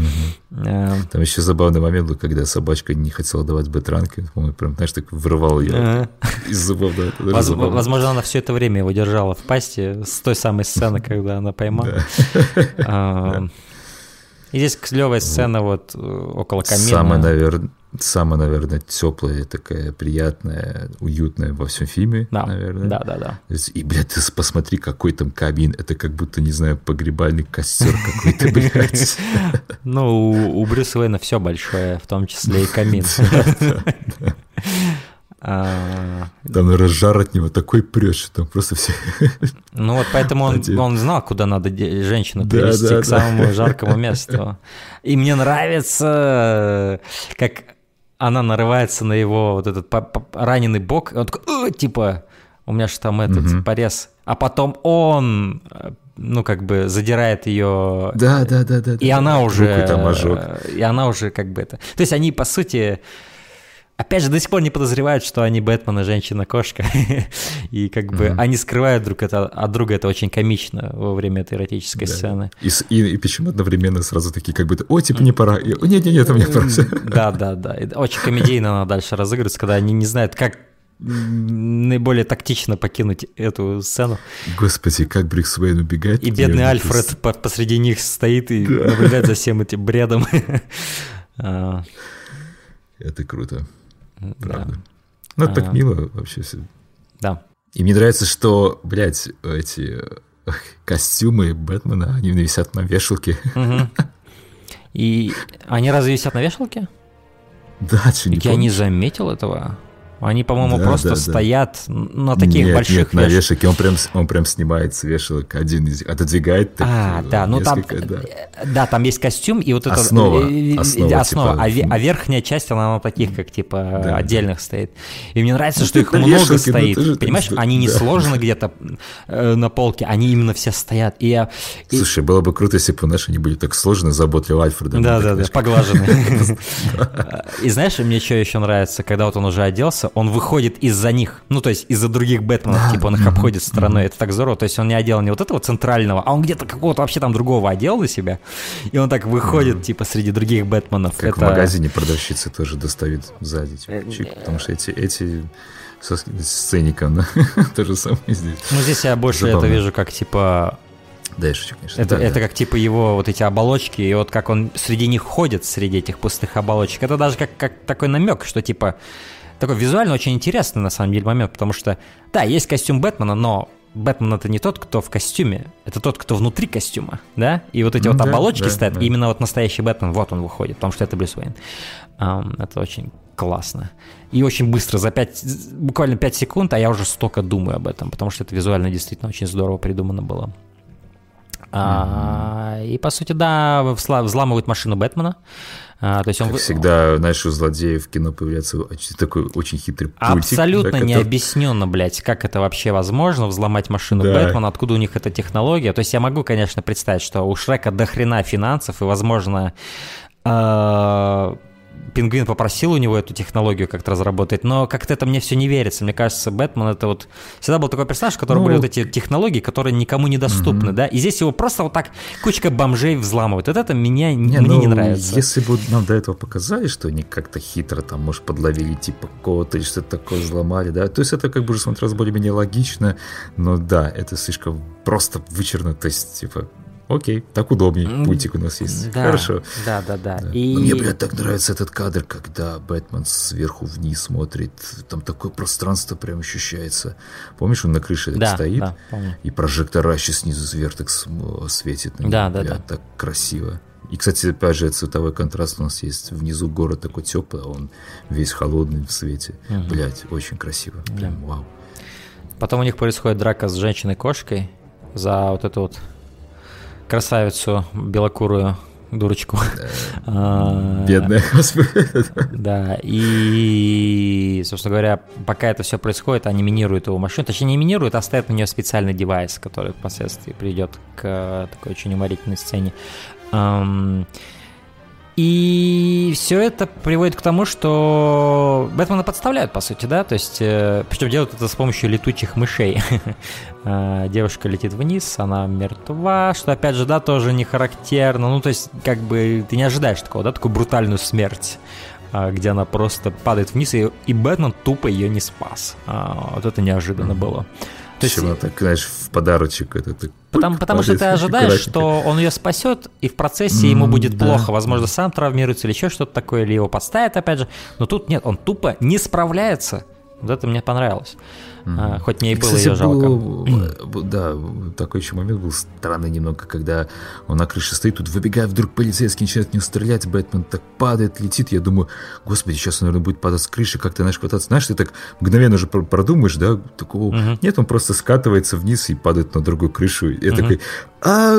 Э, Там еще забавный момент был, когда собачка не хотела давать бетранки. Он прям, знаешь, так вырывал ее [laughs] из зубов. [laughs] Возможно, она все это время его держала в пасти с той самой сцены, когда она поймала. А, И здесь клевая сцена вот э, около камина. Самая, наверное, самая, наверное, теплая, такая приятная, уютная во всем фильме, Да, наверное. да, да, да. И, блядь, ты посмотри, какой там камин. Это как будто, не знаю, погребальный костер какой-то, [laughs] блядь. Ну, у, Брюса Уэйна все большое, в том числе и камин. [laughs] А, Там, наверное, жар от него такой прет, что там просто все... [laughs] Ну вот поэтому он, он знал, куда надо женщину Да, перевести да, к да. самому жаркому месту. И мне нравится, как она нарывается на его вот этот раненый бок, и он такой, типа, у меня же там этот порез. А потом он, э, ну, как бы задирает ее Да, да, да, да. и да. она уже... Руку там ожог. э, И она уже как бы это... То есть они, по сути, опять же, до сих пор не подозревают, что они Бэтмен и женщина-кошка. [laughs] И как бы они скрывают друг это от друга. Это очень комично во время этой эротической Да. сцены. И, с- и, и почему одновременно сразу такие, как будто, о, типа, не пора. И, О, нет, нет, нет, мне пора. Да, да, да. И Очень комедийно она дальше разыгрывается, когда они не знают, как наиболее тактично покинуть эту сцену. Господи, как Брикс Уэйн убегает. И бедный Альфред по- посреди них стоит и наблюдает за всем этим бредом. [laughs] А, Это круто, да. правда. Ну, это А. так мило вообще все. Да. И мне нравится, что, блядь, эти э, костюмы Бэтмена, они висят на вешалке. [laughs] И они разве висят на вешалке? Да, что не Я не заметил этого. Они, по-моему, Да, просто да, да. стоят на таких нет, больших нет, на веш- вешалке он прям, он прям снимает с вешалок один из отодвигает. так, А, э, да, ну там, да. э, да, там есть костюм и вот это Основа, э, основа, основа, типа, а, ве- а верхняя часть она на таких как типа Да, отдельных стоит. И мне нравится, Ну, что их много вешалке, ну, стоит. так Понимаешь, они не да. сложены [laughs] где-то э, на полке, они именно все стоят. И я, и- Слушай, было бы круто, если бы наши не были так сложны, заботливы Альфреда. Да, Ну, да, да, поглаженный. [laughs] [laughs] И знаешь, мне что еще нравится, когда вот он уже оделся, он выходит из-за них, ну, то есть из-за других Бэтменов, типа он их обходит стороной, это так здорово, то есть он не одел не вот этого центрального, а он где-то какого-то вообще там другого одел на себя, и он так выходит, типа, среди других Бэтменов. Как Это- в магазине продавщица тоже доставит сзади. Э, типа, чик, потому что эти, эти со сцеником, да, [laughs] то же самое здесь. Ну, здесь я больше Забавно. это вижу как, типа, Да, я шучу, конечно. Это, Да, это да. как типа его вот эти оболочки, и вот как он среди них ходит, среди этих пустых оболочек. Это даже как, как такой намек, что типа такой визуально очень интересный на самом деле момент, потому что, да, есть костюм Бэтмена, но Бэтмен это не тот, кто в костюме, это тот, кто внутри костюма, да? И вот эти Ну вот да, оболочки да, стоят, да. именно вот настоящий Бэтмен, вот он выходит, потому что это Брюс Уэйн. Ам, это очень классно. И очень быстро, за 5, буквально 5 секунд, а я уже столько думаю об этом, потому что это визуально действительно очень здорово придумано было. А, и по сути, да, взла- взламывают машину Бэтмена. А, то есть он Как всегда, знаешь, у злодеев в кино появляется такой очень хитрый пультик. Абсолютно да, не который- блядь, как это вообще возможно, взломать машину Да. Бэтмена, откуда у них эта технология. То есть я могу, конечно, представить, что у Шрека до хрена финансов, и, возможно, э, Пингвин попросил у него эту технологию как-то разработать, но как-то это мне все не верится. Мне кажется, Бэтмен это вот... Всегда был такой персонаж, у которого Ну, были вот эти технологии, которые никому недоступны, да? И здесь его просто вот так кучка бомжей взламывает. Вот это меня, Не, мне ну, не нравится. Если бы нам до этого показали, что они как-то хитро там, может, подловили типа кого-то или что-то такое взломали, да, то есть это как бы уже смотрелось более-менее логично, но да, это слишком просто вычерно, то есть, типа, окей, так удобнее, М, пультик у нас есть, Да, хорошо. Да, да, да. Да. И... Но мне, блядь, так нравится этот кадр, когда Бэтмен сверху вниз смотрит, там такое пространство прям ощущается. Помнишь, он на крыше так Да, стоит, да, помню. и прожектора еще снизу см- светит на него, Да, да, бля, да. так красиво. И, кстати, опять же, цветовой контраст у нас есть. Внизу город такой теплый, а он весь холодный в свете. Блять, очень красиво. Прям вау. Потом у них происходит драка с женщиной-кошкой за вот эту вот красавицу белокурую дурочку. А, Бедная. Да, и, собственно говоря, пока это все происходит, они минируют его машину. Точнее, не минируют, а ставят на нее специальный девайс, который впоследствии придет к такой очень уморительной сцене. И все это приводит к тому, что Бэтмена подставляют, по сути, да, то есть, э, причем делают это с помощью летучих мышей. Э, [laughs] Девушка летит вниз, она мертва, что, опять же, да, тоже не характерно. Ну, то есть, как бы, ты не ожидаешь такого, да, такую брутальную смерть а, где она просто падает вниз, и, и Бэтмен тупо ее не спас. А, вот это неожиданно было. То есть, Чем она так, знаешь, в подарочек это так Потому, пук, потому что ты [laughs] ожидаешь, аккуратненько. что он ее спасет, и в процессе ему будет да. плохо. Возможно, сам травмируется или еще что-то такое, или его подставят опять же. Но тут нет, он тупо не справляется. Вот это мне понравилось. А, хоть мне и И, было кстати, ее жалко. был, [clears throat] э, да, такой еще момент был странный немного, когда он на крыше стоит, тут выбегает вдруг полицейский, начинает в него стрелять, Бэтмен так падает, летит, я думаю, господи, сейчас он, наверное, будет падать с крыши, как ты, знаешь, хвататься, знаешь, ты так мгновенно же пр- продумаешь, да, такого, нет, он просто скатывается вниз и падает на другую крышу, я такой, а,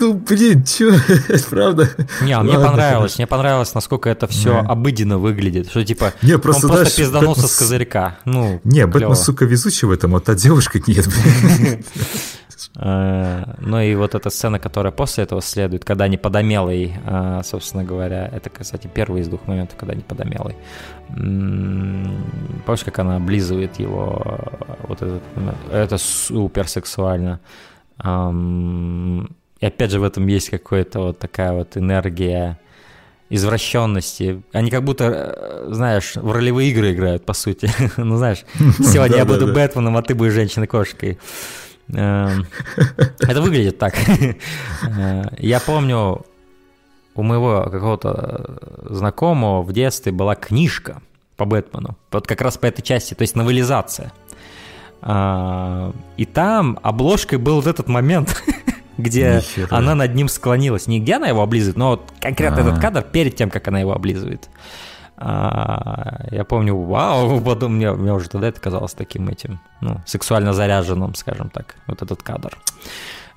ну, блин, чё, [laughs] правда? Не, а мне Ладно, понравилось, мне понравилось, насколько это все обыденно выглядит. Что типа Не, просто, он просто пизданулся Бэтмен с козырька. Ну, Не, Бэтмен, клёво. сука, везучий в этом, а та девушка нет. [laughs] Э, Ну и вот эта сцена, которая после этого следует, когда они подомелый, э, собственно говоря, это, кстати, первый из двух моментов, когда они подомелый. Помнишь, как она облизывает его? э, Вот этот момент? Это супер сексуально. И опять же в этом есть какая-то вот такая вот энергия извращенности. Они как будто, э, знаешь, в ролевые игры играют, по сути. [laughs] ну, знаешь, [laughs] сегодня я буду. Бэтменом, а ты будешь женщиной-кошкой. Эм, Это выглядит так. [laughs] Э, Я помню, у моего какого-то знакомого в детстве была книжка по Бэтмену. Вот как раз по этой части, то есть новелизация. И там обложкой был вот этот момент, где она над ним склонилась. Не где она его облизывает, но вот конкретно А. этот кадр перед тем, как она его облизывает. А, Я помню, вау, потом мне, мне уже тогда это казалось таким этим, ну, сексуально заряженным, скажем так, вот этот кадр.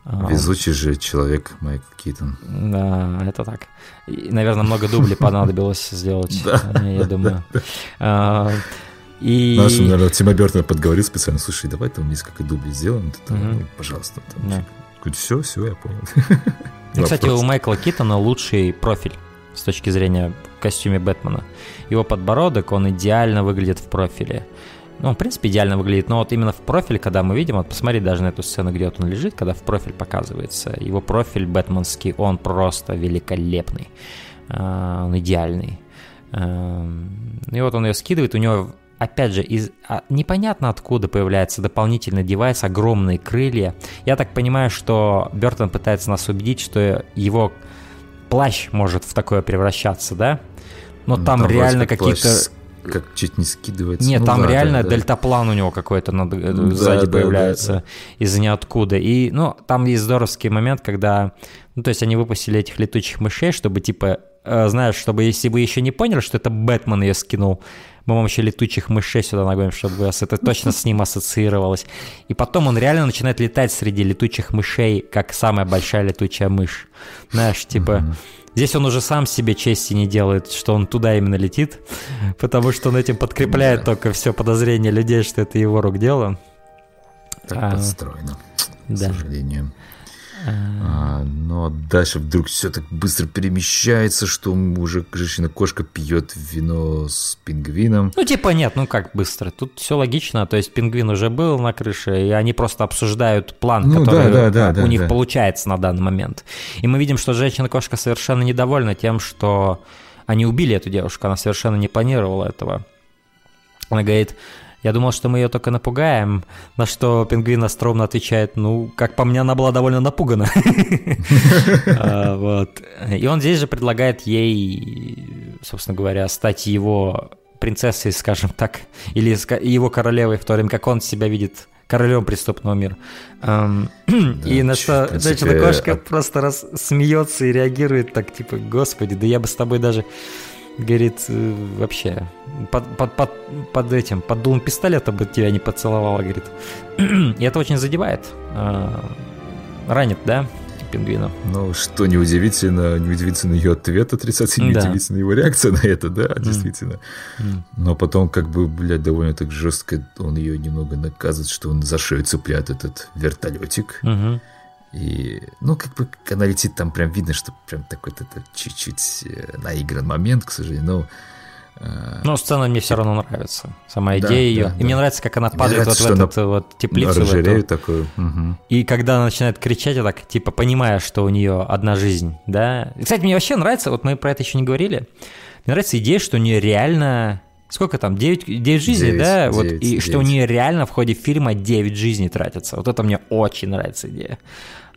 А, Везучий же человек Майкл Китон. Да, это так. И, наверное, много дублей понадобилось сделать, [laughs] я думаю. А, И... Наш, наверное, Тима Бертона подговорил специально, слушай, давай там несколько дублей сделаем, ты там, Мгм. ну, пожалуйста. Там, Да. все, все, я понял. Кстати, у Майкла Китона лучший профиль с точки зрения костюме Бэтмена. Его подбородок, он идеально выглядит в профиле. Ну, в принципе, идеально выглядит, но вот именно в профиле, когда мы видим, вот посмотри даже на эту сцену, где вот он лежит, когда в профиль показывается, его профиль бэтменский, он просто великолепный, А, он идеальный. Эм, И вот он ее скидывает, у него, опять же, из... а, непонятно откуда появляется дополнительный девайс, огромные крылья. Я так понимаю, что Бертон пытается нас убедить, что его плащ может в такое превращаться, да? Но Ну, там, вроде реально какие-то... Как чуть не скидывается. Нет, Ну там да, реально да, да. дельтаплан у него какой-то над- э, Да, сзади да, появляется да, из ниоткуда. И, ну, там есть здоровский момент, когда, ну, то есть они выпустили этих летучих мышей, чтобы, типа, э, знаешь, чтобы, если вы еще не поняли, что это Бэтмен ее скинул, мы вам еще летучих мышей сюда нагоним, чтобы это точно с ним ассоциировалось. И потом он реально начинает летать среди летучих мышей, как самая большая летучая мышь. Знаешь, типа... Здесь он уже сам себе чести не делает, что он туда именно летит, потому что он этим подкрепляет только все подозрения людей, что это его рук дело. Так А, подстроено, да. к сожалению. А, но дальше вдруг все так быстро перемещается, что уже женщина-кошка пьет вино с пингвином. Ну, типа нет, ну как быстро. Тут все логично. То есть пингвин уже был на крыше, и они просто обсуждают план, Ну, который да, да, да, у да, них да. получается на данный момент. И мы видим, что женщина-кошка совершенно недовольна тем, что они убили эту девушку. Она совершенно не планировала этого. Она говорит, я думал, что мы ее только напугаем, на что пингвин остроумно отвечает, ну, как по мне, она была довольно напугана. [laughs] А, Вот. И он здесь же предлагает ей, собственно говоря, стать его принцессой, скажем так, или его королевой, в то время как он себя видит королем преступного мира. И на что женщина-кошка от- просто раз смеется и реагирует так, типа, господи, да я бы с тобой даже говорит, э, вообще, под, под, под, под этим, под дулом пистолета бы тебя не поцеловала, говорит. [clears throat] И это очень задевает. э, Ранит, да? пингвина. Ну, что неудивительно, неудивительно ее ответ отрицательный, Да. неудивительно его реакция на это, да, действительно. Но потом, как бы, блядь, довольно так жестко он ее немного наказывает, что он за шею цепляет этот вертолетик. Мгм. И, ну, как бы, она летит, там прям видно, что прям такой то чуть-чуть э, наигран момент, к сожалению. Но э, Но сцена мне все равно нравится. Сама Да, идея ее. да, И мне да. нравится, как она Мне падает нравится, вот в этот вот теплицу. в эту. такую. мгм. И когда она начинает кричать, я так, типа, понимая, что у нее одна жизнь, да. И, кстати, мне вообще нравится, вот мы про это еще не говорили, мне нравится идея, что у нее реально... Сколько там? 9, жизней, Девять, да? вот, девять, и что у нее реально в ходе фильма 9 жизней тратится. Вот это мне очень нравится идея.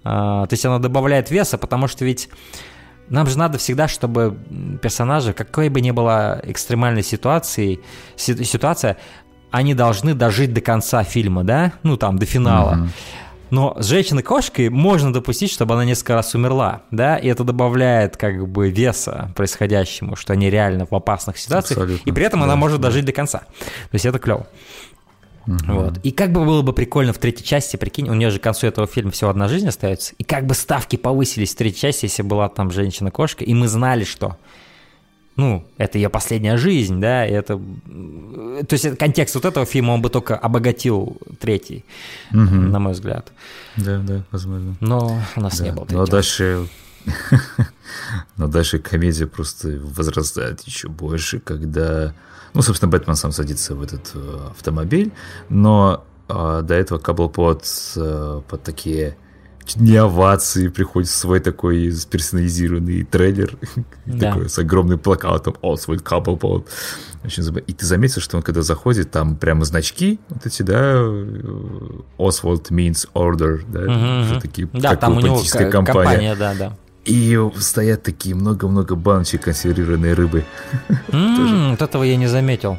А, то есть она добавляет веса, потому что ведь нам же надо всегда, чтобы персонажи, какой бы ни была экстремальной ситуации, си- ситуация, они должны дожить до конца фильма, да? Ну, там, до финала. Но с женщиной-кошкой можно допустить, чтобы она несколько раз умерла, да, и это добавляет как бы веса происходящему, что они реально в опасных ситуациях, Абсолютно, и при этом она да, может да. дожить до конца. То есть это клево. Вот. И как бы было бы прикольно в третьей части, прикинь, у нее же к концу этого фильма всего одна жизнь остается, и как бы ставки повысились в третьей части, если была там женщина-кошка, и мы знали, что ну, это ее последняя жизнь, да, и это... То есть контекст вот этого фильма, он бы только обогатил третий, на мой взгляд. Да, да, возможно. Но у нас не Да. было Но третьего. дальше... [laughs] Но дальше комедия просто возрастает еще больше, когда... Ну, собственно, Бэтмен сам садится в этот э, автомобиль, но э, до этого Каблпот э, под такие чуть не овации приходит свой такой персонализированный трейлер, [laughs] Да. такой с огромным плакатом «Освальд Каблпот». Очень забав- И ты заметил, что он когда заходит, там прямо значки вот эти, да, э, Oswald means order, да, мгм. такие, Да, такая там у него компания. компания, да, да. И стоят такие много-много баночек консервированной рыбы. Вот этого я не заметил.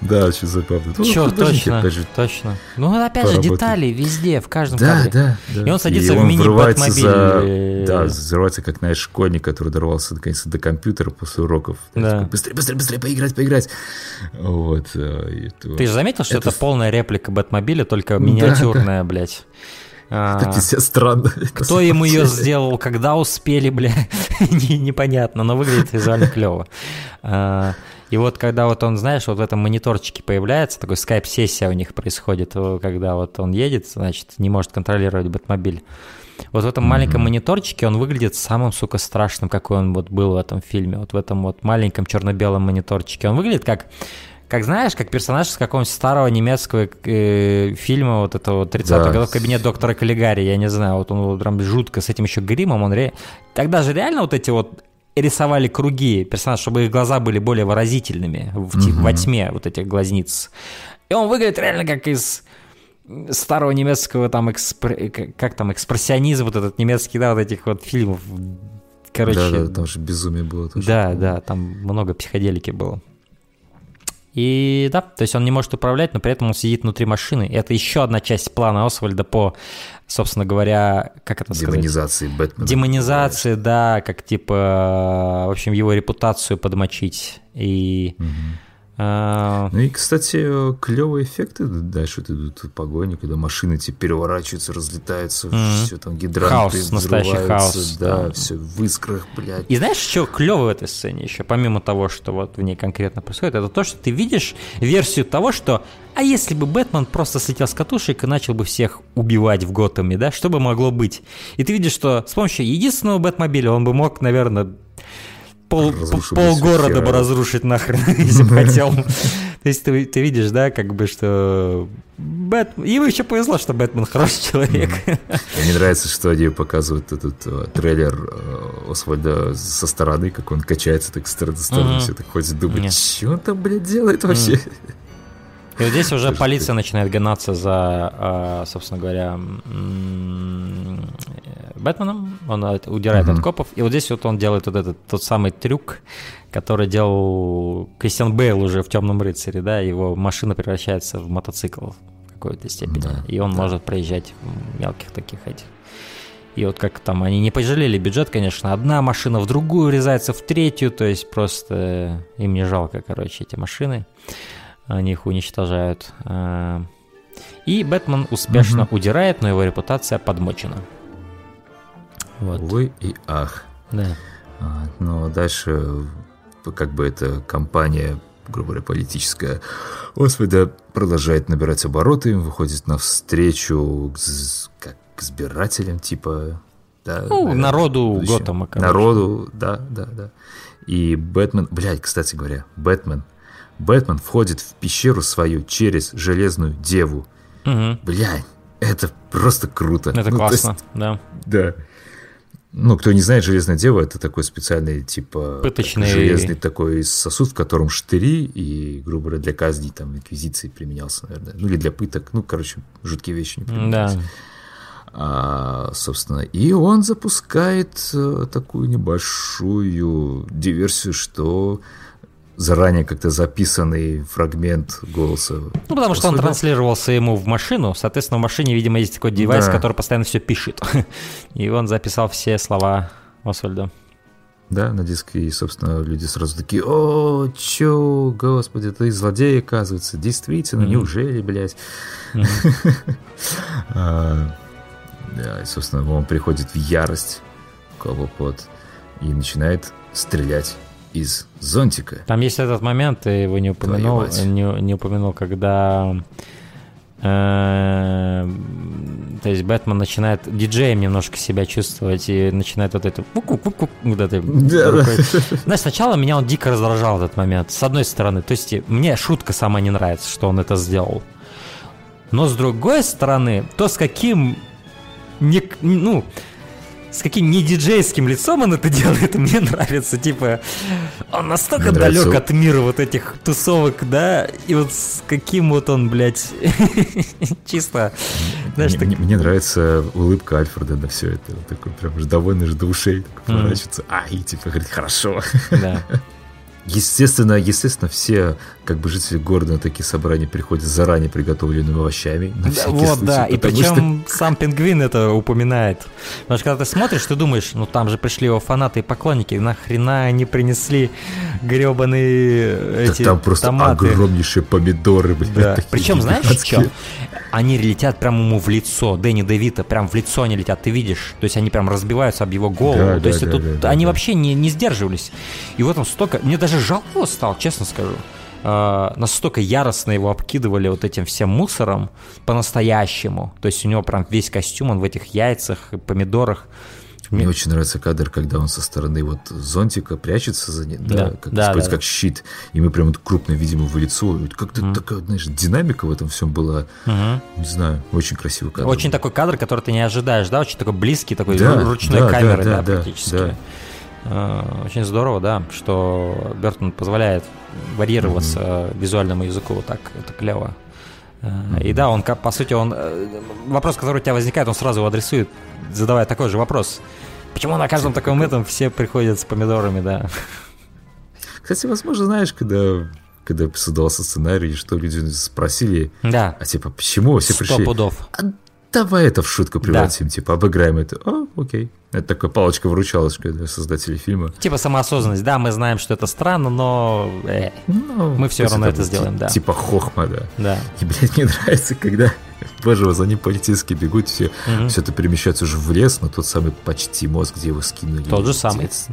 Да, очень забавно. Ну, Черт, точно, точно. Ну, опять же, детали везде, в каждом Да, кадре. да, да. И он садится в он мини врывается Бэтмобиль, за- э, Да, взрывается, как, знаешь, школьник, который дорвался наконец-то до компьютера после уроков. Да. Быстрее, быстрее, быстрее, поиграть, поиграть. Вот. э, Ты же заметил, что это, полная реплика Бэтмобиля, только миниатюрная, блядь. А, Это пиздец странно. Кто ему ее сделал, когда успели, бля, [laughs] не- непонятно, но выглядит визуально клево. И вот когда вот он, знаешь, вот в этом мониторчике появляется, такой скайп-сессия у них происходит, когда вот он едет, значит, не может контролировать Бэтмобиль. Вот в этом маленьком мониторчике он выглядит самым, сука, страшным, какой он вот был в этом фильме. Вот в этом вот маленьком черно-белом мониторчике. Он выглядит как как знаешь, как персонаж из какого-нибудь старого немецкого э, фильма вот этого 30-х Да. годов «Кабинет доктора Каллигари», я не знаю, вот он вот прям жутко с этим еще гримом, он ре... Тогда же реально вот эти вот рисовали круги персонаж, чтобы их глаза были более выразительными в те- во тьме вот этих глазниц. И он выглядит реально как из старого немецкого там экспр- как- как там экспрессионизм вот этот немецкий да вот этих вот фильмов короче Да, да, там же безумие было. тоже. да, да, там много психоделики было. И да, то есть он не может управлять, но при этом он сидит внутри машины. И это еще одна часть плана Освальда по, собственно говоря, как это сказать? Демонизации Бэтмена. Демонизации, да, как типа, в общем, его репутацию подмочить. И а, Ну и, кстати, клевые эффекты дальше вот идут в погоне, когда машины эти переворачиваются, разлетаются, Мгм. все там гидранты Хаос, настоящий хаос, Да, да. все в искрах, блядь. И знаешь, что клево в этой сцене еще, помимо того, что вот в ней конкретно происходит, это то, что ты видишь версию того, что а если бы Бэтмен просто слетел с катушек и начал бы всех убивать в Готэме, да, что бы могло быть? И ты видишь, что с помощью единственного Бэтмобиля он бы мог, наверное, пол, полгорода всё бы разрушить нахрен, [laughs] если бы хотел. То есть ты, ты видишь, да, как бы, что Бэт... Ему еще повезло, что Бэтмен хороший человек. Мне нравится, что они показывают этот э, трейлер э, Освальда со стороны, как он качается так с стороны Мгм. все так ходит, думает, что он там, блядь, делает вообще? И вот здесь уже полиция начинает гнаться за, а, собственно говоря, Бэтменом. Он удирает от копов. И вот здесь вот он делает вот этот тот самый трюк, который делал Кристиан Бейл уже в «Темном рыцаре», да, его машина превращается в мотоцикл в какой-то степени. Да, и он может проезжать мелких таких этих. И вот как там, они не пожалели бюджет, конечно, одна машина в другую врезается в третью, то есть просто им не жалко, короче, эти машины они их уничтожают. А, И Бэтмен успешно удирает, но его репутация подмочена. Вот. Увы и ах. Да. А, Но дальше, как бы эта компания, грубо говоря, политическая, Освальда продолжает набирать обороты, выходит навстречу к, з- как к избирателям, типа... Да, Ну, наверное, народу будущем. Готэма, короче. Народу, да, да, да. И Бэтмен... Блядь, кстати говоря, Бэтмен... Бэтмен входит в пещеру свою через Железную Деву. Мгм. Блядь, это просто круто. Это Ну, то есть, классно, да. да. Ну, кто не знает, Железная Дева это такой специальный, типа, Пыточный- железный такой сосуд, в котором штыри и, грубо говоря, для казни, там, инквизиции применялся, наверное. Ну, или для пыток. Ну, короче, жуткие вещи не применялись. Да. А, собственно, и он запускает э, такую небольшую диверсию, что заранее как-то записанный фрагмент голоса. Ну, потому что он транслировался ему в машину. Соответственно, в машине, видимо, есть такой девайс, Да. который постоянно все пишет. [laughs] И он записал все слова Освальда. Да, на диске, и, собственно, люди сразу такие, о, чё, господи, ты злодей, оказывается, действительно, неужели, блядь? [laughs] А, Да, и, собственно, он приходит в ярость, Коблпот, и начинает стрелять из зонтика. Там есть этот момент, ты его не упомянул, не, не упомянул, когда э, то есть Бэтмен начинает диджеем немножко себя чувствовать и начинает вот это вот это. Знаешь, сначала меня он дико раздражал этот момент, с одной стороны. То есть мне шутка сама не нравится, что он это сделал. Но с другой стороны, то с каким не, ну, с каким не диджейским лицом он это делает, мне нравится. Типа, он настолько Мне далек нравится- от мира вот этих тусовок, да, и вот с каким вот он, блядь, [laughs] чисто, знаешь, Мне, так- мне- мне нравится улыбка Альфреда на все это. Он такой прям же довольный же до ушей, поворачивается. А, и типа говорит, хорошо. да. [laughs] Естественно, естественно, все как бы жители города на такие собрания приходят заранее приготовленными овощами. На Да, всякий вот, случай, да, и причем [laughs] сам Пингвин это упоминает. Потому что когда ты смотришь, ты думаешь, ну там же пришли его фанаты и поклонники, нахрена они принесли гребаные что эти да там просто томаты. огромнейшие помидоры, блядь. Да. Причем, знаешь, что? Они летят прямо ему в лицо. Дэнни Девита прям в лицо они летят, ты видишь. То есть они прям разбиваются об его голову. Да, То да, есть да, тут да, они да. вообще не, не сдерживались. И вот там столько... Мне даже жалко его стало, честно скажу. А, настолько яростно его обкидывали вот этим всем мусором по-настоящему. То есть у него прям весь костюм, он в этих яйцах, и помидорах. Мне очень нравится кадр, когда он со стороны вот зонтика прячется за ним, да, Да, как, да, да, как щит, и мы прям вот крупно видим его лицо. Как-то такая, знаешь, динамика в этом всем была, не знаю, очень красивый кадр. Очень такой кадр, который ты не ожидаешь, да? Очень такой близкий, такой Да, ру- ручной да, да, камерой, да, да, да, практически. да. Э, Очень здорово, да, что Бертон позволяет варьироваться э, визуальному языку вот так, это клево. Э, И да, он, по сути, он э, вопрос, который у тебя возникает, он сразу его адресует, задавая такой же вопрос. Почему на каждом таком этом все приходят с помидорами, да? Кстати, возможно, знаешь, когда, когда создавался сценарий, что люди спросили, Да, а типа, почему все сто пришли? пудов. А давай это в шутку превратим, типа, обыграем это. А, окей. Это такая палочка-выручалочка для создателей фильма. Типа самоосознанность, да, мы знаем, что это странно, но... э, Ну, Мы пусть равно это будет сделаем, да. Типа хохма, да. да. И, блядь, мне [laughs] нравится, когда, боже, за ним полицейские бегут, все, все это перемещается уже в лес, на тот самый почти мост, где его скинули. Тот же самый. Отец.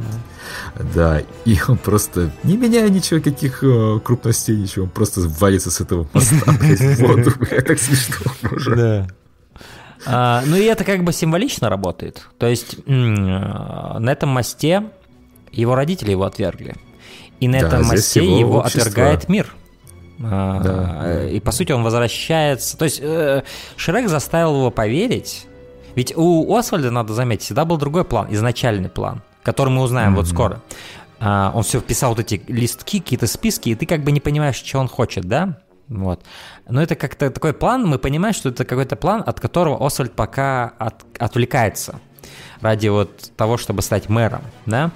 Да, и он просто, не меняя ничего, каких э, крупностей, ничего, он просто валится с этого моста, [laughs] блядь, в воду. [laughs] Блядь, так смешно, боже. Да. А, ну и это как бы символично работает. То есть э, на этом мосте его родители его отвергли. И на Да, этом мосте его его, общество. отвергает мир. А, Да, да. И по сути он возвращается. То есть э, Шрек заставил его поверить. Ведь у Освальда, надо заметить, всегда был другой план, изначальный план, который мы узнаем вот скоро. А, он все вписал вот эти листки, какие-то списки, и ты как бы не понимаешь, что он хочет, да? Вот. Но это как-то такой план, мы понимаем, что это какой-то план, от которого Освальд пока от- отвлекается ради вот того, чтобы стать мэром, да?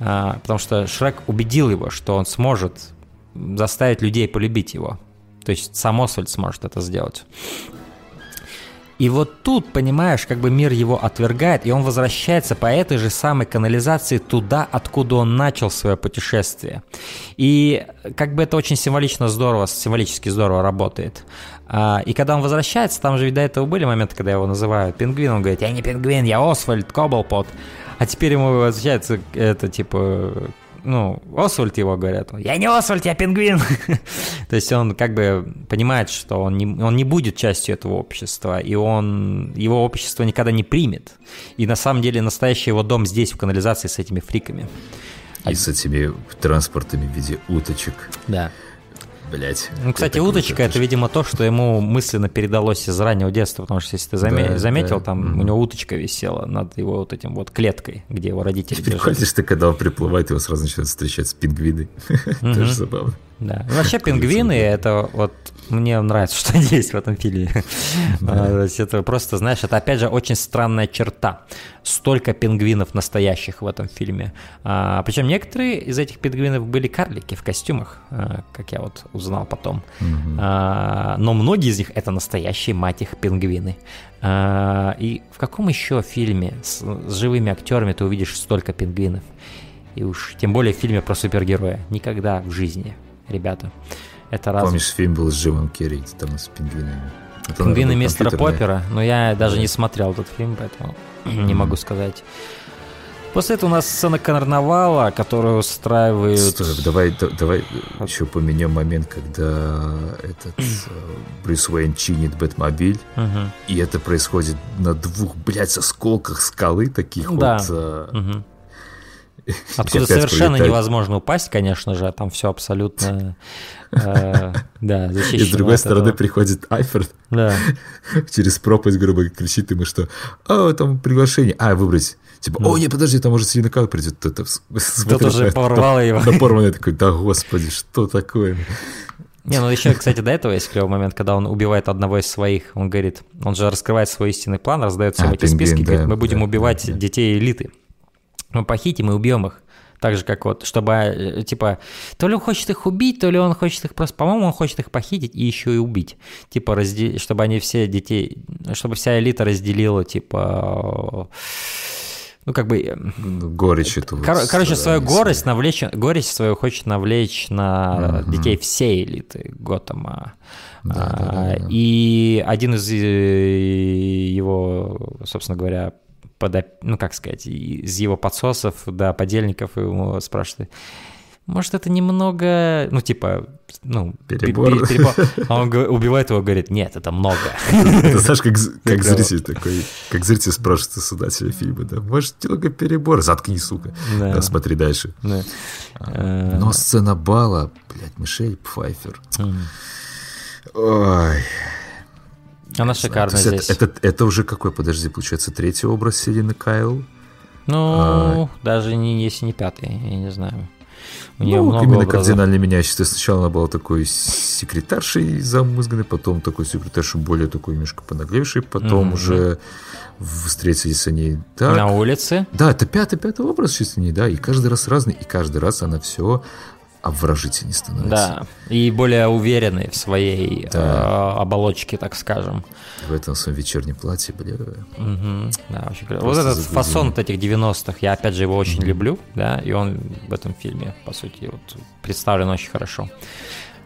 А, потому что Шрек убедил его, что он сможет заставить людей полюбить его. То есть сам Освальд сможет это сделать. И вот тут, понимаешь, как бы мир его отвергает, и он возвращается по этой же самой канализации туда, откуда он начал свое путешествие. И как бы это очень символично здорово, символически здорово работает. А, и когда он возвращается, там же ведь до этого были моменты, когда его называют пингвин, он говорит, я не пингвин, я Освальд Коблпот. А теперь ему возвращается это типа ну, Освальд его говорят, я не Освальд, я пингвин. [laughs] То есть он как бы понимает, что он не, он не будет частью этого общества, и он, его общество никогда не примет. И на самом деле настоящий его дом здесь, в канализации, с этими фриками. И с этими транспортами в виде уточек. Да. Блять. Ну, кстати, уточка это, видимо, то, что ему мысленно передалось из раннего детства, потому что если ты заме- да, заметил, да. там mm-hmm. у него уточка висела над его вот этим вот клеткой, где его родители держали. Ты когда он приплывает, его сразу начинают встречать с пингвиной. [laughs] Тоже забавно. Да. Вообще пингвины это вот мне нравится, [laughs] что они есть в этом фильме. Да. Это просто, знаешь, это опять же очень странная черта. Столько пингвинов настоящих в этом фильме. А, причем некоторые из этих пингвинов были карлики в костюмах, а, как я вот узнал потом. А, но многие из них это настоящие, мать их, пингвины. А, и в каком еще фильме с, с живыми актерами ты увидишь столько пингвинов? И уж тем более в фильме про супергероя. Никогда в жизни, ребята. Это раз. Помнишь, фильм был с Джимом Керри, там с пингвинами. Это, Пингвины мистера Поппера, но я даже да. не смотрел этот фильм, поэтому [clears throat] не могу сказать. После этого у нас сцена карнавала, которую устраивают... Стой, давай, давай еще поменяем момент, когда этот э, Брюс Уэйн чинит Бэтмобиль, угу. и это происходит на двух, блядь, осколках скалы таких да. вот... Угу. Откуда совершенно прилетает. невозможно упасть, конечно же, там все абсолютно э, да, защищено. [laughs] И с другой стороны приходит Айфорд да. [laughs] через пропасть, грубо говоря, кричит ему, что «О, там приглашение, а, выбрать». Типа, о, не, подожди, там может Селина Кал придет. Кто-то уже порвал его. На порванный такой, да господи, что такое? Не, ну еще, кстати, до этого есть клевый момент, когда он убивает одного из своих. Он говорит, он же раскрывает свой истинный план, раздает всем а, эти пингвин, списки, да, говорит, мы будем да, убивать да, детей элиты мы похитим и убьем их. Так же, как вот, чтобы, э, типа, то ли он хочет их убить, то ли он хочет их просто, по-моему, он хочет их похитить и еще и убить. Типа, раздел... чтобы они все детей, чтобы вся элита разделила, типа, ну, как бы... Э, ну, горечь эту. Кор- короче, свою горесть навлечь, горечь свою хочет навлечь на угу. детей всей элиты Готэма. Да, а, да, да, да. И один из э, его, собственно говоря, под, ну как сказать, из его подсосов до подельников ему спрашивают, может, это немного, ну, типа, ну, перебор. перебор. А он убивает его, говорит, нет, это много. [laughs] Ты знаешь, как, как зритель такой, как зритель спрашивает у создателя фильма, да, может, немного перебор, заткни, сука, да. Да, смотри дальше. Да. А, но сцена бала, блядь, Мишель Пфайфер. Ой, она шикарная здесь. Это, это, это уже какой, подожди, получается, третий образ Селины Кайл? Ну, а... даже не, если не пятый, я не знаю. У нее ну, много именно образов. кардинально меняющийся. Сначала она была такой секретаршей замызганной, потом такой секретаршей более такой немножко понаглевшей, потом mm-hmm. уже встретились они так. На улице? Да, это пятый, пятый образ чисто не, да, и каждый раз разный, и каждый раз она все обворожительнее становится. Да, и более уверенный в своей да. э, оболочке, так скажем. В этом своем вечернем платье, бля. Угу. Да, очень клево. Вот этот загрузил. фасон вот этих 90-х, я опять же его очень mm люблю, да, и он в этом фильме, по сути, вот, представлен очень хорошо.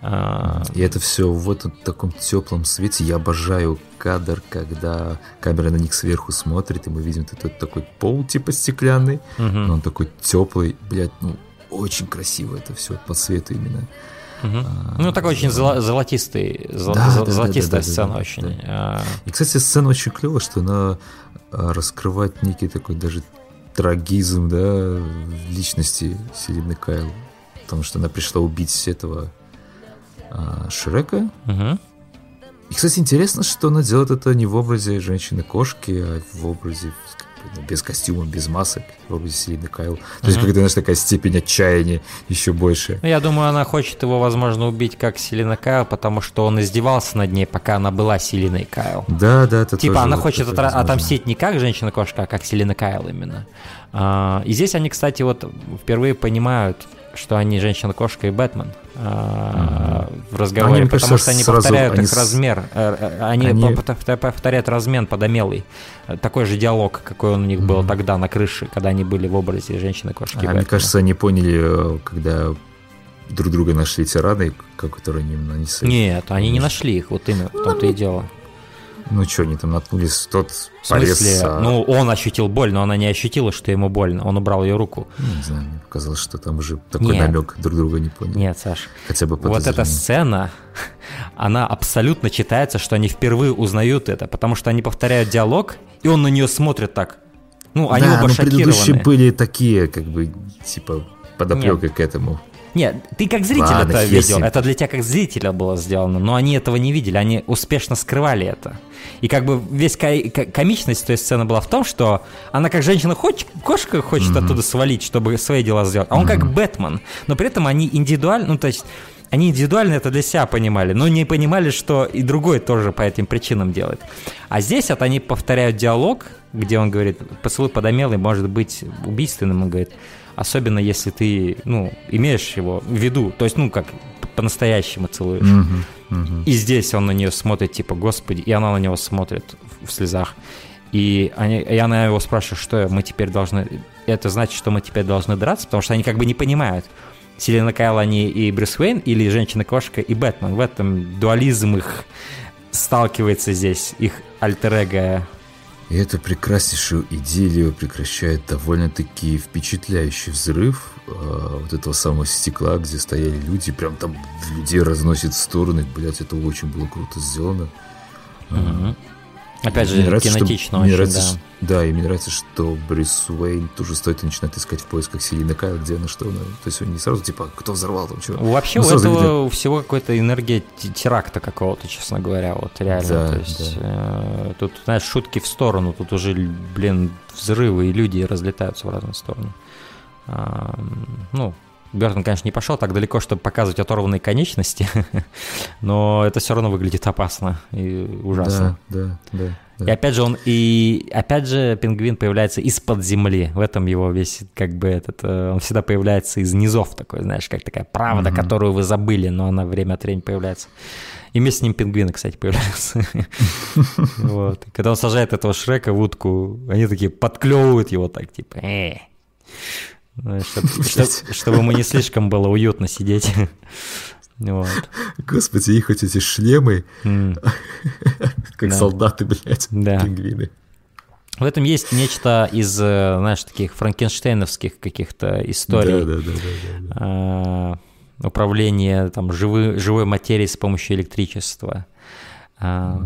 А, и это все в этом таком теплом свете. Я обожаю кадр, когда камера на них сверху смотрит, и мы видим этот такой пол типа стеклянный, угу. но он такой теплый, блядь, ну очень красиво это все по цвету именно. Угу. А, ну, такой очень золо- золотистый, зол- да, зол- да, золотистая да, да, сцена да, очень. Да. А... И, кстати, сцена очень клевая, что она а, раскрывает некий такой даже трагизм, да, личности Селины Кайл. Потому что она пришла убить этого а, Шрека. Угу. И, кстати, интересно, что она делает это не в образе женщины-кошки, а в образе без костюма, без масок, в образе Селины Кайл. То есть, какая-то, знаешь, такая степень отчаяния еще больше. Ну, я думаю, она хочет его, возможно, убить как Селина Кайл, потому что он издевался над ней, пока она была Селиной Кайл. Да, да, это Типа она хочет отра- отомстить не как женщина-кошка, а как Селина Кайл именно. А, и здесь они, кстати, вот впервые понимают, что они женщина-кошка и Бэтмен. А, э, в разговоре, Они, потому кажется, что они сразу- повторяют они их с- размер, э, э, они, они- по- повторяют размен подомелый. Э, Такой же диалог, какой он у них был тогда на крыше, когда они были в образе женщины-кошки. А, мне кажется, они поняли, э, когда друг друга нашли те раны, которые они нанесли. Нет, они не нашли их, вот именно, в том-то и дело. Ну что, они там наткнулись тот В смысле, порез. а, ну, он ощутил боль, но она не ощутила, что ему больно. Он убрал ее руку. ну, не знаю, мне показалось, что там уже такой Нет. намек друг друга не поняли. Нет, Саш, Хотя бы вот эта сцена, [laughs] она абсолютно читается, что они впервые узнают это, потому что они повторяют диалог, и он на нее смотрит так. Ну, они да, оба но предыдущие шокированы. были такие, как бы, типа, подоплекой к этому. Нет, ты как зритель Ладно, это с видел, это для тебя как зрителя было сделано, но они этого не видели, они успешно скрывали это. И как бы весь ко- ко- комичность той сцены была в том, что она как женщина хочет, кошка хочет оттуда свалить, чтобы свои дела сделать, а он как Бэтмен, но при этом они индивидуально, ну то есть они индивидуально это для себя понимали, но не понимали, что и другой тоже по этим причинам делает. А здесь вот они повторяют диалог, где он говорит, поцелуй подомелый может быть убийственным, он говорит, особенно если ты, ну, имеешь его в виду, то есть, ну, как по-настоящему целуешь. Мгм, мгм. И здесь он на нее смотрит, типа, господи, и она на него смотрит в, в слезах. И, они, и она его спрашивает, что мы теперь должны... Это значит, что мы теперь должны драться, потому что они как бы не понимают, Селена Кайл они и Брюс Уэйн, или Женщина-кошка и Бэтмен. В этом дуализм их сталкивается здесь, их альтер И эту прекраснейшую идиллию прекращает довольно-таки впечатляющий взрыв э, вот этого самого стекла, где стояли люди, прям там людей разносит в стороны. Блять, это очень было круто сделано. Опять же, Мне нравится, что- кинетично мне очень, нравится, да. что- да, и мне нравится, что Брюс Уэйн тоже стоит и начинает искать в поисках Селины Кайл, где она, что она. То есть он не сразу, типа, кто взорвал там, чего. Вообще Ну, у этого видно. у всего какой-то энергия теракта какого-то, честно говоря, вот реально. Да, То есть да. э, тут, знаешь, шутки в сторону, тут уже, блин, взрывы и люди разлетаются в разные стороны. А, ну, Бертон, конечно, не пошел так далеко, чтобы показывать оторванные конечности, [laughs] но это все равно выглядит опасно и ужасно. Да, да, да. И опять же он и опять же пингвин появляется из-под земли. В этом его весь как бы этот э, он всегда появляется из низов такой, знаешь, как такая правда, которую вы забыли, но она время от времени появляется. И вместе с ним пингвины, кстати, появляются. [laughs] Вот. Когда он сажает этого Шрека в утку, они такие подклевывают его так, типа, «Э». [laughs] чтоб- чтоб- Чтобы ему не слишком было уютно сидеть. [laughs] Вот. Господи, их хоть эти шлемы, М. [laughs] как Да. солдаты, блядь, Да. пингвины. В этом есть нечто из, э, знаешь, таких франкенштейновских каких-то историй. Да, да, да, да, да. А, управление там, живы- живой материей с помощью электричества. А,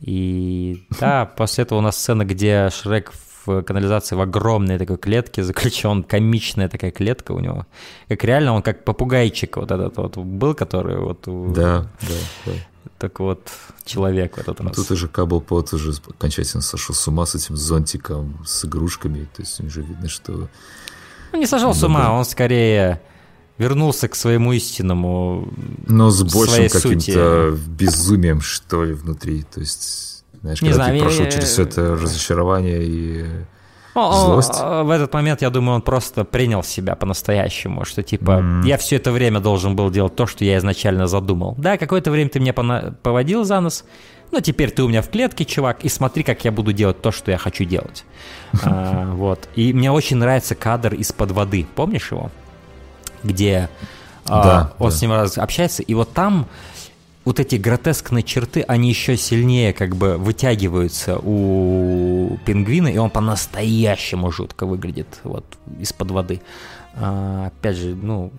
И да, после этого у нас сцена, где Шрек в канализации в огромной такой клетке заключен, комичная такая клетка у него. Как реально он как попугайчик вот этот вот был, который вот... у- Да, да, да. Так вот, человек в этот Ну, раз. Тут уже Каблпот уже окончательно сошел с ума с этим зонтиком, с игрушками. То есть уже видно, что... Ну, не сошел с Ну ума, он скорее вернулся к своему истинному. Но с большим каким-то безумием, что ли, внутри. То есть, знаешь, Не когда знаю, ты прошел я- через все это разочарование и... О, о, Злость? В этот момент, я думаю, он просто принял себя по-настоящему, что типа я все это время должен был делать то, что я изначально задумал. Да, какое-то время ты меня поводил за нос, но теперь ты у меня в клетке, чувак, и смотри, как я буду делать то, что я хочу делать. [laughs] А, Вот. И мне очень нравится кадр из-под воды. Помнишь его? Где а, он да. с ним общается, и вот там вот эти гротескные черты, они еще сильнее как бы вытягиваются у пингвина, и он по-настоящему жутко выглядит вот из-под воды. А, опять же, ну,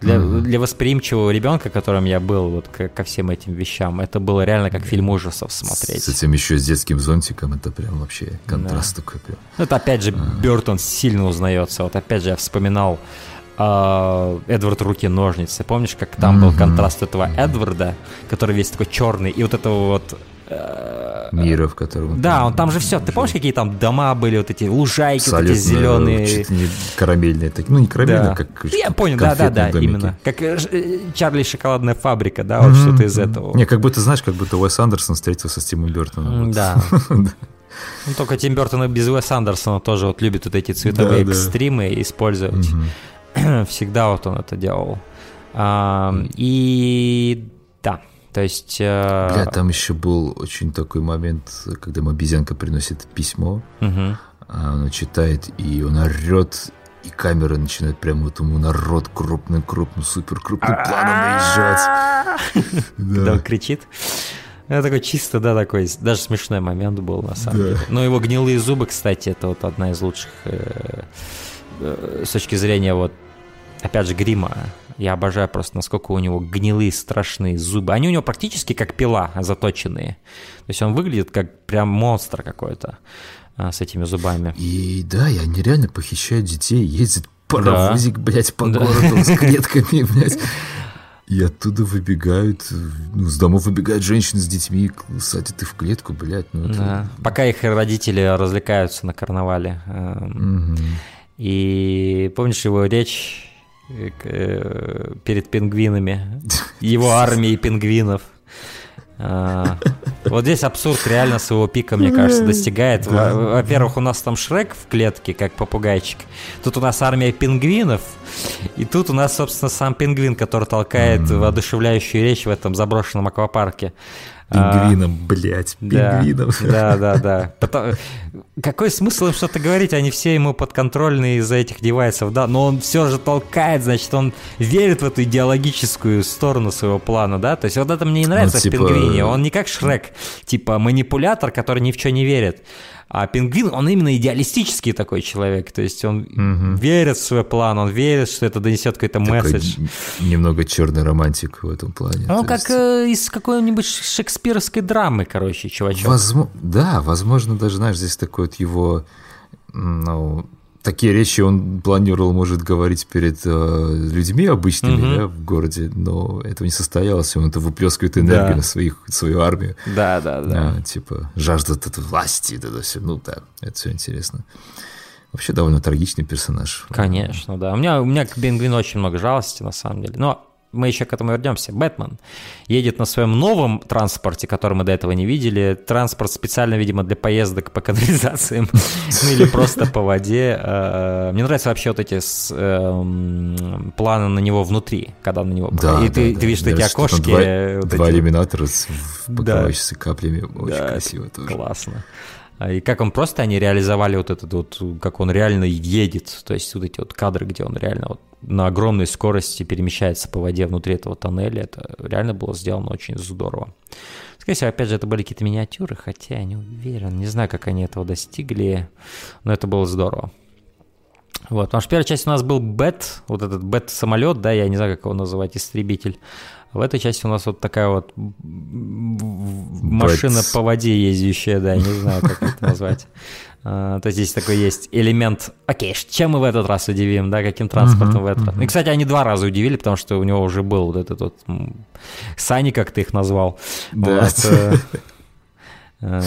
для, для восприимчивого ребенка, которым я был вот ко, ко всем этим вещам, это было реально как фильм ужасов смотреть. С этим еще с детским зонтиком, это прям вообще контраст такой прям. Ну, это опять же Бертон сильно узнается. Вот опять же я вспоминал а, Эдвард руки-ножницы. Помнишь, как там был контраст этого Эдварда, который весь такой черный, и вот этого вот э, Мира, в котором... Да, он там же все. Ты помнишь, какие там дома были, вот эти лужайки, вот эти абсолютно зеленые. чуть не карамельные такие. Ну, не карамельные, Да. как Я понял, да, да, да, конфетные домики. именно. Как э, э, Чарли шоколадная фабрика, да, вот что-то из этого. Не, как будто, знаешь, как будто Уэс Андерсон встретился с Тимом Бертоном. [laughs] Да. Ну, только Тим Бертон без Уэса Андерсона тоже вот любит вот эти цветовые Да, да. экстримы использовать. [clears throat] Всегда вот он это делал. А, И да, то есть... э, Бля, там еще был очень такой момент, когда ему обезьянка приносит письмо, мгм. а она читает, и он орет, и камера начинает прямо вот ему на рот крупным-крупным, супер крупным планом наезжать. [laughs] Когда он кричит. Это такой чисто, да, такой, даже смешной момент был, на самом деле. Но его гнилые зубы, кстати, это вот одна из лучших э, с точки зрения вот, опять же, грима. Я обожаю просто, насколько у него гнилые страшные зубы. Они у него практически как пила заточенные. То есть он выглядит как прям монстр какой-то а, с этими зубами. И да, и они реально похищают детей, ездят паровозик, блядь, по Да. городу с [laughs] клетками, блядь. И оттуда выбегают, ну, с домов выбегают женщины с детьми, садят их в клетку, блядь, ну это... Да. Пока их родители развлекаются на карнавале. Мгм. И помнишь его речь э, э, перед пингвинами, его армией пингвинов. А, Вот здесь абсурд реально своего пика, мне кажется, достигает. Во- Во-первых, у нас там Шрек в клетке, как попугайчик. Тут у нас армия пингвинов. И тут у нас, собственно, сам пингвин, который толкает воодушевляющую речь в этом заброшенном аквапарке. А, Пингвином, блядь, да, пингвином. Да, да, да. [laughs] Потом- Какой смысл им что-то говорить? Они все ему подконтрольны из-за этих девайсов, да, но он все же толкает, значит, он верит в эту идеологическую сторону своего плана, да? То есть вот это мне и нравится Ну, типа- в Пингвине. Он не как Шрек, типа манипулятор, который ни в что не верит. А Пингвин, он именно идеалистический такой человек. То есть он верит в свой план, он верит, что это донесет какой-то месседж. немного черный романтик в этом плане. Он то как есть- э, из какой-нибудь шекспировской драмы, короче, чувачок. Возможно, да, возможно, даже, знаешь, здесь такой вот его, ну, такие речи он планировал, может, говорить перед э, людьми обычными, Мгм. да, в городе, но этого не состоялось, он это выплескивает энергию Да. на своих, свою армию. Да, да, да. А, типа, жаждет этой власти, да, да, все, ну да, это все интересно. Вообще довольно трагичный персонаж. Конечно, да. У меня, у меня к Пингвину очень много жалости, на самом деле. Но мы еще к этому вернемся. Бэтмен едет на своем новом транспорте, который мы до этого не видели. Транспорт специально, видимо, для поездок по канализациям ну, [laughs] или просто по воде. Э, Мне нравятся вообще вот эти эм, планы на него внутри, когда на него... Да, И да, ты, да. ты видишь эти что там окошки. Два, э, вот два эти- иллюминатора с Да. покрывающиеся каплями. Очень Да, красиво тоже. Классно. А, И как он просто они реализовали вот этот вот, как он реально едет, то есть вот эти вот кадры, где он реально вот на огромной скорости перемещается по воде внутри этого тоннеля, это реально было сделано очень здорово. Скорее всего, опять же, это были какие-то миниатюры, хотя я не уверен, не знаю, как они этого достигли, но это было здорово. Вот, потому что в первой части у нас был Бэт, вот этот Бэт-самолет, да, я не знаю, как его называть, истребитель. В этой части у нас вот такая вот машина Бэт. по воде ездящая, да, не знаю, как это назвать. [laughs] А, То есть здесь такой есть элемент, окей, чем мы в этот раз удивим, да, каким транспортом в этот раз. И, кстати, они два раза удивили, потому что у него уже был вот этот вот Сани, как ты их назвал. Да. Вот, э, [laughs] э,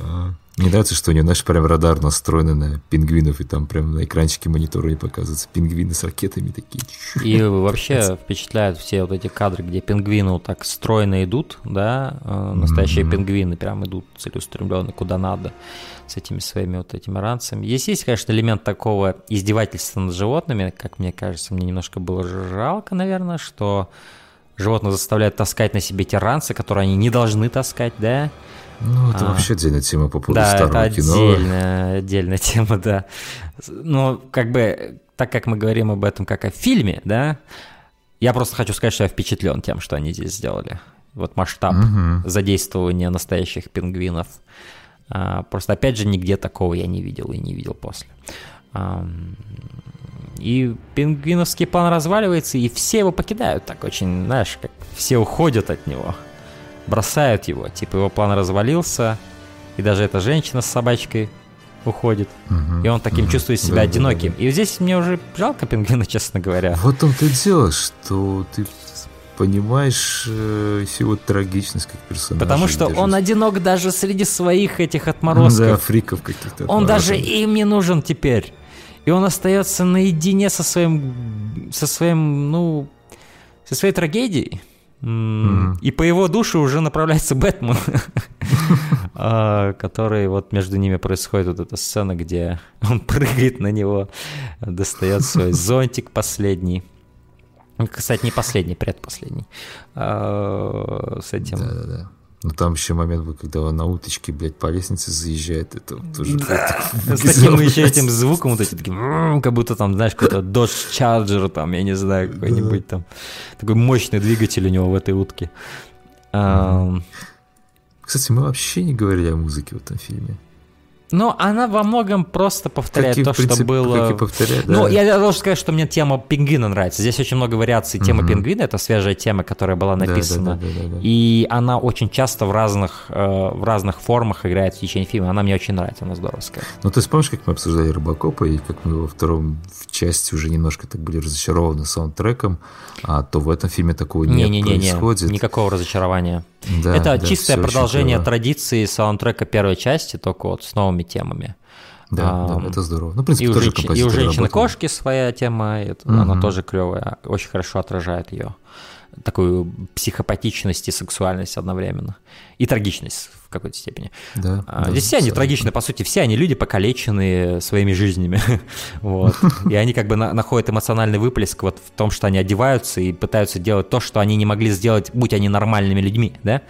А, Мне нравится, что у него наш прям радар настроен на пингвинов, и там прям на экранчике монитора и показываются пингвины с ракетами такие. И вообще впечатляют все вот эти кадры, где пингвины вот так стройно идут, да, э, настоящие пингвины прям идут целеустремленно куда надо с этими своими вот этими ранцами. Есть, есть, конечно, элемент такого издевательства над животными, как мне кажется, мне немножко было жалко, наверное, что животных заставляют таскать на себе те ранцы, которые они не должны таскать, да, Ну, это А. вообще отдельная тема по поводу да, старого это кино. отдельная, отдельная тема, да. Но как бы, так как мы говорим об этом как о фильме, да, я просто хочу сказать, что я впечатлен тем, что они здесь сделали. Вот масштаб задействования настоящих пингвинов. А, просто, опять же, нигде такого я не видел и не видел после. Ам, И пингвиновский план разваливается, и все его покидают так очень, знаешь, как все уходят от него бросают его. Типа его план развалился, и даже эта женщина с собачкой уходит. И он таким чувствует себя Да, да, одиноким. И здесь мне уже жалко пингвина, [laughs] честно говоря. Вот том-то и дело, что ты понимаешь э, всю вот трагичность как персонажа. Потому что он с- одинок даже среди своих этих Да, отморозков. фриков каких-то. Он даже им не нужен теперь. И он остается наедине со своим, со своим, ну, со своей трагедией. И по его душе уже направляется Бэтмен, [laughs] а, который вот между ними происходит вот эта сцена, где он прыгает на него, достает свой [laughs] зонтик последний. Кстати, не последний, предпоследний. А, С этим. Да-да-да. Но там еще момент был, когда он на уточке, блядь, по лестнице заезжает. Это тоже... С таким еще этим звуком, вот эти такие, как будто там, знаешь, какой-то Dodge Charger, там, я не знаю, какой-нибудь там, такой мощный двигатель у него в этой утке. Кстати, мы вообще не говорили о музыке в этом фильме. Но она во многом просто повторяет Как то, в принципе, что было... Повторяет, да. Ну, я должен сказать, что мне тема пингвина нравится. Здесь очень много вариаций темы Мгм. пингвина. Это свежая тема, которая была написана. да, да, да. И она очень часто в разных, э, в разных формах играет в течение фильма. Она мне очень нравится, она здоровская. Ну, то есть помнишь, как мы обсуждали Робокопа, и как мы во втором в части уже немножко так были разочарованы саундтреком, а то в этом фильме такого не Не-не-не, происходит. никакого разочарования. Да, это да, чистое продолжение традиции саундтрека первой части, только вот с новыми темами. Да, Ам, да, это здорово. Ну, в принципе, И у, тоже женщин- и у женщины-кошки своя тема, это- она Мгм. тоже клевая, очень хорошо отражает ее такую психопатичность и сексуальность одновременно. И трагичность в какой-то степени. Да, А, да, Здесь все они трагичны, по сути, все они люди, покалеченные своими жизнями. [laughs] вот. И они как бы на- находят эмоциональный выплеск вот в том, что они одеваются и пытаются делать то, что они не могли сделать, будь они нормальными людьми, да?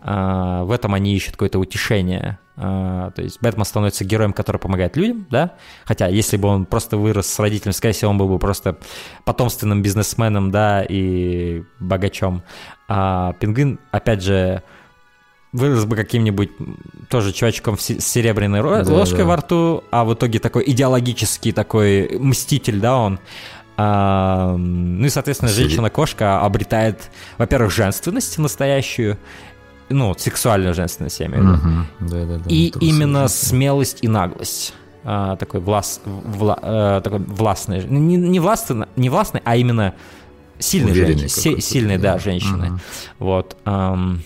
А, в этом они ищут какое-то утешение. А, то есть Бэтмен становится героем, который помогает людям, да? Хотя, если бы он просто вырос с родителями, скорее всего, он был бы просто потомственным бизнесменом, да, и богачом. А Пингвин, опять же, вырос бы каким-нибудь тоже чувачком с серебряной Да, ложкой да. во рту, а в итоге такой идеологический такой мститель, да, он. А, ну и, соответственно, женщина-кошка обретает, во-первых, женственность настоящую, ну, сексуальную женственность, я имею в виду. Мгм. Да, да, да. И именно абсолютно. смелость и наглость. А, такой, влас, вла- э, такой властный, не, не, властный, не властный, а именно сильной женщины, си- сильной, да, да. женщины. Мгм. Вот. ам,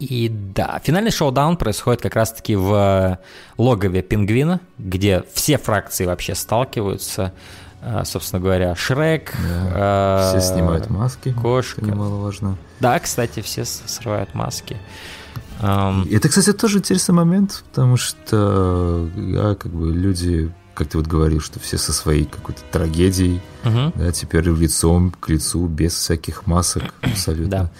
и да, финальный шоу-даун происходит как раз-таки в логове пингвина, где все фракции вообще сталкиваются. А, Собственно говоря, Шрек. а, Все снимают маски, кошка. это немаловажно. Да, кстати, все срывают маски. И Это, кстати, тоже интересный момент, потому что да, как бы люди, как ты вот говорил, что все со своей какой-то трагедией, мгм. да, теперь лицом к лицу, без всяких масок [clears throat] абсолютно. Да.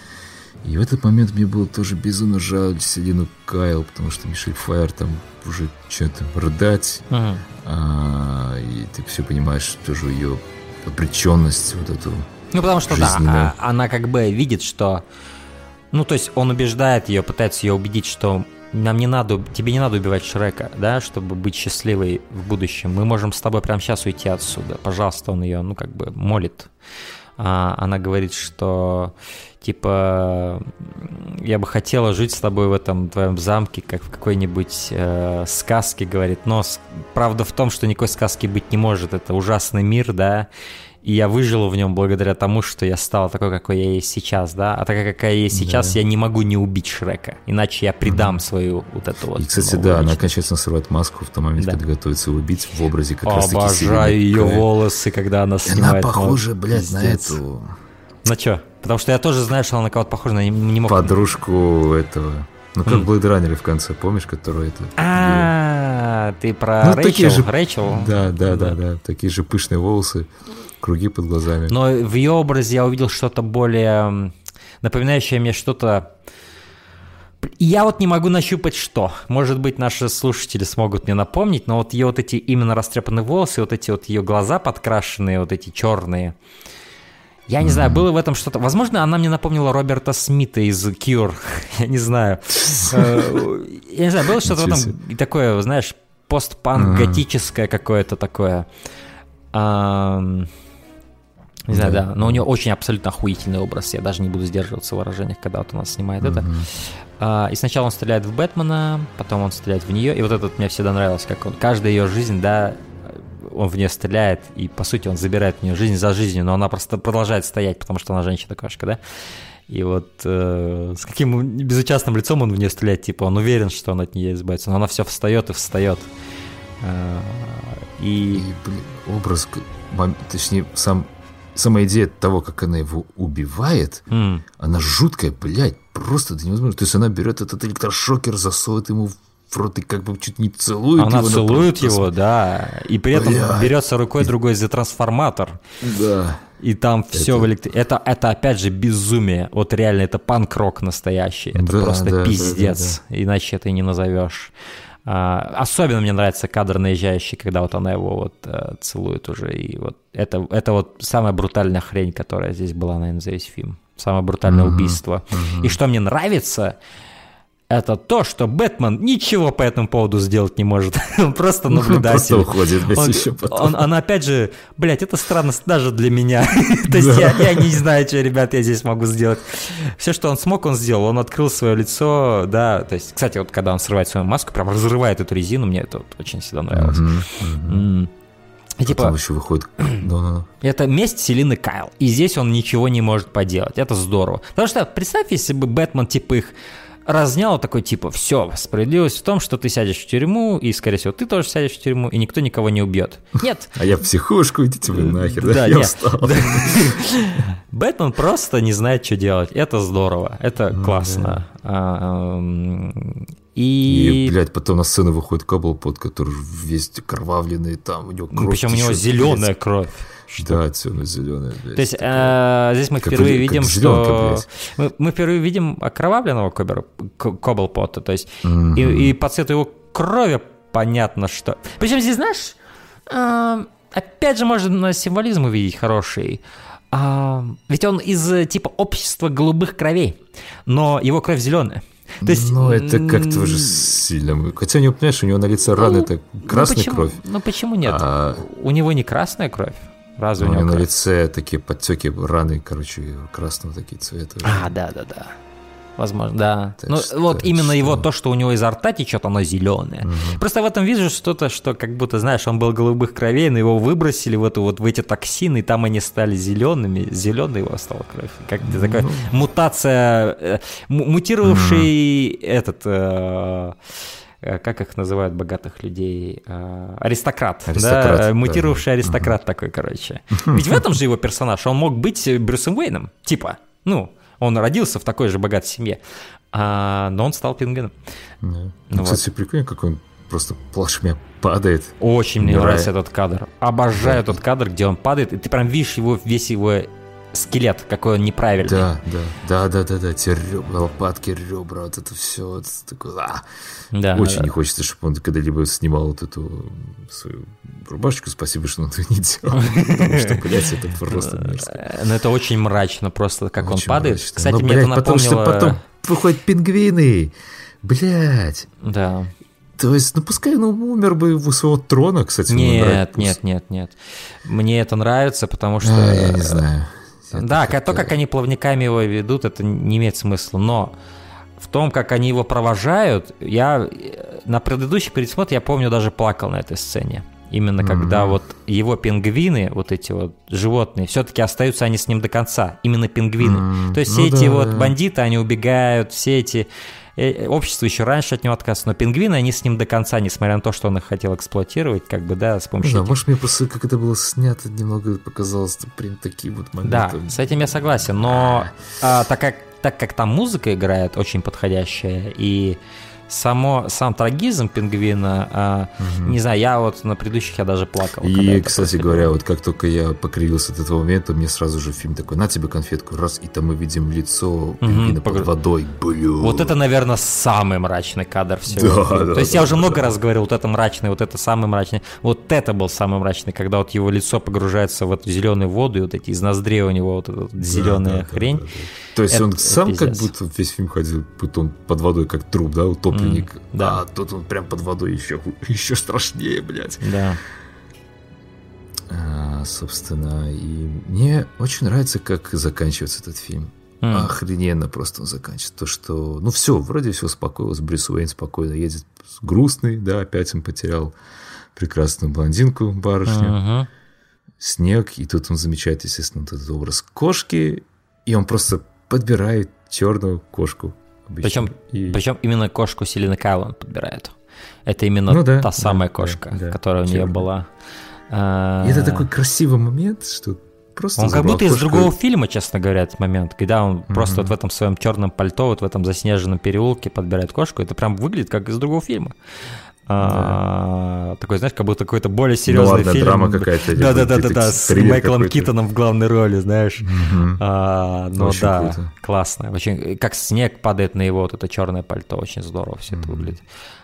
И в этот момент мне было тоже безумно жаль Селину Кайл, потому что Мишель Файер там уже что-то рыдать, Мгм. А, и ты все понимаешь тоже ее обреченность вот эту. Ну, потому что, да, а- она как бы видит, что... Ну, то есть он убеждает ее, пытается ее убедить, что нам не надо, тебе не надо убивать Шрека, да, чтобы быть счастливой в будущем. Мы можем с тобой прямо сейчас уйти отсюда. Пожалуйста, он ее, ну, как бы молит. А она говорит, что типа я бы хотела жить с тобой в этом твоем замке, как в какой-нибудь э, сказке, говорит. Но с- правда в том, что никакой сказки быть не может. Это ужасный мир, да. И я выжила в нем благодаря тому, что я стала такой, какой я есть сейчас, да. А такая, какая я есть сейчас, Да. я не могу не убить Шрека. Иначе я предам свою вот эту вот. И, кстати, новую да, она окончательно срывает маску в том моменте, Да. когда готовится его убить в образе как раз таки Обожаю ее волосы, когда она снимает. Она ну, похожа, блядь, на эту На что? Потому что я тоже знаю, что она на кого-то похожа, но не, не мог... подружку этого. Ну, как в Blade Runner в конце, помнишь, которую это... А, ты про Ну, Рэйчел? такие же- Рэйчел? Да, да, да, да. Такие же пышные волосы, круги под глазами. Но в ее образе я увидел что-то более напоминающее мне что-то... Я вот не могу нащупать что. Может быть, наши слушатели смогут мне напомнить, но вот ее вот эти именно растрепанные волосы, вот эти вот ее глаза подкрашенные, вот эти черные. Я не знаю, было в этом что-то. Возможно, она мне напомнила Роберта Смита из Cure. [laughs] Я не знаю. [laughs] Э, Я не знаю, было что-то в этом такое, знаешь, постпанк готическое какое-то такое. Не знаю, Да. Но у нее очень абсолютно охуительный образ. Я даже не буду сдерживаться в выражениях, когда вот у нас снимает это. А, И сначала он стреляет в Бэтмена, потом он стреляет в нее. И вот этот мне всегда нравилось, как он каждая ее жизнь, да, он в нее стреляет, и по сути он забирает у нее жизнь за жизнью, но она просто продолжает стоять, потому что она женщина-кошка, да. И вот э, с каким безучастным лицом он в нее стреляет, типа он уверен, что он от нее избавится, но она все встает и встает. Э, И, И блин, образ, точнее, сам, сама идея того, как она его убивает, м, она жуткая, блядь, просто это невозможно. То есть она берет этот электрошокер, засовывает ему в вроде как бы чуть не целует Она его. но целует просто- его, да, и при этом Блядь. берется рукой другой за трансформатор. Да. И там все в электри... это, это опять же безумие. Вот реально, это панк-рок настоящий. Это Да, просто да, да, пиздец. Иначе это и не назовешь. А, особенно мне нравится кадр наезжающий, когда вот она его вот э, целует уже. И вот это, это вот самая брутальная хрень, которая здесь была, наверное, за весь фильм. Самое брутальное убийство. И что мне нравится, это то, что Бэтмен ничего по этому поводу сделать не может. [laughs] Он просто наблюдатель. Просто уходит, блядь, Он- еще потом. Он, он опять же, блядь, это странно даже для меня. [laughs] То есть я, я не знаю, что, ребят, я здесь могу сделать. Все, что он смог, он сделал. Он открыл свое лицо, да. То есть, кстати, вот когда он срывает свою маску, прям разрывает эту резину, мне это вот очень всегда нравилось. М. И Потом типа, еще выходит... [clears throat] Это месть Селины Кайл. И здесь он ничего не может поделать. Это здорово. Потому что представь, если бы Бэтмен, типа, их разнял такой, типа, все, справедливость в том, что ты сядешь в тюрьму, и, скорее всего, ты тоже сядешь в тюрьму, и никто никого не убьет. Нет, А я в психушку, идите вы нахер, да? Я устал. Бэтмен просто не знает, что делать. Это здорово, это классно. А, И, И, блядь, потом на сцену выходит Каблпот, который весь кровавленный, там у него кровь причем у него зеленая блядь. кровь. Да, темно зеленая, блядь. То есть э, здесь мы Как впервые ли- видим, зелёнка, что мы, мы впервые видим окровавленного Кобер- К- Коблпота, то есть и, и по цвету его крови понятно, что. Причем здесь, знаешь, э, опять же можно символизм увидеть хороший. А, ведь он из э, типа общества голубых кровей, но его кровь зеленая. То есть, Ну, это как-то уже сильно. Хотя него, понимаешь, у него на лице раны это ну, красная почему- кровь. Ну почему нет? А У него не красная кровь. Разве у него на лице такие подтеки, раны, короче, красного такие цвета. А, да, да, да. Возможно, да. Так ну, что- вот именно что? его, то, что у него изо рта течет, оно зеленое. Просто в этом вижу что-то, что как будто, знаешь, он был голубых кровей, но его выбросили в эту вот в эти токсины, и там они стали зелеными. Зеленой его стала кровь. Как Ну. такая мутация, э, му- мутировавший этот. э, э, как их называют богатых людей? Э, Аристократ. Аристократ, да? да. Мутировавший аристократ такой, короче. Ведь в этом же его персонаж. Он мог быть Брюсом Уэйном. Типа, ну, он родился в такой же богатой семье. А, но он стал пингвином. Да. Ну Ну, кстати, прикольно, как он просто плашмя падает. Очень мне нравится этот кадр. Обожаю этот кадр, где он падает, и ты прям видишь его, весь его скелет, какой он неправильный. Да, да, да, да, да, да, те ребра, лопатки, ребра, вот это все, вот такое, а. Да, Очень да. не хочется, чтобы он когда-либо снимал вот эту свою рубашечку. Спасибо, что он этого не делал. Потому что, блядь, это просто мерзко. Но это очень мрачно просто, как он падает. Кстати, Но, мне это блядь, потому что напомнило... потом выходят пингвины. Блядь. Да. То есть, ну пускай он умер бы у своего трона, кстати. Нет, нет, нет, нет. Мне это нравится, потому что... А, я не знаю. Да, Это то, как-то- как они плавниками его ведут, это не имеет смысла. Но в том, как они его провожают, я э, на предыдущий пересмотр я помню даже плакал на этой сцене. Именно когда вот его пингвины, вот эти вот животные, все-таки остаются они с ним до конца. Именно пингвины. М, То есть ну все эти да, вот да. бандиты, они убегают, все эти общество еще раньше от него отказывается, но пингвины, они с ним до конца, несмотря на то, что он их хотел эксплуатировать, как бы, да, с помощью знаю, этих может, мне просто как это было снято, немного показалось, блин, такие вот Да, моменты. с этим я согласен, но а, так, как, так как там музыка играет очень подходящая, и само, сам трагизм пингвина, а, не знаю, я вот на предыдущих я даже плакал. И, это кстати говоря, вот как только я покривился от этого момента, мне сразу же фильм такой, на тебе конфетку, раз, и там мы видим лицо пингвина под погру- водой, блю. Вот это, наверное, самый мрачный кадр всего. Да, да, То есть да, я уже да, много да. раз говорил, вот это мрачный, вот это самый мрачный. Вот это был самый мрачный, когда вот его лицо погружается в эту зеленую воду, и вот эти из ноздрей у него вот эта вот зеленая Да, да, хрень. да, да. То есть Это- он это сам как пиздец. будто весь фильм ходил, будто он под водой, как труп, да, утопленник. М, да. А тут он прям под водой еще, [laughs] еще страшнее, блядь. Да. А, собственно, и мне очень нравится, как заканчивается этот фильм. М. Охрененно просто он заканчивается. То, что, ну все, вроде все успокоилось, Брюс Уэйн спокойно едет, грустный, да, опять он потерял прекрасную блондинку, барышню, Мгм. снег, и тут он замечает, естественно, вот этот образ кошки, и он просто подбирает черную кошку. Обычно. Причем, И- причем именно кошку Селины Кайл он подбирает. Это именно Ну да, та да, самая да, кошка, да, которая у нее была. А, И это такой красивый момент, что просто Он как будто из другого фильма, честно говоря, этот момент, когда он просто вот в этом своем черном пальто, вот в этом заснеженном переулке подбирает кошку, это прям выглядит как из другого фильма. А, Такой, знаешь, как будто какой-то более серьезный ладно, фильм. драма какая-то Да, да, да, да, да, с Майклом. Китоном в главной роли, знаешь. А, Ну Очень да, круто. классно. Очень, как снег падает на его вот это черное пальто, очень здорово все это выглядит.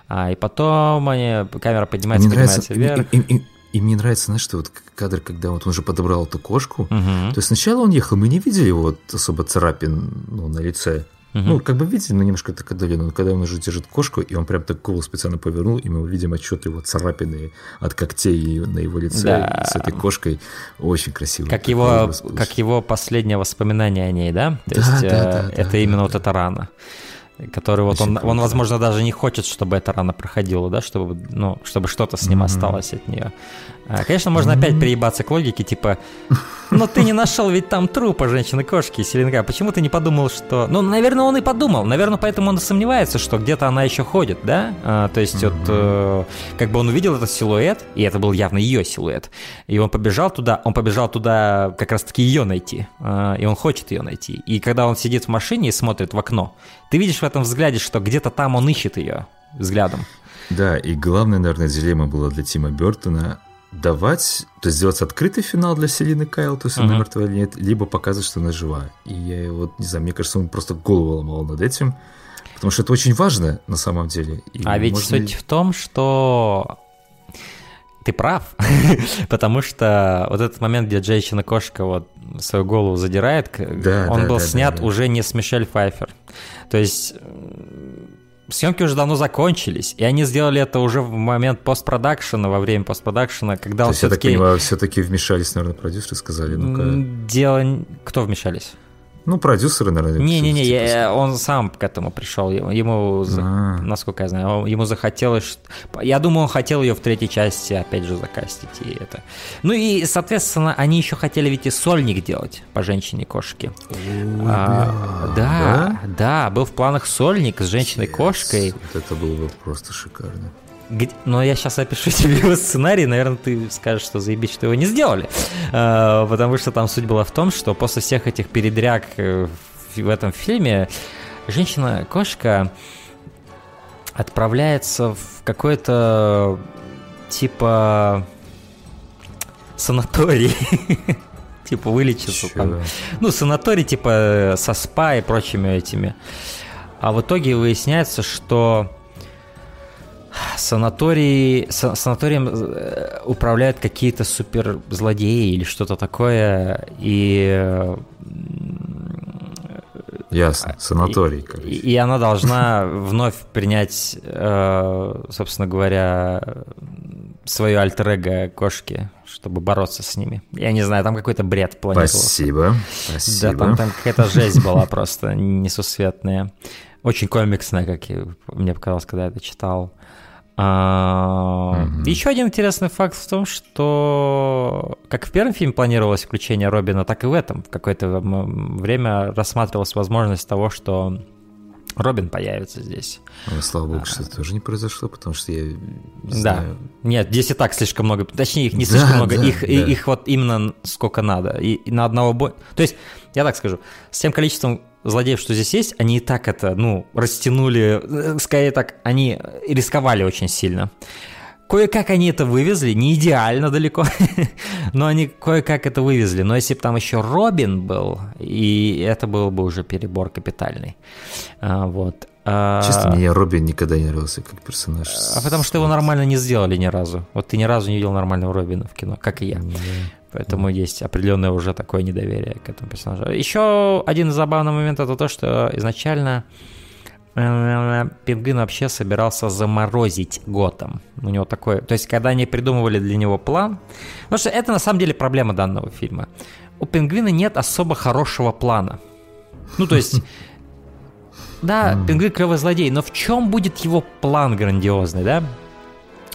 А, и потом они, камера поднимается, Мне нравится, поднимается вверх. и, и- и- и мне нравится, знаешь, что вот кадр, когда вот он уже подобрал эту кошку, Мгм. то есть сначала он ехал, мы не видели вот особо царапин ну, на лице. Ну, как бы видели, но немножко так отдаленно. Но когда он уже держит кошку, и он прям так голову специально повернул, и мы видим отчетливо царапины от когтей на его лице Да. с этой кошкой. Очень красиво. Как его, как его последнее воспоминание о ней, да? То Да, есть да, э, да, это да, именно да, вот да. эта рана, который вот Очень он, он, возможно, даже не хочет, чтобы эта рана проходила, да, чтобы, ну, чтобы что-то с ним осталось от нее. А, Конечно, можно опять приебаться к логике, типа, ну ты не нашел ведь там трупа женщины-кошки, Селенга, почему ты не подумал, что... Ну, наверное, он и подумал, наверное, поэтому он и сомневается, что где-то она еще ходит, да? А, то есть вот, э, как бы он увидел этот силуэт, и это был явно ее силуэт, и он побежал туда, он побежал туда как раз-таки ее найти, а, и он хочет ее найти. И когда он сидит в машине и смотрит в окно, ты видишь в этом взгляде, что где-то там он ищет ее взглядом. Да, и главная, наверное, дилемма была для Тима Бертона давать, то есть сделать открытый финал для Селины Кайл, то есть она Мгм. мертвая или нет, либо показывать, что она жива. И я вот, не знаю, мне кажется, он просто голову ломал над этим, потому что это очень важно на самом деле. И А ведь можно- суть в том, что ты прав, [laughs] потому что вот этот момент, где женщина-кошка вот свою голову задирает, Да, он да, был да, снят уже не с Мишель Пфайфер. То есть съемки уже давно закончились, и они сделали это уже в момент постпродакшена, во время постпродакшена, когда То он есть, я так все-таки... понимаю, все-таки вмешались, наверное, продюсеры, сказали, ну-ка. Дело... Кто вмешались? Ну, продюсеры, наверное. Не-не-не, типа, он сам к этому пришел. Ему, за- А. насколько я знаю, ему захотелось... Я думаю, он хотел ее в третьей части опять же закастить. И это. Ну и, соответственно, они еще хотели ведь и сольник делать по женщине-кошке. А, да, да, был в планах сольник с женщиной-кошкой. Вот это было бы просто шикарно. Но я сейчас опишу [laughs] тебе его сценарий, наверное, ты скажешь, что заебись, что его не сделали. А, Потому что там суть была в том, что после всех этих передряг э, в этом фильме женщина-кошка отправляется в какой-то типа санаторий. [laughs] Типа вылечиться там. Ну, санаторий типа э, со спа и прочими этими. А в итоге выясняется, что санаторий, са- санаторием э, управляют какие-то суперзлодеи или что-то такое, и, э, Ясно, санаторий, и, и она должна вновь принять, э, собственно говоря, свое альтер кошки, чтобы бороться с ними. Я не знаю, там какой-то бред планировался. Спасибо, Да, спасибо. там, там какая-то жесть была просто несусветная. Очень комиксная, как мне показалось, когда я это читал. А, Еще один интересный факт в том, что как в первом фильме планировалось включение Робина, так и в этом в какое-то время рассматривалась возможность того, что Робин появится здесь. Ну, слава богу, что это тоже не произошло, потому что я не Да. знаю. Нет, здесь и так слишком много. Точнее, их не Да, слишком много, да, их, и- да. их вот именно сколько надо. И, и на одного бо... То есть, я так скажу, с тем количеством злодеев, что здесь есть, они и так это, ну, растянули, э, скорее так, они рисковали очень сильно. Кое-как они это вывезли, не идеально далеко, [laughs] но они кое-как это вывезли. Но если бы там еще Робин был, и это был бы уже перебор капитальный. А, вот. А, Честно, мне Робин никогда не нравился как персонаж. а потому что его нормально не сделали ни разу. Вот ты ни разу не видел нормального Робина в кино, как и я. Поэтому есть определенное уже такое недоверие к этому персонажу. Еще один забавный момент это то, что изначально э, Пингвин вообще собирался заморозить Готэм. У него такой... То есть, когда они придумывали для него план... Потому что это на самом деле проблема данного фильма. У Пингвина нет особо хорошего плана. Ну, то есть... [laughs] Да, Пингвин клевый злодей, но в чем будет его план грандиозный, да?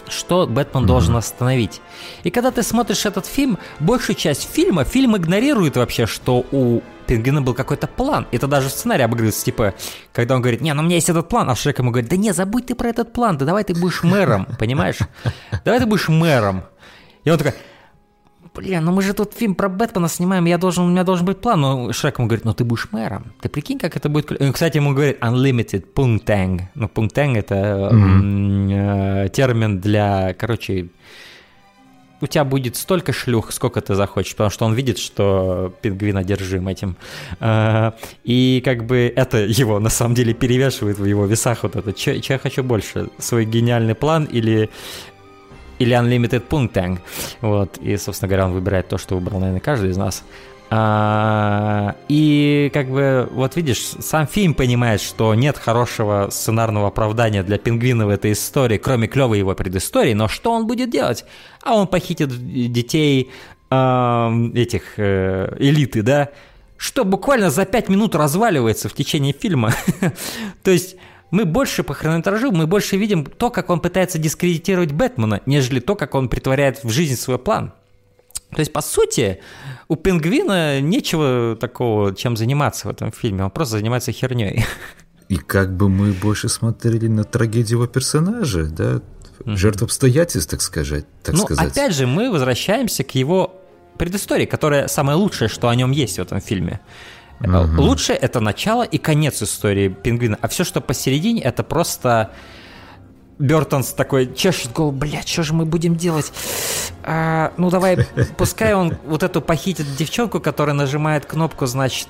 Что Бэтмен должен остановить? И когда ты смотришь этот фильм, большую часть фильма, фильм игнорирует вообще, что у Пингвина был какой-то план. Это даже в сценарии обыгрывается, типа, когда он говорит, не, ну у меня есть этот план, а Шрек ему говорит, да не, забудь ты про этот план, да давай ты будешь мэром, понимаешь? Давай ты будешь мэром. И он такой, блин, ну мы же тут фильм про Бэтмена снимаем, я должен, у меня должен быть план. Но Шрек ему говорит, ну ты будешь мэром. Ты прикинь, как это будет... клё-». Кстати, ему говорит unlimited пунктэнг. Ну, пунктэнг это э, термин для, короче, у тебя будет столько шлюх, сколько ты захочешь, потому что он видит, что пингвин одержим этим. А, И как бы это его на самом деле перевешивает в его весах вот это. Че я хочу больше? Свой гениальный план или или Unlimited Poontang. Вот. И, собственно говоря, он выбирает то, что выбрал, наверное, каждый из нас. А, и как бы, вот видишь, сам фильм понимает, что нет хорошего сценарного оправдания для пингвина в этой истории, кроме клевой его предыстории, но что он будет делать? А он похитит детей ам, этих э, элиты, да, что буквально за пять минут разваливается в течение фильма. [laughs] То есть мы больше по хронометражу, мы больше видим то, как он пытается дискредитировать Бэтмена, нежели то, как он притворяет в жизнь свой план. То есть, по сути, у пингвина нечего такого, чем заниматься в этом фильме. Он просто занимается херней. [laughs] И как бы мы больше смотрели на трагедию его персонажа, да? Жертв обстоятельств, так сказать. Так ну, сказать. опять же, мы возвращаемся к его предыстории, которая самое лучшее, что о нем есть в этом фильме. Мгм. Лучше это начало и конец истории пингвина, а все, что посередине, это просто Бертонс такой чешет голову, блядь, что же мы будем делать? А, ну давай, [laughs] пускай он вот эту похитит девчонку, которая нажимает кнопку, значит,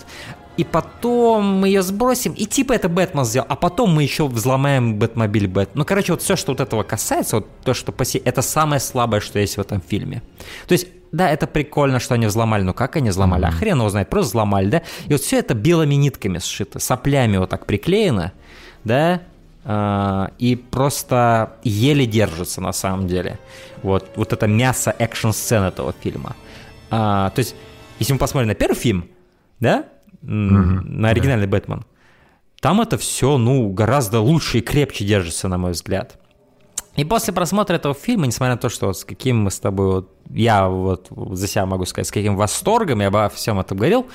и потом мы ее сбросим, и типа это Бэтмен сделал, а потом мы еще взломаем Бэтмобиль Бэт. Ну, короче, вот все, что вот этого касается, вот то, что посе... это самое слабое, что есть в этом фильме. То есть, да, это прикольно, что они взломали, но как они взломали? А хрен его знает, просто взломали, да? И вот все это белыми нитками сшито, соплями вот так приклеено, да, а, и просто еле держится на самом деле. Вот, вот это мясо экшн-сцен этого фильма. А, то есть, если мы посмотрим на первый фильм, да, м, на оригинальный Бэтмен, там это все, ну, гораздо лучше и крепче держится, на мой взгляд. И после просмотра этого фильма, несмотря на то, что вот с каким мы с тобой, вот, я вот за себя могу сказать, с каким восторгом я обо всем этом говорил,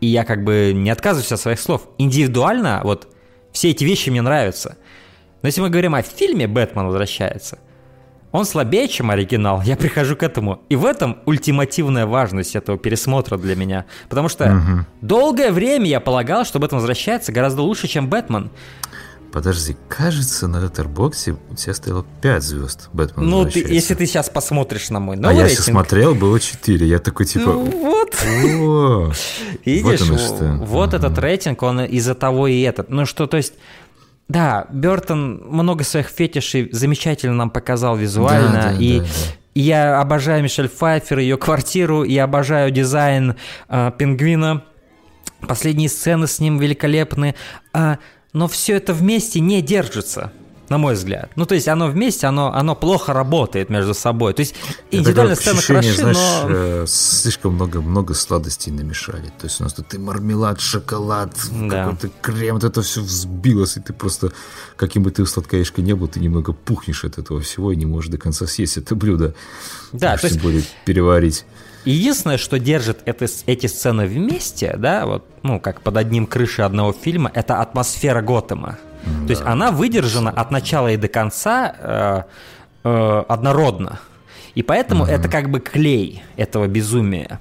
и я как бы не отказываюсь от своих слов. Индивидуально вот все эти вещи мне нравятся. Но если мы говорим о фильме «Бэтмен возвращается», он слабее, чем оригинал. Я прихожу к этому. И в этом ультимативная важность этого пересмотра для меня. Потому что долгое время я полагал, что Бэтмен возвращается гораздо лучше, чем Бэтмен. Подожди, кажется, на Letterboxd у тебя стояло 5 звезд Бэтмен Ну, ты- если ты сейчас посмотришь на мой А новый я рейтинг... сейчас смотрел, было 4. Я такой типа... Ну вот. «О, [laughs] Видишь, вот что. вот этот рейтинг, он из-за того и этот. Ну что, то есть, да, Бертон много своих фетишей замечательно нам показал визуально, Да, да, и да, да. я обожаю Мишель Пфайфер, ее квартиру, я обожаю дизайн а, пингвина, последние сцены с ним великолепны, а, но все это вместе не держится. На мой взгляд. Ну, то есть оно вместе, оно, оно плохо работает между собой. То есть сцены ощущение, хороши, знаешь, но... э, слишком много-много сладостей намешали. То есть у нас тут и мармелад, шоколад, Да. какой-то крем, вот это все взбилось, и ты просто, каким бы ты сладкоежкой не был, ты немного пухнешь от этого всего и не можешь до конца съесть это блюдо. Да, то есть тем более переварить. Единственное, что держит это, эти сцены вместе, да, вот, ну, как под одним крышей одного фильма, это атмосфера Готэма. То есть она выдержана от начала и до конца э, э, однородно. И поэтому это как бы клей этого безумия.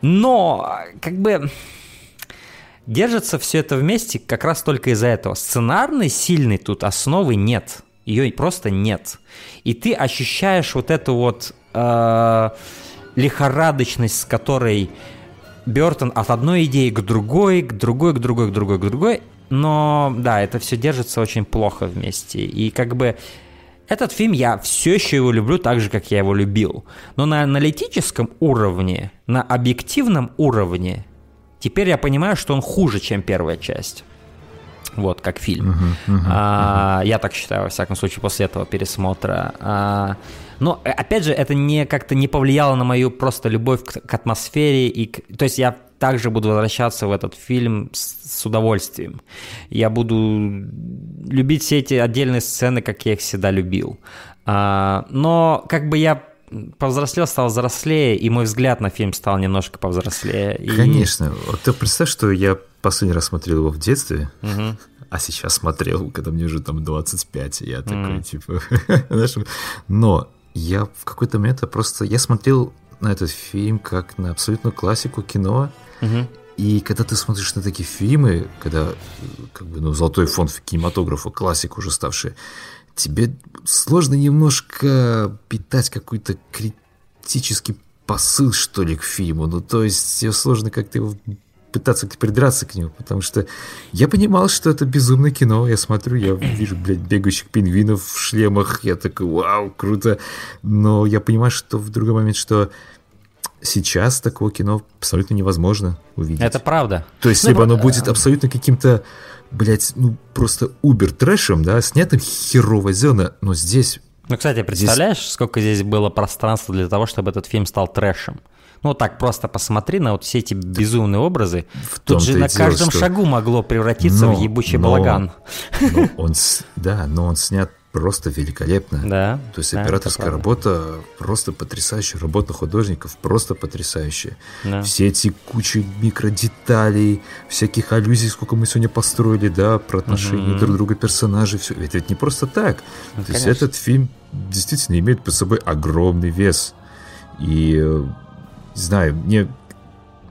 Но, как бы, держится все это вместе как раз только из-за этого. Сценарной сильной тут основы нет. Ее просто нет. И ты ощущаешь вот эту вот э, лихорадочность, с которой Бертон от одной идеи к другой, к другой, к другой, к другой, к другой. Но да, это все держится очень плохо вместе. И как бы этот фильм я все еще его люблю так же, как я его любил. Но на аналитическом уровне, на объективном уровне, теперь я понимаю, что он хуже, чем первая часть. Вот, как фильм. А, я так считаю, во всяком случае, после этого пересмотра. А, но, э, опять же, это не как-то не повлияло на мою просто любовь к, к атмосфере. И к- то есть я также буду возвращаться в этот фильм с, с удовольствием. Я буду любить все эти отдельные сцены, как я их всегда любил. А, но как бы я повзрослел, стал взрослее, и мой взгляд на фильм стал немножко повзрослее. И- Конечно. Вот ты представь, что я последний раз смотрел его в детстве, а сейчас смотрел, когда мне уже там 25, и я такой, типа... [laughs] знаешь, Но я в какой-то момент просто... Я смотрел на этот фильм как на абсолютную классику кино. И когда ты смотришь на такие фильмы, когда как бы, ну, золотой фонд кинематографа, классик уже ставший, тебе сложно немножко питать какой-то критический посыл, что ли, к фильму. Ну, то есть, сложно как-то его пытаться придраться к нему, потому что я понимал, что это безумное кино. Я смотрю, я вижу, блядь, бегающих пингвинов в шлемах. Я такой, вау, круто. Но я понимаю, что в другой момент, что сейчас такого кино абсолютно невозможно увидеть. Это правда. То есть, Ну, либо оно э, будет абсолютно каким-то, блядь, ну, просто убер-трэшем, да, снятым херово зелено, но здесь Ну, кстати, представляешь, сколько здесь было пространства для того, чтобы этот фильм стал трэшем? Ну, так просто посмотри на вот все эти безумные образы. В Тут же на дело, каждом что- шагу могло превратиться Но- в ебучий но- балаган. но он, да, но он снят просто великолепно. Да. То есть да, операторская работа просто потрясающая, работа художников просто потрясающая. Да. Все эти кучи микродеталей, всяких аллюзий, сколько мы сегодня построили, да, про отношения друг друга персонажей, все. Это ведь не просто так. То есть Ну, конечно. этот фильм действительно имеет под собой огромный вес. И, э, не знаю, мне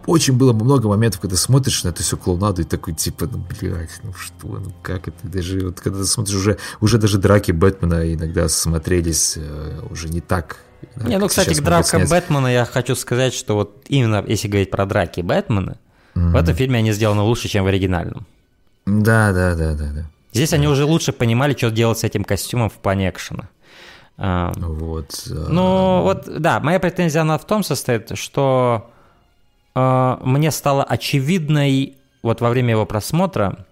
очень было много моментов, когда смотришь на эту всю клоунаду и такой, типа, ну, блядь, ну что, ну как это, даже вот когда ты смотришь уже, уже даже драки Бэтмена иногда смотрелись э, уже не так. да, Не, ну, кстати, к дракам. Бэтмена я хочу сказать, что вот именно если говорить про драки Бэтмена, в этом фильме они сделаны лучше, чем в оригинальном. Да, да, да, да, да. Здесь они уже лучше понимали, что делать с этим костюмом в плане экшена. Вот. э, Ну, вот, да, моя претензия, она в том состоит, что э, мне стало очевидной вот во время его просмотра,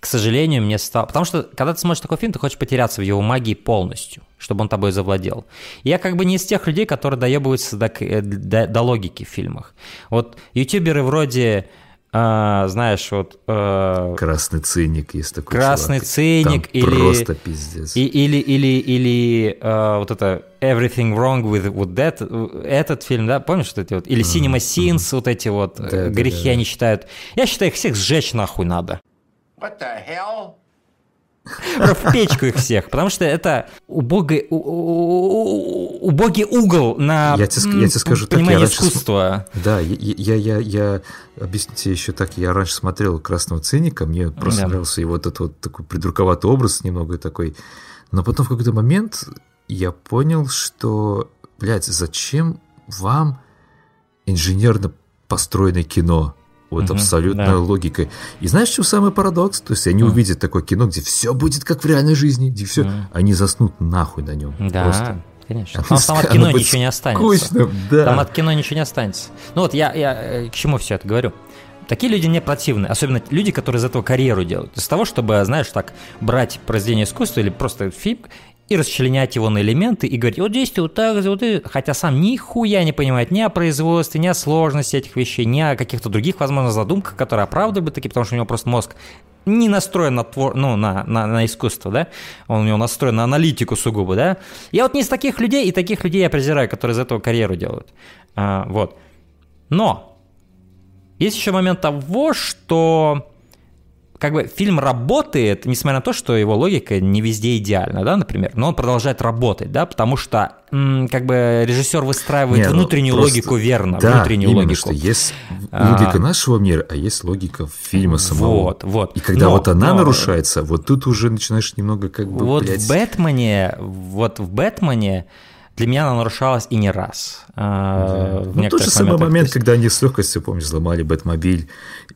к сожалению, мне стало... Потому что, когда ты смотришь такой фильм, ты хочешь потеряться в его магии полностью, чтобы он тобой завладел. Я как бы не из тех людей, которые доебываются до, э, до- до логики в фильмах. Вот ютуберы вроде, э, знаешь, вот... э, Красный циник есть такой Красный чувак. циник Там или- Просто пиздец. И, или, или, или э, вот это Everything Wrong with, with That, э, этот фильм, да, помнишь вот эти вот? Или Cinema Sins, вот эти вот Да, да, грехи да. они считают. Я считаю, их всех сжечь нахуй надо. What the hell? [laughs] В печку их всех, потому что это убогий, убогий угол на Я тебе я тебе скажу так, понимание см- искусства. Да, я, я, я, я объясню тебе еще так, я раньше смотрел «Красного циника», мне просто Да. нравился его вот этот вот такой придурковатый образ немного такой, но потом в какой-то момент я понял, что, блядь, зачем вам инженерно построенное кино? Вот Мгм, абсолютно да. логикой. И знаешь, чем самый парадокс? То есть они увидят такое кино, где все будет как в реальной жизни, где все, они заснут нахуй на нем. Да, Просто. конечно. Там, там от кино ничего не останется. скучно, да. Там от кино ничего не останется. Ну вот я, я э, к чему все это говорю? Такие люди мне противны, особенно люди, которые из этого карьеру делают. Из того, чтобы, знаешь, так брать произведение искусства или просто фильм и расчленять его на элементы и говорить, вот здесь ты вот так, вот и... Хотя сам нихуя не понимает ни о производстве, ни о сложности этих вещей, ни о каких-то других, возможно, задумках, которые оправдывали бы такие, потому что у него просто мозг не настроен на, твор... ну, на, на, на искусство, да, он у него настроен на аналитику сугубо, да. Я вот не из таких людей, и таких людей я презираю, которые из этого карьеру делают. А, вот. Но есть еще момент того, что как бы фильм работает, несмотря на то, что его логика не везде идеальна, да, например, но он продолжает работать, да, потому что как бы режиссер выстраивает Не, ну, внутреннюю просто- логику верно, да, внутреннюю именно, логику. что есть А. логика нашего мира, а есть логика фильма самого. Вот, вот. И когда Но- вот она но- нарушается, вот тут уже начинаешь немного как бы, Вот блядь, в Бэтмене, вот в Бэтмене для меня она нарушалась и не раз. а, в Ну, тот же самый момент, есть- когда они с легкостью, помнишь, взломали Бэтмобиль.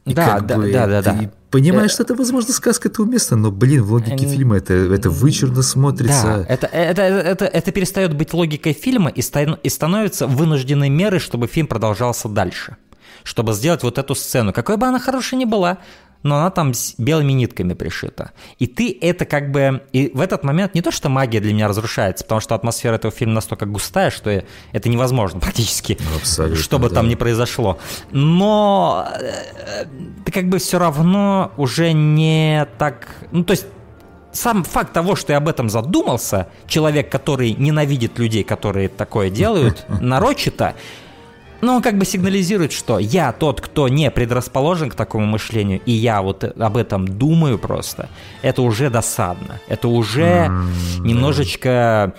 И Да, как да, бы да, да, ты да. понимаешь, Э, что это, возможно, сказка это уместно, но, блин, в логике Н- фильма это, это вычурно Да, смотрится. это, это, это, это перестает быть логикой фильма и, ста- и становится вынужденной мерой, чтобы фильм продолжался дальше. Чтобы сделать вот эту сцену. Какой бы она хорошей ни была, но она там с белыми нитками пришита. И ты это как бы... И в этот момент не то, что магия для меня разрушается, потому что атмосфера этого фильма настолько густая, что это невозможно практически, Абсолютно, что бы да. там ни произошло. Но э, ты как бы все равно уже не так... Ну, то есть сам факт того, что я об этом задумался, человек, который ненавидит людей, которые такое делают, [laughs] нарочито, ну, он как бы сигнализирует, что я тот, кто не предрасположен к такому мышлению, и я вот об этом думаю просто, это уже досадно. Это уже немножечко м,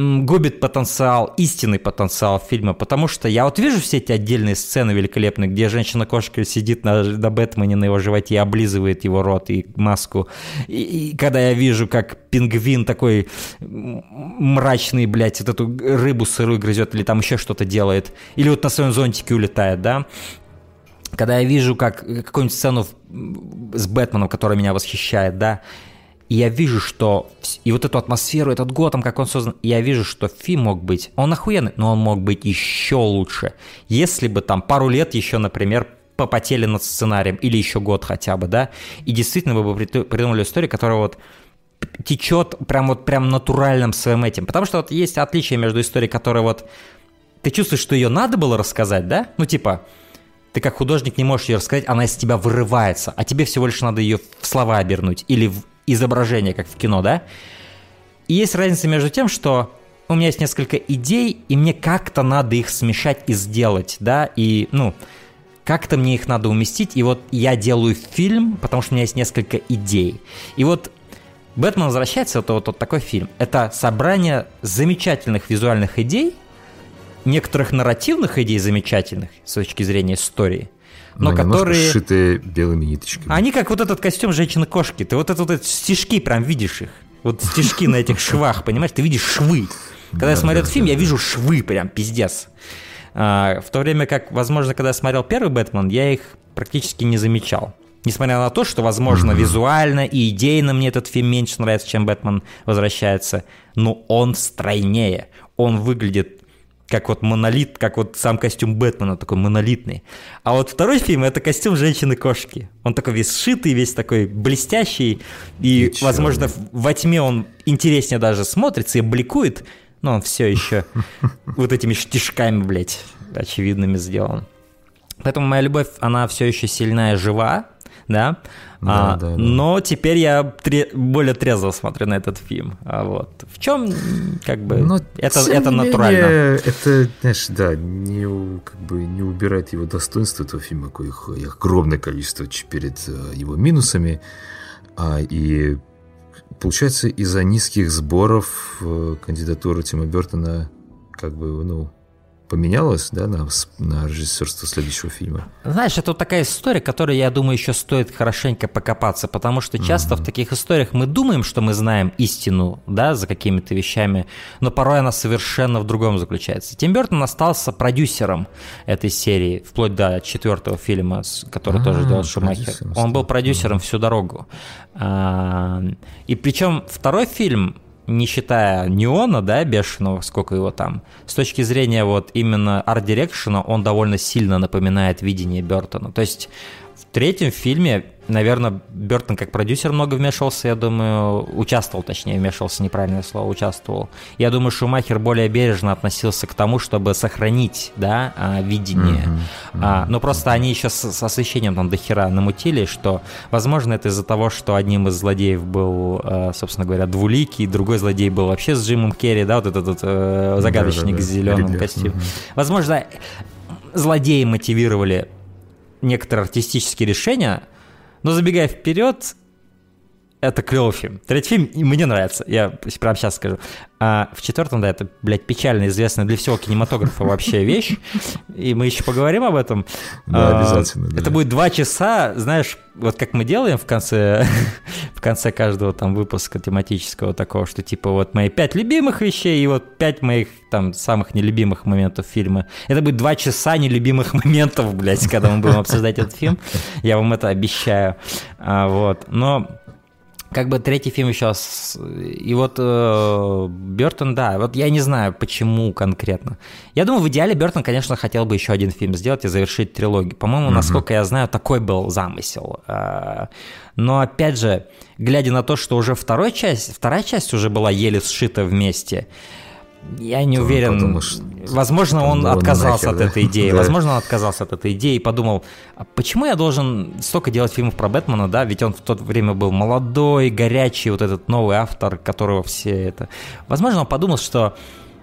губит потенциал, истинный потенциал фильма, потому что я вот вижу все эти отдельные сцены великолепные, где женщина-кошка сидит на, на Бэтмене на его животе и облизывает его рот и маску. И, и когда я вижу, как пингвин такой мрачный, блядь, вот эту рыбу сырую грызет или там еще что-то делает, или вот на своем зонтике улетает, да, когда я вижу как какую-нибудь сцену с Бэтменом, которая меня восхищает, да, и я вижу, что... И вот эту атмосферу, этот Готэм, как он создан, я вижу, что фильм мог быть... Он охуенный, но он мог быть еще лучше. Если бы там пару лет еще, например, попотели над сценарием, или еще год хотя бы, да, и действительно вы бы придумали историю, которая вот течет прям вот прям натуральным своим этим. Потому что вот есть отличие между историей, которая вот... Ты чувствуешь, что ее надо было рассказать, да? Ну, типа, ты как художник не можешь ее рассказать, она из тебя вырывается, а тебе всего лишь надо ее в слова обернуть или в изображение, как в кино, да? И есть разница между тем, что у меня есть несколько идей, и мне как-то надо их смешать и сделать, да, и, ну, как-то мне их надо уместить, и вот я делаю фильм, потому что у меня есть несколько идей. И вот «Бэтмен возвращается» — это вот, вот такой фильм. Это собрание замечательных визуальных идей, некоторых нарративных идей замечательных с точки зрения истории, но, немножко которые... сшитые белыми ниточками. Они как вот этот костюм женщины-кошки. Ты вот это вот эти стежки прям видишь их. Вот стежки на этих швах, понимаешь? Ты видишь швы. Когда я смотрю этот фильм, я вижу швы прям, пиздец. А, в то время как, возможно, когда я смотрел первый Бэтмен, я их практически не замечал. Несмотря на то, что, возможно, визуально и идейно мне этот фильм меньше нравится, чем Бэтмен возвращается, но он стройнее. Он выглядит как вот монолит, как вот сам костюм Бэтмена такой монолитный. А вот второй фильм это костюм женщины-кошки. Он такой весь сшитый, весь такой блестящий, и, И возможно, в- во тьме он интереснее даже смотрится и бликует, но он все еще [laughs] вот этими штишками, блядь, очевидными сделан. Поэтому моя любовь, она все еще сильная, жива, да. Да, А, да, да. Но теперь я тре- более трезво смотрю на этот фильм. А вот в чем, как бы, Но, это, это натурально. менее, это, знаешь, да, не, как бы не убирает его достоинства этого фильма, коих огромное количество перед э, его минусами. А, и получается, из-за низких сборов э, кандидатура Тима Бертона как бы, ну, поменялась, да, на, на режиссерство следующего фильма. Знаешь, это вот такая история, которой, я думаю, еще стоит хорошенько покопаться, потому что часто в таких историях мы думаем, что мы знаем истину, да, за какими-то вещами, но порой она совершенно в другом заключается. Тим Бертон остался продюсером этой серии, вплоть до четвертого фильма, который А, тоже делал Шумахер. Он был продюсером всю дорогу. А, И причем второй фильм, не считая Неона, да, бешеного, сколько его там, с точки зрения вот именно арт-дирекшена, он довольно сильно напоминает видение Бертона. То есть третьем фильме, наверное, Бертон как продюсер много вмешивался, я думаю, участвовал, точнее, вмешивался, неправильное слово, участвовал. Я думаю, Шумахер более бережно относился к тому, чтобы сохранить, да, а, видение. А, но просто они еще с, с освещением там дохера намутили, что, возможно, это из-за того, что одним из злодеев был, э, собственно говоря, двуликий, другой злодей был вообще с Джимом Керри, да, вот этот вот, э, загадочник Да-да-да, с зеленым Ридлер, костюмом. мгм. Возможно, злодеи мотивировали некоторые артистические решения, но забегая вперед, это клевый фильм. Третий фильм мне нравится, я прямо сейчас скажу. А в четвертом, да, это, блядь, печально известная для всего кинематографа вообще [laughs] вещь. И мы еще поговорим об этом. Да, А, обязательно, да. Это будет два часа, знаешь, вот как мы делаем в конце, [laughs] в конце каждого там выпуска тематического такого, что типа вот мои пять любимых вещей и вот пять моих там самых нелюбимых моментов фильма. Это будет два часа нелюбимых [laughs] моментов, блядь, когда мы будем обсуждать этот фильм. Я вам это обещаю. А, вот. Но как бы третий фильм еще... с- И вот э, Бертон, да, вот я не знаю, почему конкретно. Я думаю, в идеале Бертон, конечно, хотел бы еще один фильм сделать и завершить трилогию. По-моему, насколько я знаю, такой был замысел. Э, Но опять же, глядя на то, что уже второй часть, вторая часть уже была еле сшита вместе, я не уверен. Возможно, он отказался нахер, от да? этой идеи. Возможно, он отказался от этой идеи и подумал, а почему я должен столько делать фильмов про Бэтмена, да? Ведь он в то время был молодой, горячий, вот этот новый автор, которого все это... Возможно, он подумал, что,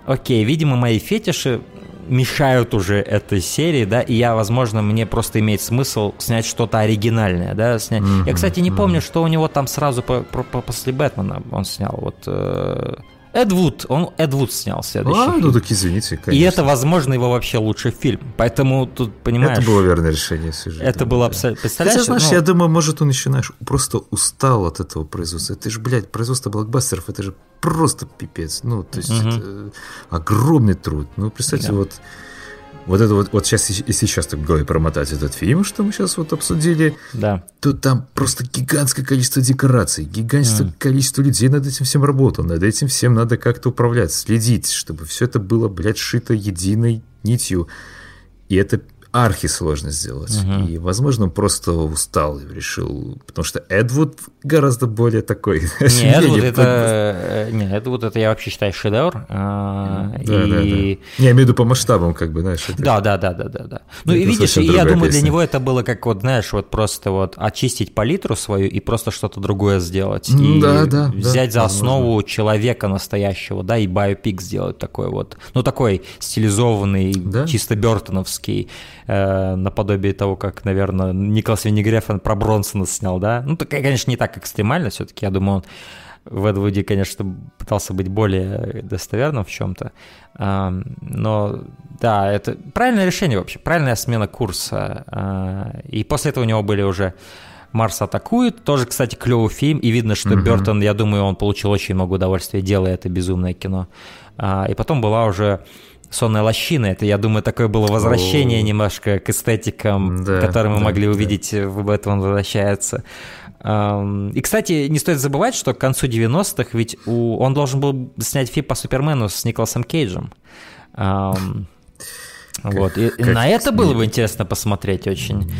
окей, видимо, мои фетиши мешают уже этой серии, да, и я, возможно, мне просто имеет смысл снять что-то оригинальное, да, снять. Я, кстати, не помню, что у него там сразу по- по- по- после Бэтмена он снял, вот... э, Эд Вуд, он Эд Вуд снял следующий А, фильм. ну так извините, конечно. И это, возможно, его вообще лучший фильм. Поэтому тут, понимаешь... Это было верное решение сюжета. Это было абсолютно... Представляешь? Хотя, знаешь, ну, я думаю, может, он еще, знаешь, просто устал от этого производства. Это же, блядь, производство блокбастеров, это же просто пипец. Ну, то есть, Мгм. это огромный труд. Ну, представьте, Да. вот вот это вот, вот сейчас, если сейчас так в голове промотать этот фильм, что мы сейчас вот обсудили, Да. то там просто гигантское количество декораций, гигантское Мгм. количество людей над этим всем работал, над этим всем надо как-то управлять, следить, чтобы все это было, блядь, шито единой нитью. И это архисложно сделать. Мгм. И, возможно, он просто устал и решил, потому что Эдвуд гораздо более такой. [laughs] Не, Эдвуд это... э, Не, Эдвуд это я вообще считаю шедевр. а, Да, да, да. и... Не, я имею в виду по масштабам, как бы, знаешь. это- Да, да, да, да, да, да. Ну Это и видишь, и я думаю, для песня. него это было как вот, знаешь, вот просто вот очистить палитру свою и просто что-то другое сделать. И да, да, взять да, за возможно. основу человека настоящего, да, и биопик сделать такой вот, ну такой стилизованный, Да. чисто Бертоновский, э, наподобие того, как, наверное, Николас Винегрефен про Бронсона снял, да. Ну, так, конечно, не так экстремально все-таки, я думаю, он в Эдвуде, конечно, пытался быть более достоверным в чем-то. Но да, это правильное решение вообще, правильная смена курса. А, И после этого у него были уже Марс атакует. Тоже, кстати, клевый фильм. И видно, что Бертон, я думаю, он получил очень много удовольствия, делая это безумное кино. А, И потом была уже Сонная лощина, это, я думаю, такое было возвращение О. немножко к эстетикам, Да, которые мы да, могли да. увидеть в этом возвращается. Ам, И, кстати, не стоит забывать, что к концу 90-х ведь у... он должен был снять фильм по Супермену с Николасом Кейджем. Вот. И как на это было бы интересно посмотреть очень.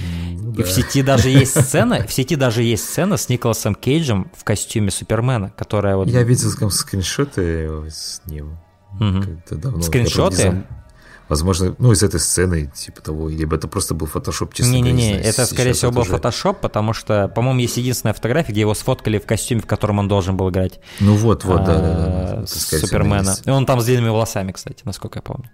И в сети даже есть [laughs] сцена, в сети даже есть сцена с Николасом Кейджем в костюме Супермена, которая вот... Я видел там скриншоты с ним. Как-то давно. Скриншоты? Знаю. Возможно, ну, из этой сцены, типа того, либо это просто был фотошоп, честно Не-не-не, это, скорее всего, был уже- фотошоп, потому что, по-моему, есть единственная фотография, где его сфоткали в костюме, в котором он должен был играть. Ну вот, вот, да, да, да, а, Супермена. И он там с длинными волосами, кстати, насколько я помню.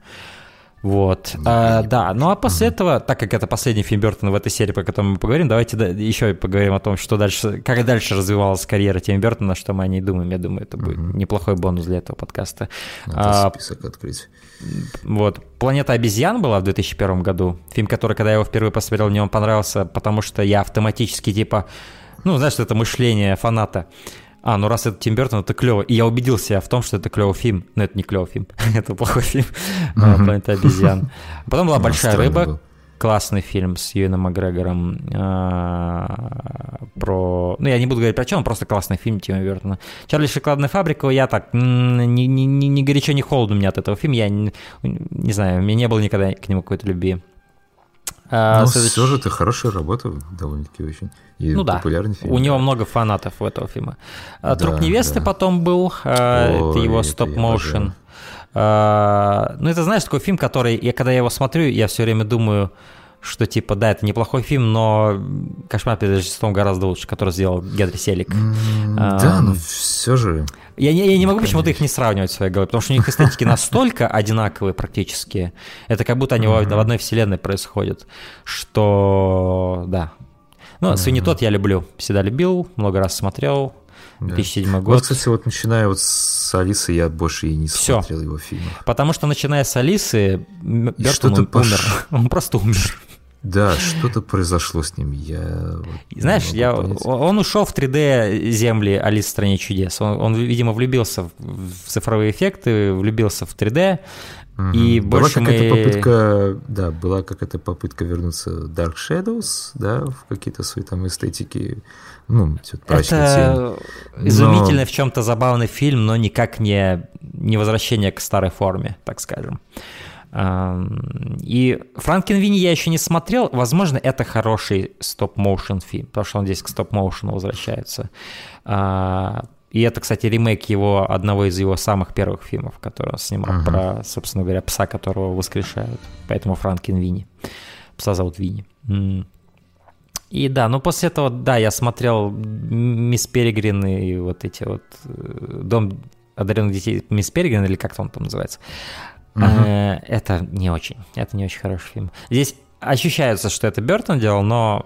Вот, А, да, ну а после этого, так как это последний фильм Бертона в этой серии, по которому мы поговорим, давайте да- еще поговорим о том, что дальше, как дальше развивалась карьера Тима Бертона, что мы о ней думаем. Я думаю, это будет неплохой бонус для этого подкаста. Надо А, список открыть. вот. «Планета обезьян» была в 2001 году. Фильм, который, когда я его впервые посмотрел, мне он понравился, потому что я автоматически, типа, ну, знаешь, это мышление фаната. А, ну раз это Тим Бертон, это клево. И я убедил себя в том, что это клевый фильм. Но это не клевый фильм, [laughs] это плохой фильм. [laughs] А, «Планета обезьян». Потом была [laughs] «Большая рыба», классный фильм с Юэном Макгрегором а, про... Ну, я не буду говорить про чем, просто классный фильм Тима Бертона. «Чарли шоколадная фабрика», я так, ни горячо, ни холодно у меня от этого фильма. Я не, не знаю, у меня не было никогда к нему какой-то любви. А, Но следующий- все же это хорошая работа, довольно-таки очень. И ну да, популярный фильм. у него много фанатов у этого фильма. А, Да, «Труп невесты» да. потом был, а, это его стоп-моушен. Ну, это, знаешь, такой фильм, который, я когда я его смотрю, я все время думаю, что, типа, да, это неплохой фильм, но «Кошмар перед Рождеством» гораздо лучше, который сделал Генри Селик. А, Да, но все же. Я не, я не могу почему-то их не сравнивать в своей голове, потому что у них эстетики настолько одинаковые практически. Это как будто они в одной вселенной происходят, что да. Ну, «Свиньи тот» я люблю, всегда любил, много раз смотрел. 2007 Вот, год. кстати, вот начиная вот с Алисы, я больше и не Всё. смотрел его фильмов. Потому что, начиная с Алисы, Бертон пош- умер. [laughs] Он просто умер. Да, что-то произошло с ним. Я И Знаешь, я, понять. он ушел в 3D земли Алис в стране чудес. Он, он, видимо, влюбился в, цифровые эффекты, влюбился в 3D. И Мгм. была больше какая-то мы... попытка, да, была какая-то попытка вернуться в Dark Shadows, да, в какие-то свои там эстетики, ну. Это изумительный в чем-то забавный фильм, но никак не, не возвращение к старой форме, так скажем. И Франкенвини я еще не смотрел. Возможно, это хороший стоп-моушен фильм, потому что он здесь к стоп-моушену возвращается. А, И это, кстати, ремейк его, одного из его самых первых фильмов, который он снимал, Мгм. про, собственно говоря, пса, которого воскрешают. Поэтому Франкенвини. Пса зовут Винни. И да, ну после этого, да, я смотрел Мисс Перегрин и вот эти вот э, Дом одаренных детей Мисс Перегрин, или как он там называется. Э, Это не очень, это не очень хороший фильм. Здесь ощущается, что это Бертон делал, но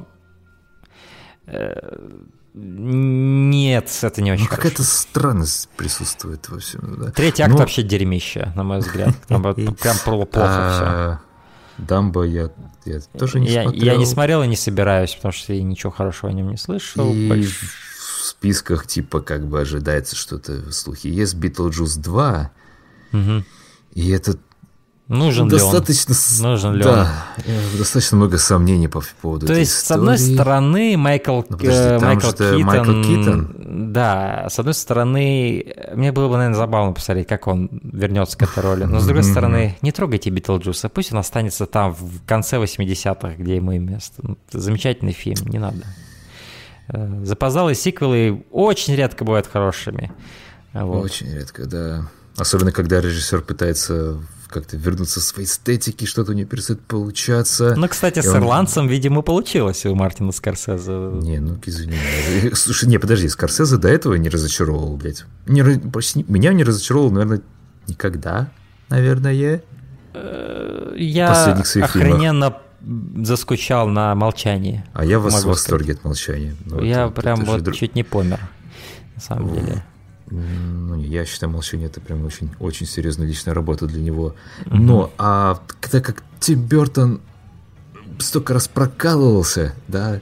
Нет, это не очень Ну, какая-то странность присутствует во всем. Да. Третий акт Но- вообще дерьмище, на мой взгляд. Там [laughs] прям плохо все. А, Дамбо я, я тоже не я, смотрел. я не смотрел и не собираюсь, потому что я ничего хорошего о нем не слышал. И Больш- в списках типа как бы ожидается что-то слухи. Есть Битлджус 2, Мгм. И это Нужен ли он? достаточно... Нужен ли да, э, достаточно много сомнений по поводу То этой есть, с одной истории. стороны, Майкл, Ну, подожди, Майкл, Китон, Майкл Китон. Да, с одной стороны, мне было бы, наверное, забавно посмотреть, как он вернется к этой роли. Но с другой стороны, не трогайте Битлджуса, пусть он останется там в конце 80-х, где ему и место. Ну, замечательный фильм, не надо. Э, Запоздалые сиквелы очень редко бывают хорошими. Вот. Очень редко, да. Особенно, когда режиссер пытается как-то вернуться в своей эстетике, что-то у него перестает получаться. Ну, кстати, И с он- ирландцем, видимо, получилось у Мартина Скорсезе. Не, ну извини. меня. Слушай, не, подожди, Скорсезе до этого не разочаровывал, блядь. Не, почти, меня не разочаровывал, наверное, никогда, наверное. Я охрененно заскучал на молчании. А я в восторге от молчания. Ну, Я это- прям это вот дру- чуть не помер, на самом деле. Ну, я считаю, молчание это прям очень, очень серьезная личная работа для него. Но, а так как Тим Бертон столько раз прокалывался, да,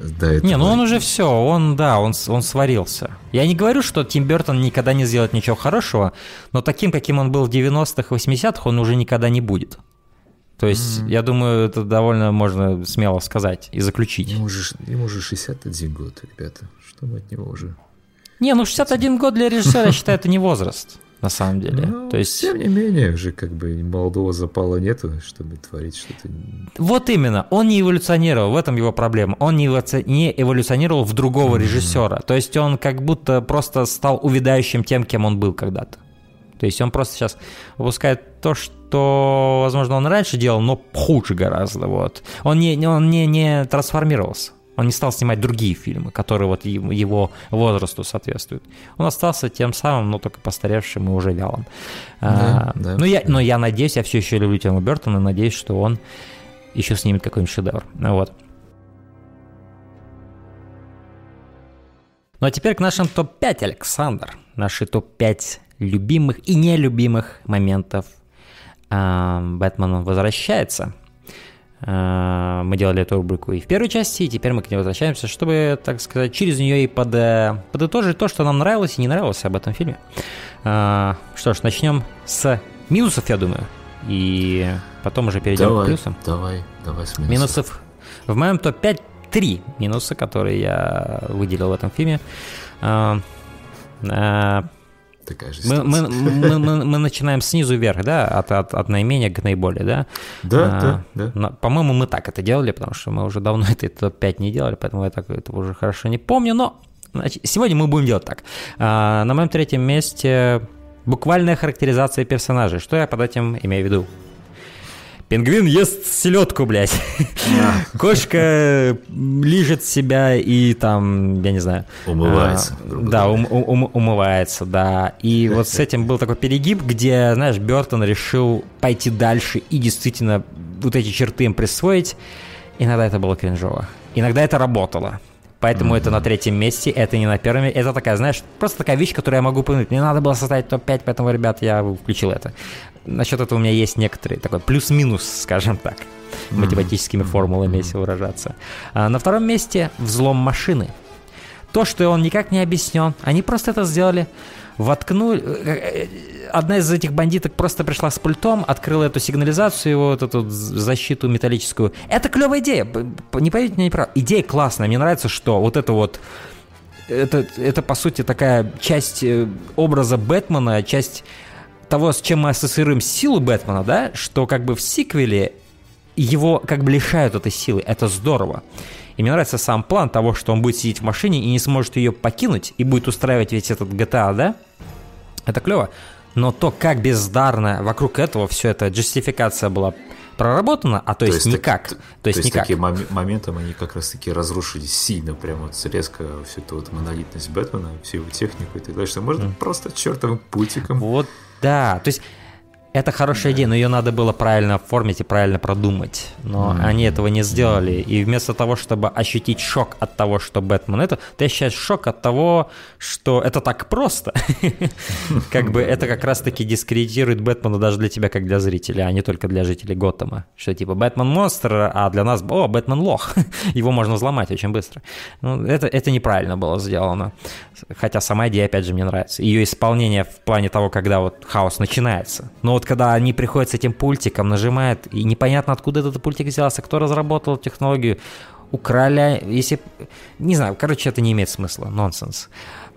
до этого. Не, ну он уже все, он, да, он, он сварился. Я не говорю, что Тим Бертон никогда не сделает ничего хорошего, но таким, каким он был в 90-х, 80-х, он уже никогда не будет. То есть, я думаю, это довольно можно смело сказать и заключить. Ему уже, ему уже 61 год, ребята. Что мы от него уже? Не, ну 61 год для режиссера, я считаю, это не возраст, на самом деле. Ну, То есть, тем не менее, уже как бы молодого запала нету, чтобы творить что-то. Вот именно, он не эволюционировал, в этом его проблема. Он не эволюци- не эволюционировал в другого режиссера. То есть он как будто просто стал увядающим тем, кем он был когда-то. То есть он просто сейчас выпускает то, что, возможно, он раньше делал, но хуже гораздо. Вот. Он, не- он не, не трансформировался. Он не стал снимать другие фильмы, которые вот его возрасту соответствуют. Он остался тем самым, но только постаревшим и уже вялым. А, да, ну, я, но я надеюсь, я все еще люблю Тима Бертона, надеюсь, что он еще снимет какой-нибудь шедевр. Вот. Ну а теперь к нашим топ-5, Александр. Наши топ-5 любимых и нелюбимых моментов а, Бэтмена возвращается. А, Мы делали эту рубрику и в первой части, и теперь мы к ней возвращаемся, чтобы, так сказать, через нее и под, э, подытожить то, что нам нравилось и не нравилось об этом фильме. А, Что ж, начнем с минусов, я думаю, и потом уже перейдем к Давай, плюсам. давай, давай с минусов. Минусов. В моем топ-5 три минуса, которые я выделил в этом фильме. Такая же Мы, мы, мы, мы- мы начинаем снизу вверх, да, от, от, от наименее к наиболее, да? Да, А, да, да. По-моему, мы так это делали, потому что мы уже давно [laughs] это топ-5 не делали, поэтому я так этого уже хорошо не помню, но значит, сегодня мы будем делать так. А, на моем третьем месте буквальная характеризация персонажей. Что я под этим имею в виду? Пингвин ест селедку, блядь. Кошка лижет себя и там, я не знаю. Умывается, а, грубо Да, ум- ум- умывается, да. И вот с этим был такой перегиб, где, знаешь, Бертон решил пойти дальше и действительно вот эти черты им присвоить. Иногда это было кринжово. Иногда это работало. Поэтому это на третьем месте, это не на первом. Это такая, знаешь, просто такая вещь, которую я могу помнить. Мне надо было составить топ-5, поэтому, ребят, я включил это. Насчет этого у меня есть некоторые такой плюс-минус, скажем так, математическими формулами, если выражаться. А на втором месте взлом машины. То, что он никак не объяснен. Они просто это сделали. Воткнули... э, Одна из этих бандиток просто пришла с пультом, открыла эту сигнализацию, его вот эту защиту металлическую. Это клевая идея. Не поверите мне неправда. Идея классная. Мне нравится, что вот это вот это, это по сути такая часть э, образа Бэтмена, часть того, с чем мы ассоциируем силу Бэтмена, да, что как бы в сиквеле его как бы лишают этой силы. Это здорово. И мне нравится сам план того, что он будет сидеть в машине и не сможет ее покинуть, и будет устраивать весь этот GTA, да? Это клево. Но то, как бездарно вокруг этого все это джастификация была проработана, а то, есть, так- никак. т- То есть, никак. таким мом- моментом они как раз таки разрушили сильно, прям вот резко всю эту вот монолитность Бэтмена, всю его технику и так далее, что можно просто чертовым путиком. Вот, да. То есть Это хорошая идея, но ее надо было правильно оформить и правильно продумать. Но mm-hmm. они этого не сделали. И вместо того, чтобы ощутить шок от того, что Бэтмен это, ты ощущаешь шок от того, что это так просто. [laughs] Как бы это как раз-таки дискредитирует Бэтмена даже для тебя, как для зрителя, а не только для жителей Готэма. Что типа Бэтмен монстр, а для нас, о, Бэтмен лох. [laughs] Его можно взломать очень быстро. Ну, это, это неправильно было сделано. Хотя сама идея, опять же, мне нравится. Ее исполнение в плане того, когда вот хаос начинается. Но вот когда они приходят с этим пультиком, нажимают, и непонятно, откуда этот пультик взялся, кто разработал технологию, украли, если... Не знаю, короче, это не имеет смысла, нонсенс.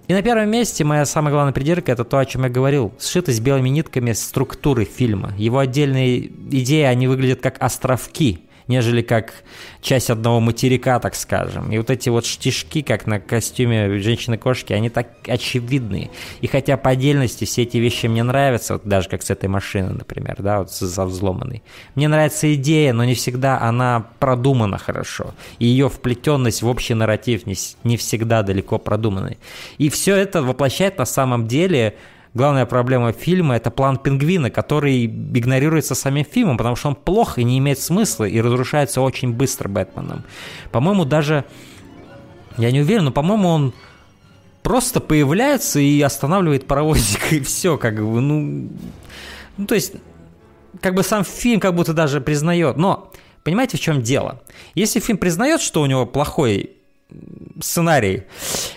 И на первом месте моя самая главная придирка – это то, о чем я говорил. Сшитость белыми нитками структуры фильма. Его отдельные идеи, они выглядят как островки – нежели как часть одного материка, так скажем. И вот эти вот штишки, как на костюме женщины-кошки, они так очевидны. И хотя по отдельности все эти вещи мне нравятся, вот даже как с этой машины, например, да, вот за взломанной. Мне нравится идея, но не всегда она продумана хорошо. И ее вплетенность в общий нарратив не, не всегда далеко продуманной. И все это воплощает на самом деле главная проблема фильма – это план пингвина, который игнорируется самим фильмом, потому что он плох и не имеет смысла, и разрушается очень быстро Бэтменом. По-моему, даже, я не уверен, но, по-моему, он просто появляется и останавливает паровозик, [laughs] и все, как бы, ну... Ну, то есть, как бы сам фильм как будто даже признает, но... Понимаете, в чем дело? Если фильм признает, что у него плохой сценарий.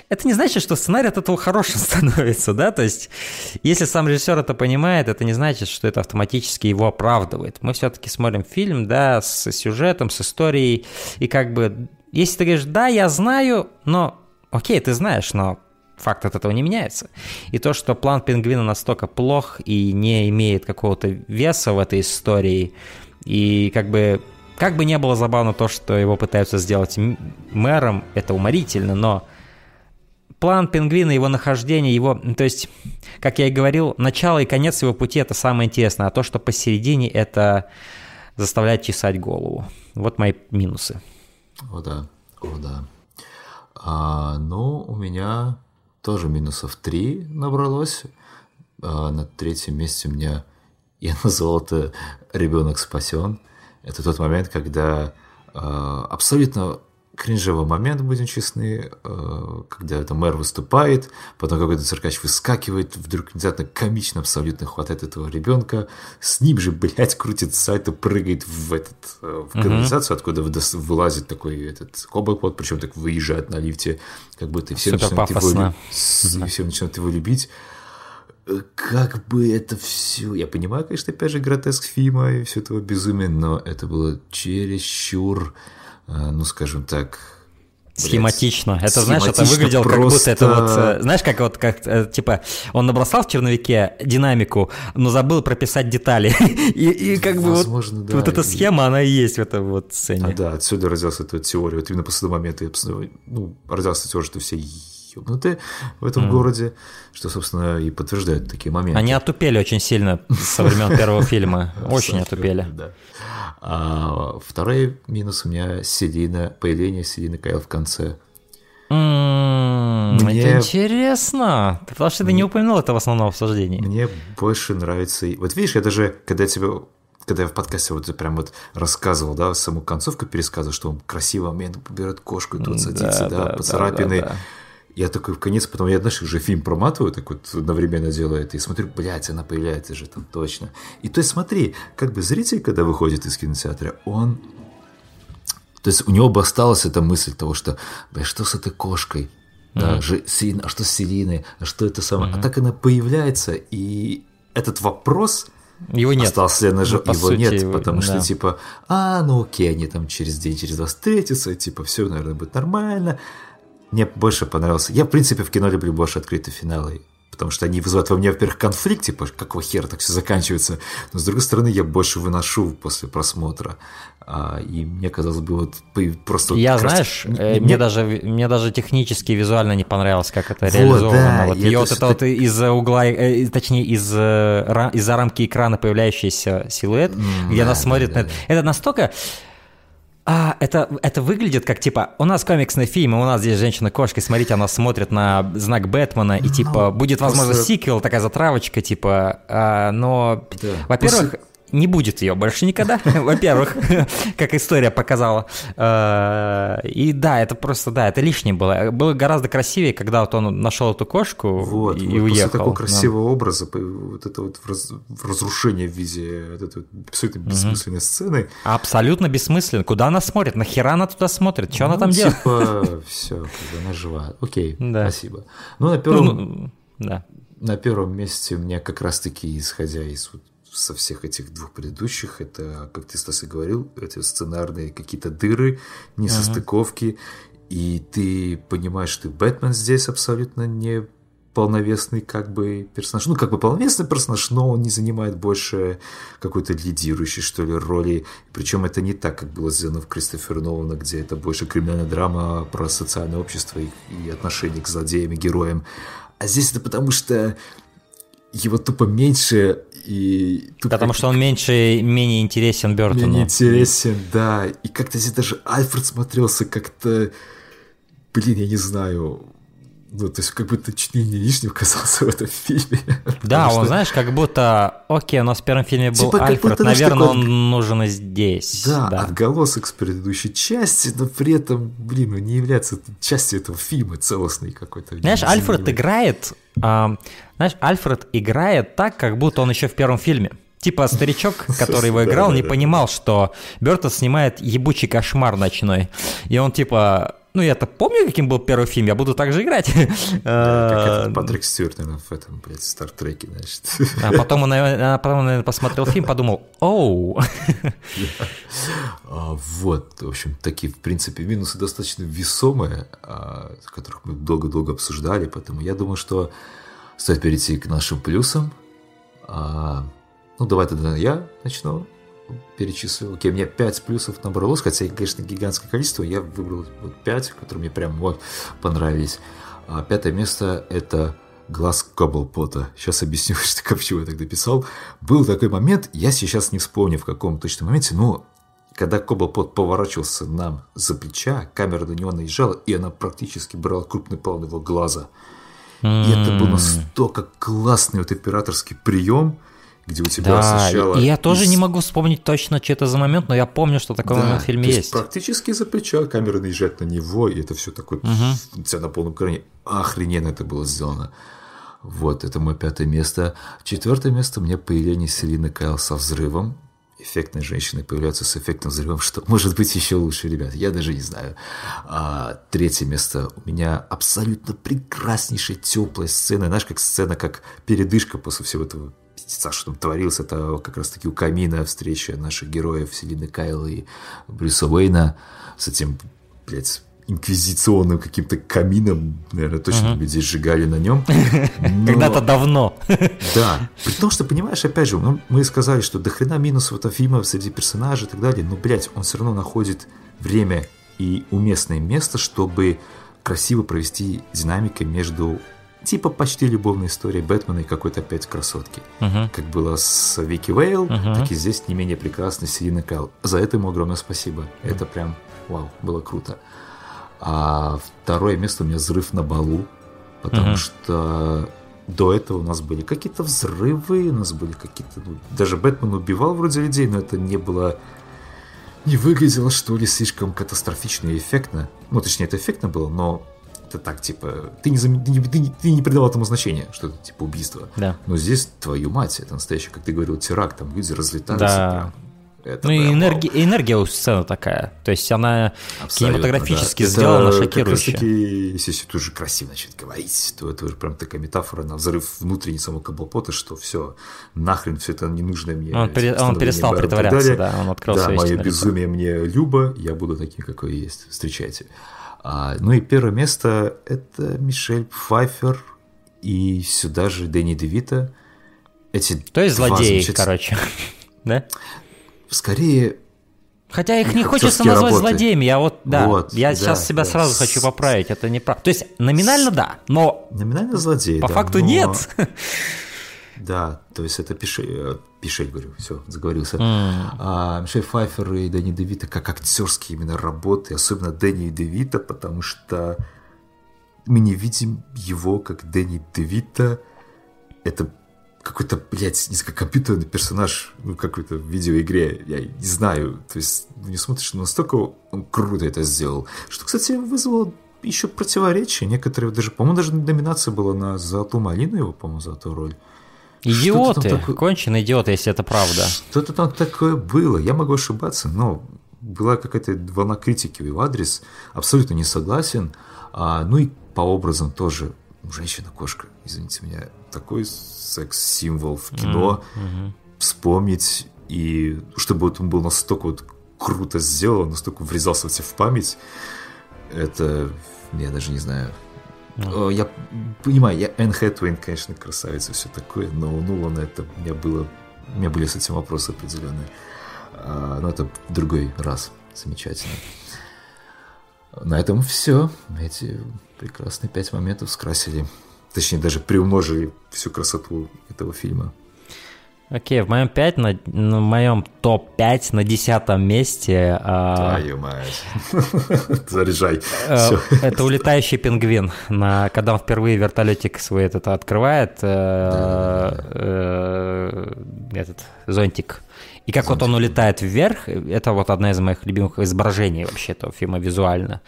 Это не значит, что сценарий от этого хорошим [laughs] становится, да, то есть если сам режиссер это понимает, это не значит, что это автоматически его оправдывает. Мы все-таки смотрим фильм, да, с сюжетом, с историей, и как бы, если ты говоришь, да, я знаю, но, окей, ты знаешь, но факт от этого не меняется. И то, что план пингвина настолько плох и не имеет какого-то веса в этой истории, и как бы как бы не было забавно то, что его пытаются сделать мэром, это уморительно, но план пингвина, его нахождение, его... То есть, как я и говорил, начало и конец его пути – это самое интересное, а то, что посередине – это заставляет чесать голову. Вот мои минусы. О да, о да. А, ну, у меня тоже минусов три набралось. А, на третьем месте у меня, я [laughs] назвал это «Ребенок спасен». Это тот момент, когда э, абсолютно кринжевый момент, будем честны, э, когда это мэр выступает, потом какой-то циркач выскакивает, вдруг внезапно комично абсолютно хватает этого ребенка, с ним же, блядь, крутит сайт прыгает в этот э, в канализацию, uh-huh. откуда вылазит такой этот коблпот, причем так выезжает на лифте, как будто все начинают, его, все начинают его любить как бы это все... Я понимаю, конечно, опять же, гротеск фильма и все этого безумия, но это было чересчур, э, ну, скажем так, Схематично. Это, знаешь, это выглядело просто... как будто это вот, э, знаешь, как вот, как, э, типа, он набросал в черновике динамику, но забыл прописать детали. [laughs] и, и как Возможно, бы вот, да. вот эта схема, она и есть в этой вот сцене. А, да, отсюда родилась эта теория. Вот именно после того момента, ну, родилась теория, что все ёбнутые в этом mm. городе, что, собственно, и подтверждает такие моменты. Они отупели очень сильно со времен [laughs] первого фильма. Очень отупели. А второй минус у меня Селина, появление Селины Кайл в конце. Мне... Это интересно, потому что ты не упомянул это в основном обсуждении. Мне больше нравится... Вот видишь, я даже, когда тебе когда я в подкасте вот прям вот рассказывал, да, саму концовку пересказывал, что он красиво момент берет кошку и тут садится, да, да, поцарапины. Да, да, да. Я такой в конец, потом я, знаешь, уже фильм проматываю, так вот одновременно делаю это, и смотрю, блядь, она появляется же там точно. И то есть смотри, как бы зритель, когда выходит из кинотеатра, он... То есть у него бы осталась эта мысль того, что, блядь, что с этой кошкой? Да, mm-hmm. же, Селина, а что с Селиной? А что это самое? Mm-hmm. А так она появляется, и этот вопрос... Его нет. Остался ли на жив... ну, его сути, нет, его... потому да. что типа, а, ну окей, они там через день, через два встретятся, типа, все, наверное, будет нормально мне больше понравился. Я, в принципе, в кино люблю больше открытые финалы, потому что они вызывают во мне, во-первых, конфликт, типа, какого хера так все заканчивается, но, с другой стороны, я больше выношу после просмотра. А, и мне казалось бы, вот просто... Я, знаешь, раз... Э, мне, мне, даже, мне даже технически, визуально не понравилось, как это вот, реализовано. Да, вот ее вот это вот из угла, э, точнее, из, э, из-за рамки экрана появляющийся силуэт, mm, где да, она смотрит да, на да. это. Это настолько А, это, это выглядит как, типа, у нас комиксный фильм, и у нас здесь женщина-кошка, смотрите, она смотрит на знак Бэтмена, и, типа, будет, возможно, просто- сиквел, такая затравочка, типа, а, но, Да. во-первых, не будет ее больше никогда, [laughs] во-первых, [laughs] как история показала. А, И да, это просто, да, это лишнее было. Было гораздо красивее, когда вот он нашел эту кошку Вот, и вот уехал. после такого Да. красивого образа, по- вот это вот раз- разрушение в виде вот этой абсолютно бессмысленной сцены. Абсолютно бессмысленно. Куда она смотрит? Нахера она туда смотрит? Что она ну, там делает? [laughs] Типа, все, как бы она жива. Окей, Да. спасибо. Ну, на первом, Ну, да. на первом месте у меня как раз-таки, исходя из вот со всех этих двух предыдущих, это, как ты, Стас, и говорил, эти сценарные какие-то дыры, несостыковки, и ты понимаешь, что Бэтмен здесь абсолютно не полновесный как бы персонаж. Ну, как бы полновесный персонаж, но он не занимает больше какой-то лидирующей, что ли, роли. Причем это не так, как было сделано в Кристофер Нолана, где это больше криминальная драма про социальное общество и, и отношение к злодеям и героям. А здесь это потому, что его тупо меньше и... тупо Потому что он меньше, менее интересен Бертону. мне интересен, да. И как-то здесь даже Альфред смотрелся как-то... Блин, я не знаю. Ну, то есть, как будто чуть ли не лишним казался в этом фильме. Да, он, что- знаешь, как будто, окей, у нас в первом фильме был Типа, Альфред, будто, наверное, такой- он нужен и здесь. Да, да. отголосок с предыдущей части, но при этом, блин, ну, не является частью этого фильма целостной какой-то. Знаешь, Альфред играет, а, знаешь, Альфред играет так, как будто он еще в первом фильме. Типа старичок, [laughs] который его играл, не понимал, что Бертон снимает ебучий кошмар ночной. И он типа, ну я-то помню, каким был первый фильм, я буду так же играть. Да, как этот Патрик Стюарт, наверное, в этом, блядь, Стартреке, значит. А потом он, наверное, а потом он, наверное, посмотрел фильм, подумал, оу. А, Вот, в общем, такие, в принципе, минусы достаточно весомые, а, которых мы долго-долго обсуждали, поэтому я думаю, что стоит перейти к нашим плюсам. Ну, давай тогда я начну перечислю. Окей, у меня 5 плюсов набралось, хотя их, конечно, гигантское количество. Я выбрал вот 5, которые мне прям вот понравились. А пятое место – это глаз Коблпота. Сейчас объясню, [laughs] что, почему я тогда писал. Был такой момент, я сейчас не вспомню, в каком точном моменте, но когда Коблпот поворачивался нам за плеча, камера на него наезжала, и она практически брала крупный план его глаза. И это был настолько классный вот операторский прием, где у тебя Да, сначала... и я тоже из- не могу вспомнить точно, что это за момент, но я помню, что такой да, момент в фильме то есть. практически за плеча камера наезжает на него, и это все такое, у тебя на полном экране. Охрененно это было сделано. Вот, это мое пятое место. Четвертое место у меня появление Селины Кайл со взрывом. Эффектные женщины появляются с эффектным взрывом, что может быть еще лучше, ребят, я даже не знаю. А, третье место у меня абсолютно прекраснейшая теплая сцена, знаешь, как сцена, как передышка после всего этого что там творилось, это как раз таки у камина встреча наших героев Селины Кайл и Брюса Уэйна с этим, блядь, инквизиционным каким-то камином, наверное, точно люди сжигали на нем. [laughs] Когда-то давно. Да, при том, что, понимаешь, опять же, ну, мы сказали, что до хрена минусов этого фильма среди персонажей и так далее, но, блядь, он все равно находит время и уместное место, чтобы красиво провести динамикой между типа почти любовной историей Бэтмена и какой-то опять красотки. Как было с Вики Вейл, так и здесь не менее прекрасно Селина Кайл. За это ему огромное спасибо. Это прям, вау, было круто. А второе место у меня взрыв на балу, потому что до этого у нас были какие-то взрывы, у нас были какие-то... ну, даже Бэтмен убивал вроде людей, но это не было... Не выглядело, что ли, слишком катастрофично и эффектно. Ну, точнее, это эффектно было, но это так, типа... Ты не, зам- ты не, ты не- ты не придавал этому значения, что это, типа, убийство. Да. Но здесь, твою мать, это настоящий, как ты говорил, теракт, там люди разлетаются. Да. прям. Это Ну и прям энергия, у сцены такая. То есть она Абсолютно, кинематографически да. сделана Это шокирующе. Как если ты уже красиво начать говорить, то это уже прям такая метафора на взрыв внутренней самого Каблпота, что все, нахрен все это ненужное мне. Он пере- он перестал притворяться, да, он открыл Да, мое истинное лицо. безумие мне любо, я буду таким, какой есть. Встречайте. А, ну и первое место – это Мишель Пфайфер и сюда же Дэнни Девита. Эти То есть злодеи, замечательных- короче. [laughs] Да? Скорее, Хотя их не хочется назвать работы. злодеями. Я вот, да, Вот, я да, сейчас себя да. сразу хочу поправить. Это не прав. То есть номинально да, но номинально злодей, по да, факту но- нет. [laughs] Да, то есть это Пишель, э, Пишель говорю, все, заговорился. А Мишель Пфайфер и Дэнни Девита как актерские именно работы, особенно Дэнни Девита, потому что мы не видим его как Дэнни Девита. Это какой-то, блядь, компьютерный персонаж, ну, какой-то в видеоигре, я не знаю. То есть, не смотришь, но настолько он круто это сделал, что, кстати, вызвало еще противоречия. Некоторые даже, по-моему, даже номинация была на Золотую малину его, по-моему, за эту роль. Идиоты, такое... конченые идиоты, если это правда. Что-то там такое было, я могу ошибаться, но была какая-то волна критики в его адрес, абсолютно не согласен. А, ну и по образам тоже женщина-кошка, извините меня, такой секс-символ в кино, mm-hmm. вспомнить, и чтобы вот он был настолько вот круто сделан, настолько врезался в тебя в память, это, я даже не знаю. Mm. Я понимаю, я Энн Хэтуэйн, конечно, красавица, все такое, но у Нолана это у меня было, у меня были с этим вопросы определенные. А, но это другой раз. Замечательно. На этом все. Эти прекрасные пять моментов скрасили, точнее даже приумножили всю красоту этого фильма. Окей, okay, в моем 5, на, на моем топ-5 на десятом месте... А, Твою мать. [laughs] Заряжай. А, это улетающий пингвин. На, когда он впервые вертолетик свой этот открывает, э, э, этот зонтик, и как вот он улетает вверх, это вот одна из моих любимых изображений вообще этого фильма визуально.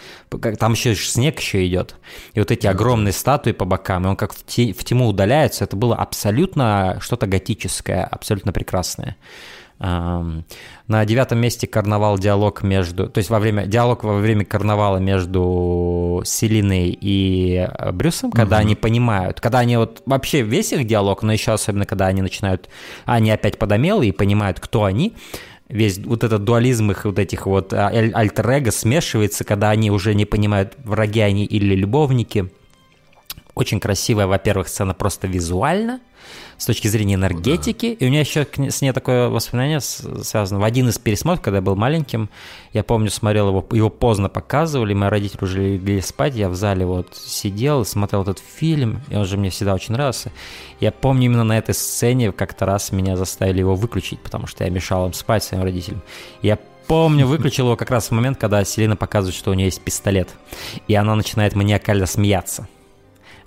Там еще снег еще идет. И вот эти огромные статуи по бокам, и он как в, те, в тьму удаляется, это было абсолютно что-то готическое, абсолютно прекрасное. На девятом месте карнавал диалог между, то есть во время диалог во время карнавала между Селиной и э, Брюсом, когда угу. они понимают, когда они вот вообще весь их диалог, но еще особенно когда они начинают, они опять подомелы и понимают, кто они, весь вот этот дуализм их вот этих вот а, альтер смешивается, когда они уже не понимают, враги они или любовники. Очень красивая, во-первых, сцена просто визуально – с точки зрения энергетики. Да. И у меня еще с ней такое воспоминание связано. В один из пересмотров, когда я был маленьким, я помню, смотрел его, его поздно показывали, мои родители уже легли спать, я в зале вот сидел, смотрел этот фильм, и он же мне всегда очень нравился. Я помню именно на этой сцене как-то раз меня заставили его выключить, потому что я мешал им спать своим родителям. Я помню, выключил его как раз в момент, когда Селина показывает, что у нее есть пистолет. И она начинает маниакально смеяться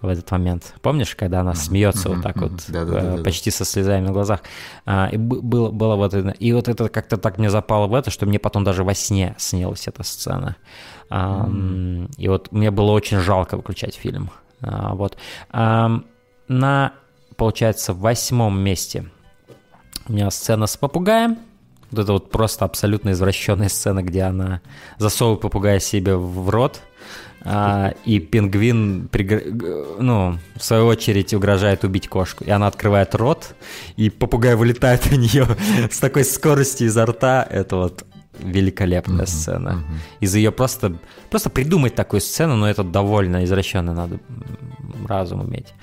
в этот момент. Помнишь, когда она смеется вот так вот, э, почти со слезами на глазах? А, и было, было вот это. И вот это как-то так мне запало в это, что мне потом даже во сне снилась эта сцена. И вот мне было очень жалко выключать фильм. А, вот. На, получается, восьмом месте у меня сцена с попугаем. Вот это вот просто абсолютно извращенная сцена, где она засовывает попугая себе в рот, а, и пингвин, ну, в свою очередь, угрожает убить кошку. И она открывает рот, и попугай вылетает на нее [laughs] с такой скоростью изо рта. Это вот великолепная uh-huh, сцена. Uh-huh. Из ее просто, просто придумать такую сцену, но это довольно извращенно, надо разум иметь.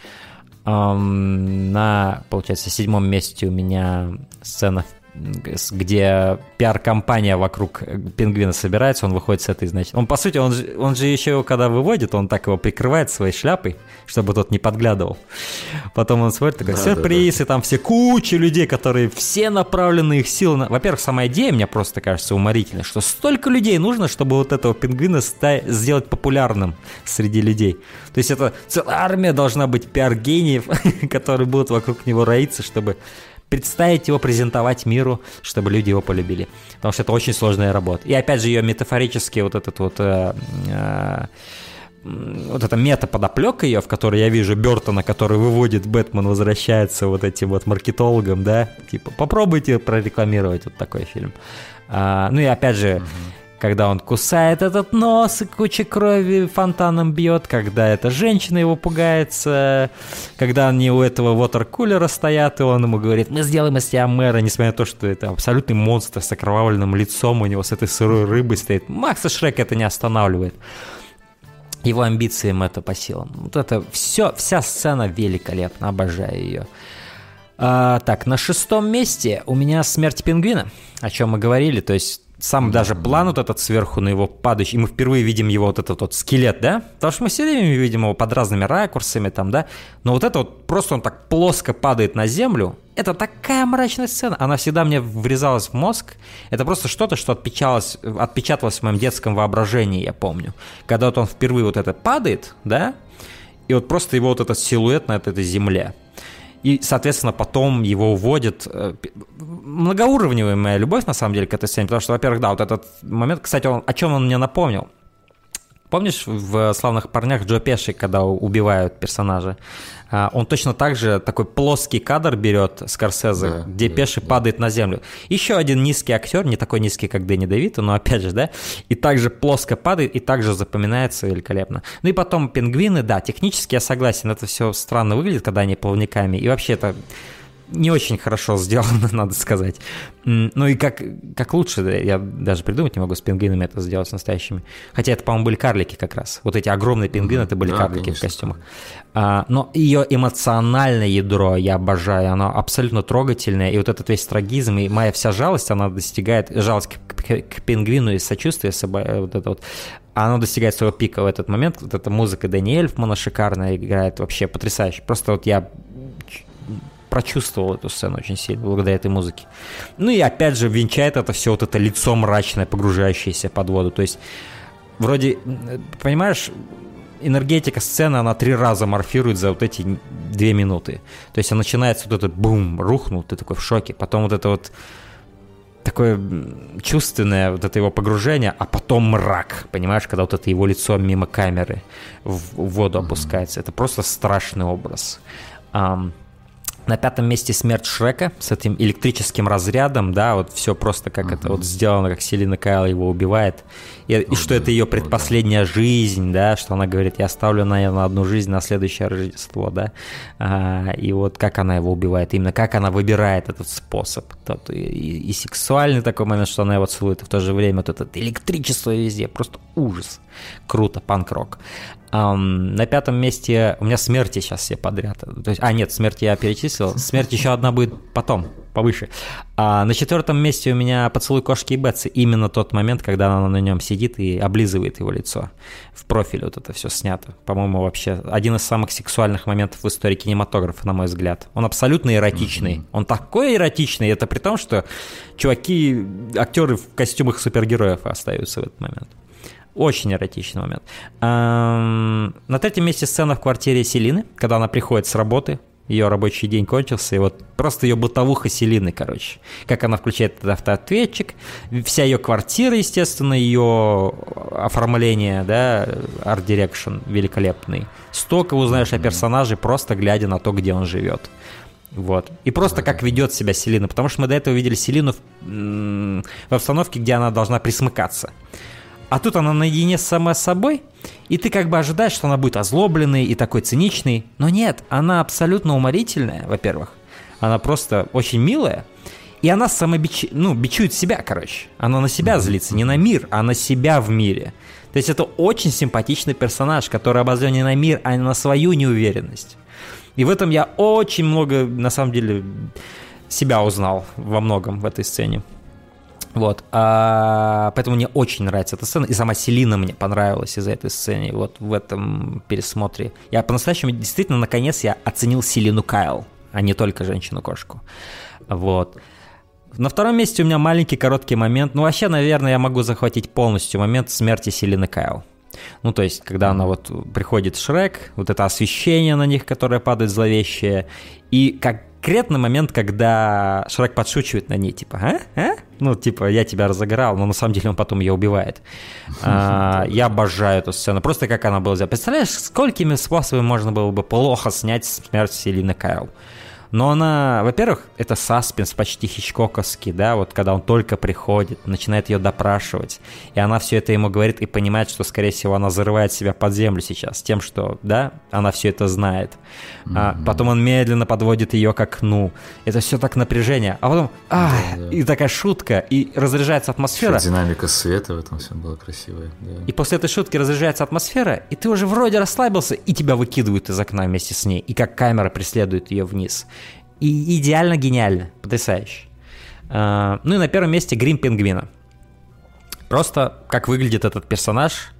Um, на, получается, седьмом месте у меня сцена в где пиар-компания вокруг пингвина собирается, он выходит с этой, значит... Он, по сути, он, же, он же еще его, когда выводит, он так его прикрывает своей шляпой, чтобы тот не подглядывал. Потом он смотрит, такой, да, сюрприз, да, да. и там все куча людей, которые все направлены их силы на... Во-первых, сама идея мне просто кажется уморительной, что столько людей нужно, чтобы вот этого пингвина ста... сделать популярным среди людей. То есть это целая армия должна быть пиар-гениев, [laughs] которые будут вокруг него роиться, чтобы представить его, презентовать миру, чтобы люди его полюбили. Потому что это очень сложная работа. И опять же, ее метафорически вот этот вот... Э, э, вот эта мета-подоплека ее, в которой я вижу Бертона, который выводит Бэтмен, возвращается вот этим вот маркетологом, да, типа, попробуйте прорекламировать вот такой фильм. А, ну и опять же, mm-hmm когда он кусает этот нос и куча крови фонтаном бьет, когда эта женщина его пугается, когда они у этого ватеркулера стоят, и он ему говорит, мы сделаем из тебя мэра, несмотря на то, что это абсолютный монстр с окровавленным лицом, у него с этой сырой рыбой стоит. Макса Шрек это не останавливает. Его амбициям это по силам. Вот это все, вся сцена великолепна, обожаю ее. А, так, на шестом месте у меня «Смерть пингвина», о чем мы говорили, то есть сам даже план вот этот сверху на его падающий, и мы впервые видим его вот этот вот скелет, да? Потому что мы все время видим его под разными ракурсами там, да? Но вот это вот просто он так плоско падает на землю, это такая мрачная сцена, она всегда мне врезалась в мозг. Это просто что-то, что отпечаталось, отпечаталось в моем детском воображении, я помню. Когда вот он впервые вот это падает, да, и вот просто его вот этот силуэт на этой земле. И, соответственно, потом его уводят. Э, многоуровневая моя любовь, на самом деле, к этой сцене, потому что, во-первых, да, вот этот момент, кстати, он, о чем он мне напомнил? Помнишь в «Славных парнях» Джо Пеши, когда убивают персонажа? А, он точно так же такой плоский кадр берет Скорсезе, да, где да, Пеши да. падает на землю. Еще один низкий актер, не такой низкий, как Дэнни Девито, но опять же, да, и также плоско падает, и также запоминается великолепно. Ну и потом пингвины, да, технически я согласен, это все странно выглядит, когда они плавниками, и вообще это не очень хорошо [laughs] сделано, надо сказать. Ну и как, как лучше, я даже придумать не могу с пингвинами это сделать с настоящими. Хотя это, по-моему, были карлики как раз. Вот эти огромные пингвины, это были да, карлики конечно. в костюмах. А, но ее эмоциональное ядро я обожаю, оно абсолютно трогательное. И вот этот весь трагизм, и моя вся жалость, она достигает, жалость к, к, к пингвину и сочувствие, вот это вот, оно достигает своего пика в этот момент. Вот эта музыка Даниэль Эльфмана шикарная играет, вообще потрясающе. Просто вот я прочувствовал эту сцену очень сильно благодаря этой музыке. Ну и опять же венчает это все вот это лицо мрачное, погружающееся под воду. То есть вроде, понимаешь, энергетика сцены, она три раза морфирует за вот эти две минуты. То есть начинается вот этот бум, рухнул, ты такой в шоке. Потом вот это вот такое чувственное вот это его погружение, а потом мрак, понимаешь, когда вот это его лицо мимо камеры в воду опускается. Это просто страшный образ. Um, на пятом месте смерть Шрека с этим электрическим разрядом, да, вот все просто как uh-huh. это вот сделано, как Селина Кайл его убивает. И, oh, и что да, это ее предпоследняя oh, да. жизнь, да, что она говорит, я оставлю, наверное, одну жизнь на следующее Рождество, да. А, и вот как она его убивает, именно как она выбирает этот способ. Тот, и, и, и сексуальный такой момент, что она его целует, и в то же время вот это электричество везде, просто ужас. Круто, панк-рок. Um, на пятом месте у меня смерти сейчас все подряд. То есть, а, нет, смерти я перечислил. Смерть еще одна будет потом, повыше. А на четвертом месте у меня поцелуй кошки и Бетси. Именно тот момент, когда она на нем сидит и облизывает его лицо. В профиле вот это все снято. По-моему, вообще один из самых сексуальных моментов в истории кинематографа, на мой взгляд. Он абсолютно эротичный. Mm-hmm. Он такой эротичный. Это при том, что чуваки, актеры в костюмах супергероев остаются в этот момент. Очень эротичный момент. На третьем месте сцена в квартире Селины, когда она приходит с работы, ее рабочий день кончился, и вот просто ее бытовуха Селины, короче. Как она включает этот автоответчик, вся ее квартира, естественно, ее оформление, да, art direction великолепный. Столько узнаешь о персонаже, просто глядя на то, где он живет. Вот. И просто как ведет себя Селина, потому что мы до этого видели Селину в, в обстановке, где она должна присмыкаться. А тут она наедине с самой собой, и ты как бы ожидаешь, что она будет озлобленной и такой циничной. Но нет, она абсолютно уморительная, во-первых. Она просто очень милая. И она самобич... ну, бичует себя, короче. Она на себя злится, не на мир, а на себя в мире. То есть это очень симпатичный персонаж, который обозрен не на мир, а на свою неуверенность. И в этом я очень много, на самом деле, себя узнал во многом в этой сцене. Вот, а, поэтому мне очень нравится эта сцена, и сама Селина мне понравилась из-за этой сцены, вот в этом пересмотре. Я по-настоящему, действительно, наконец я оценил Селину Кайл, а не только женщину-кошку. Вот. На втором месте у меня маленький короткий момент, ну вообще, наверное, я могу захватить полностью момент смерти Селины Кайл. Ну, то есть, когда она вот приходит Шрек, вот это освещение на них, которое падает зловещее, и как конкретный момент, когда Шрек подшучивает на ней, типа, а? а? Ну, типа, я тебя разыграл, но на самом деле он потом ее убивает. [laughs] А, я обожаю эту сцену. Просто как она была сделана. Представляешь, сколькими способами можно было бы плохо снять смерть Селины Кайл? Но она, во-первых, это саспенс почти хичкоковский, да, вот когда он только приходит, начинает ее допрашивать, и она все это ему говорит и понимает, что, скорее всего, она зарывает себя под землю сейчас, тем, что, да, она все это знает. Mm-hmm. А потом он медленно подводит ее к окну. Это все так напряжение. А потом, а, да, да. и такая шутка, и разряжается атмосфера. Еще динамика света в этом всем была красивая. Да. И после этой шутки разряжается атмосфера, и ты уже вроде расслабился, и тебя выкидывают из окна вместе с ней, и как камера преследует ее вниз. И идеально гениально, потрясающе. А, ну и на первом месте грим пингвина. Просто как выглядит этот персонаж,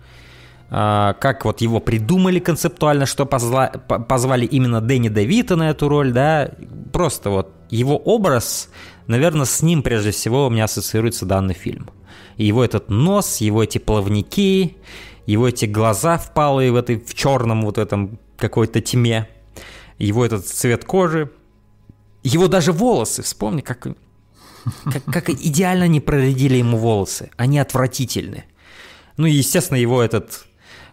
а, как вот его придумали концептуально, что позла, позвали именно Дэнни Девита на эту роль, да, просто вот его образ, наверное, с ним прежде всего у меня ассоциируется данный фильм. его этот нос, его эти плавники, его эти глаза впалые в этой в черном вот этом какой-то тьме, его этот цвет кожи, его даже волосы, вспомни, как, как, как идеально они проредили ему волосы, они отвратительны. Ну и, естественно, его этот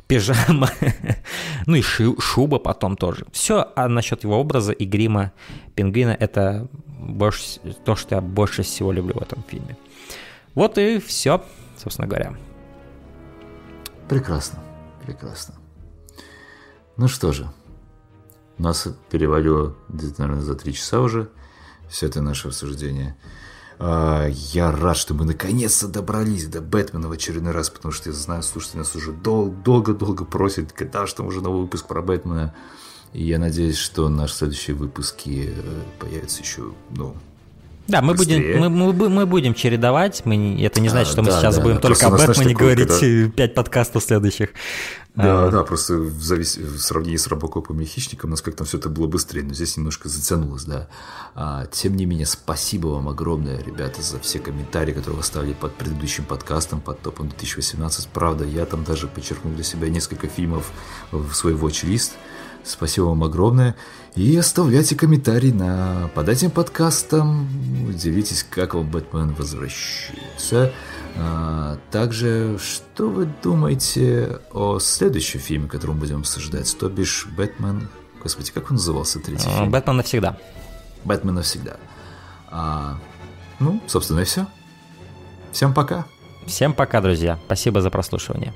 пижама, [laughs] ну и шуба потом тоже. Все а насчет его образа и грима пингвина это больше, то, что я больше всего люблю в этом фильме. Вот и все, собственно говоря. Прекрасно, прекрасно. Ну что же, нас перевалило где-то, наверное, за три часа уже все это наше обсуждение. А, я рад, что мы наконец-то добрались до Бэтмена в очередной раз, потому что я знаю, слушайте, нас уже долго-долго просят, когда же там уже новый выпуск про Бэтмена. И я надеюсь, что наши следующие выпуски э, появятся еще, ну, да, мы будем, мы, мы, мы будем чередовать. Мы, это не значит, а, что мы да, сейчас да, будем только о Бэтмене говорить когда... 5 подкастов следующих. Да, а... да, просто в, завис... в сравнении с Робокопом и Хищником у нас как-то все это было быстрее, но здесь немножко затянулось, да. А, тем не менее, спасибо вам огромное, ребята, за все комментарии, которые вы оставили под предыдущим подкастом, под топом 2018. Правда, я там даже подчеркнул для себя несколько фильмов в свой watch-лист. Спасибо вам огромное. И оставляйте комментарий на, под этим подкастом. Делитесь, как вам Бэтмен возвращается. А, также, что вы думаете о следующем фильме, который мы будем обсуждать? То бишь, Бэтмен... Господи, как он назывался, третий фильм? Бэтмен навсегда. Бэтмен навсегда. А, ну, собственно, и все. Всем пока. Всем пока, друзья. Спасибо за прослушивание.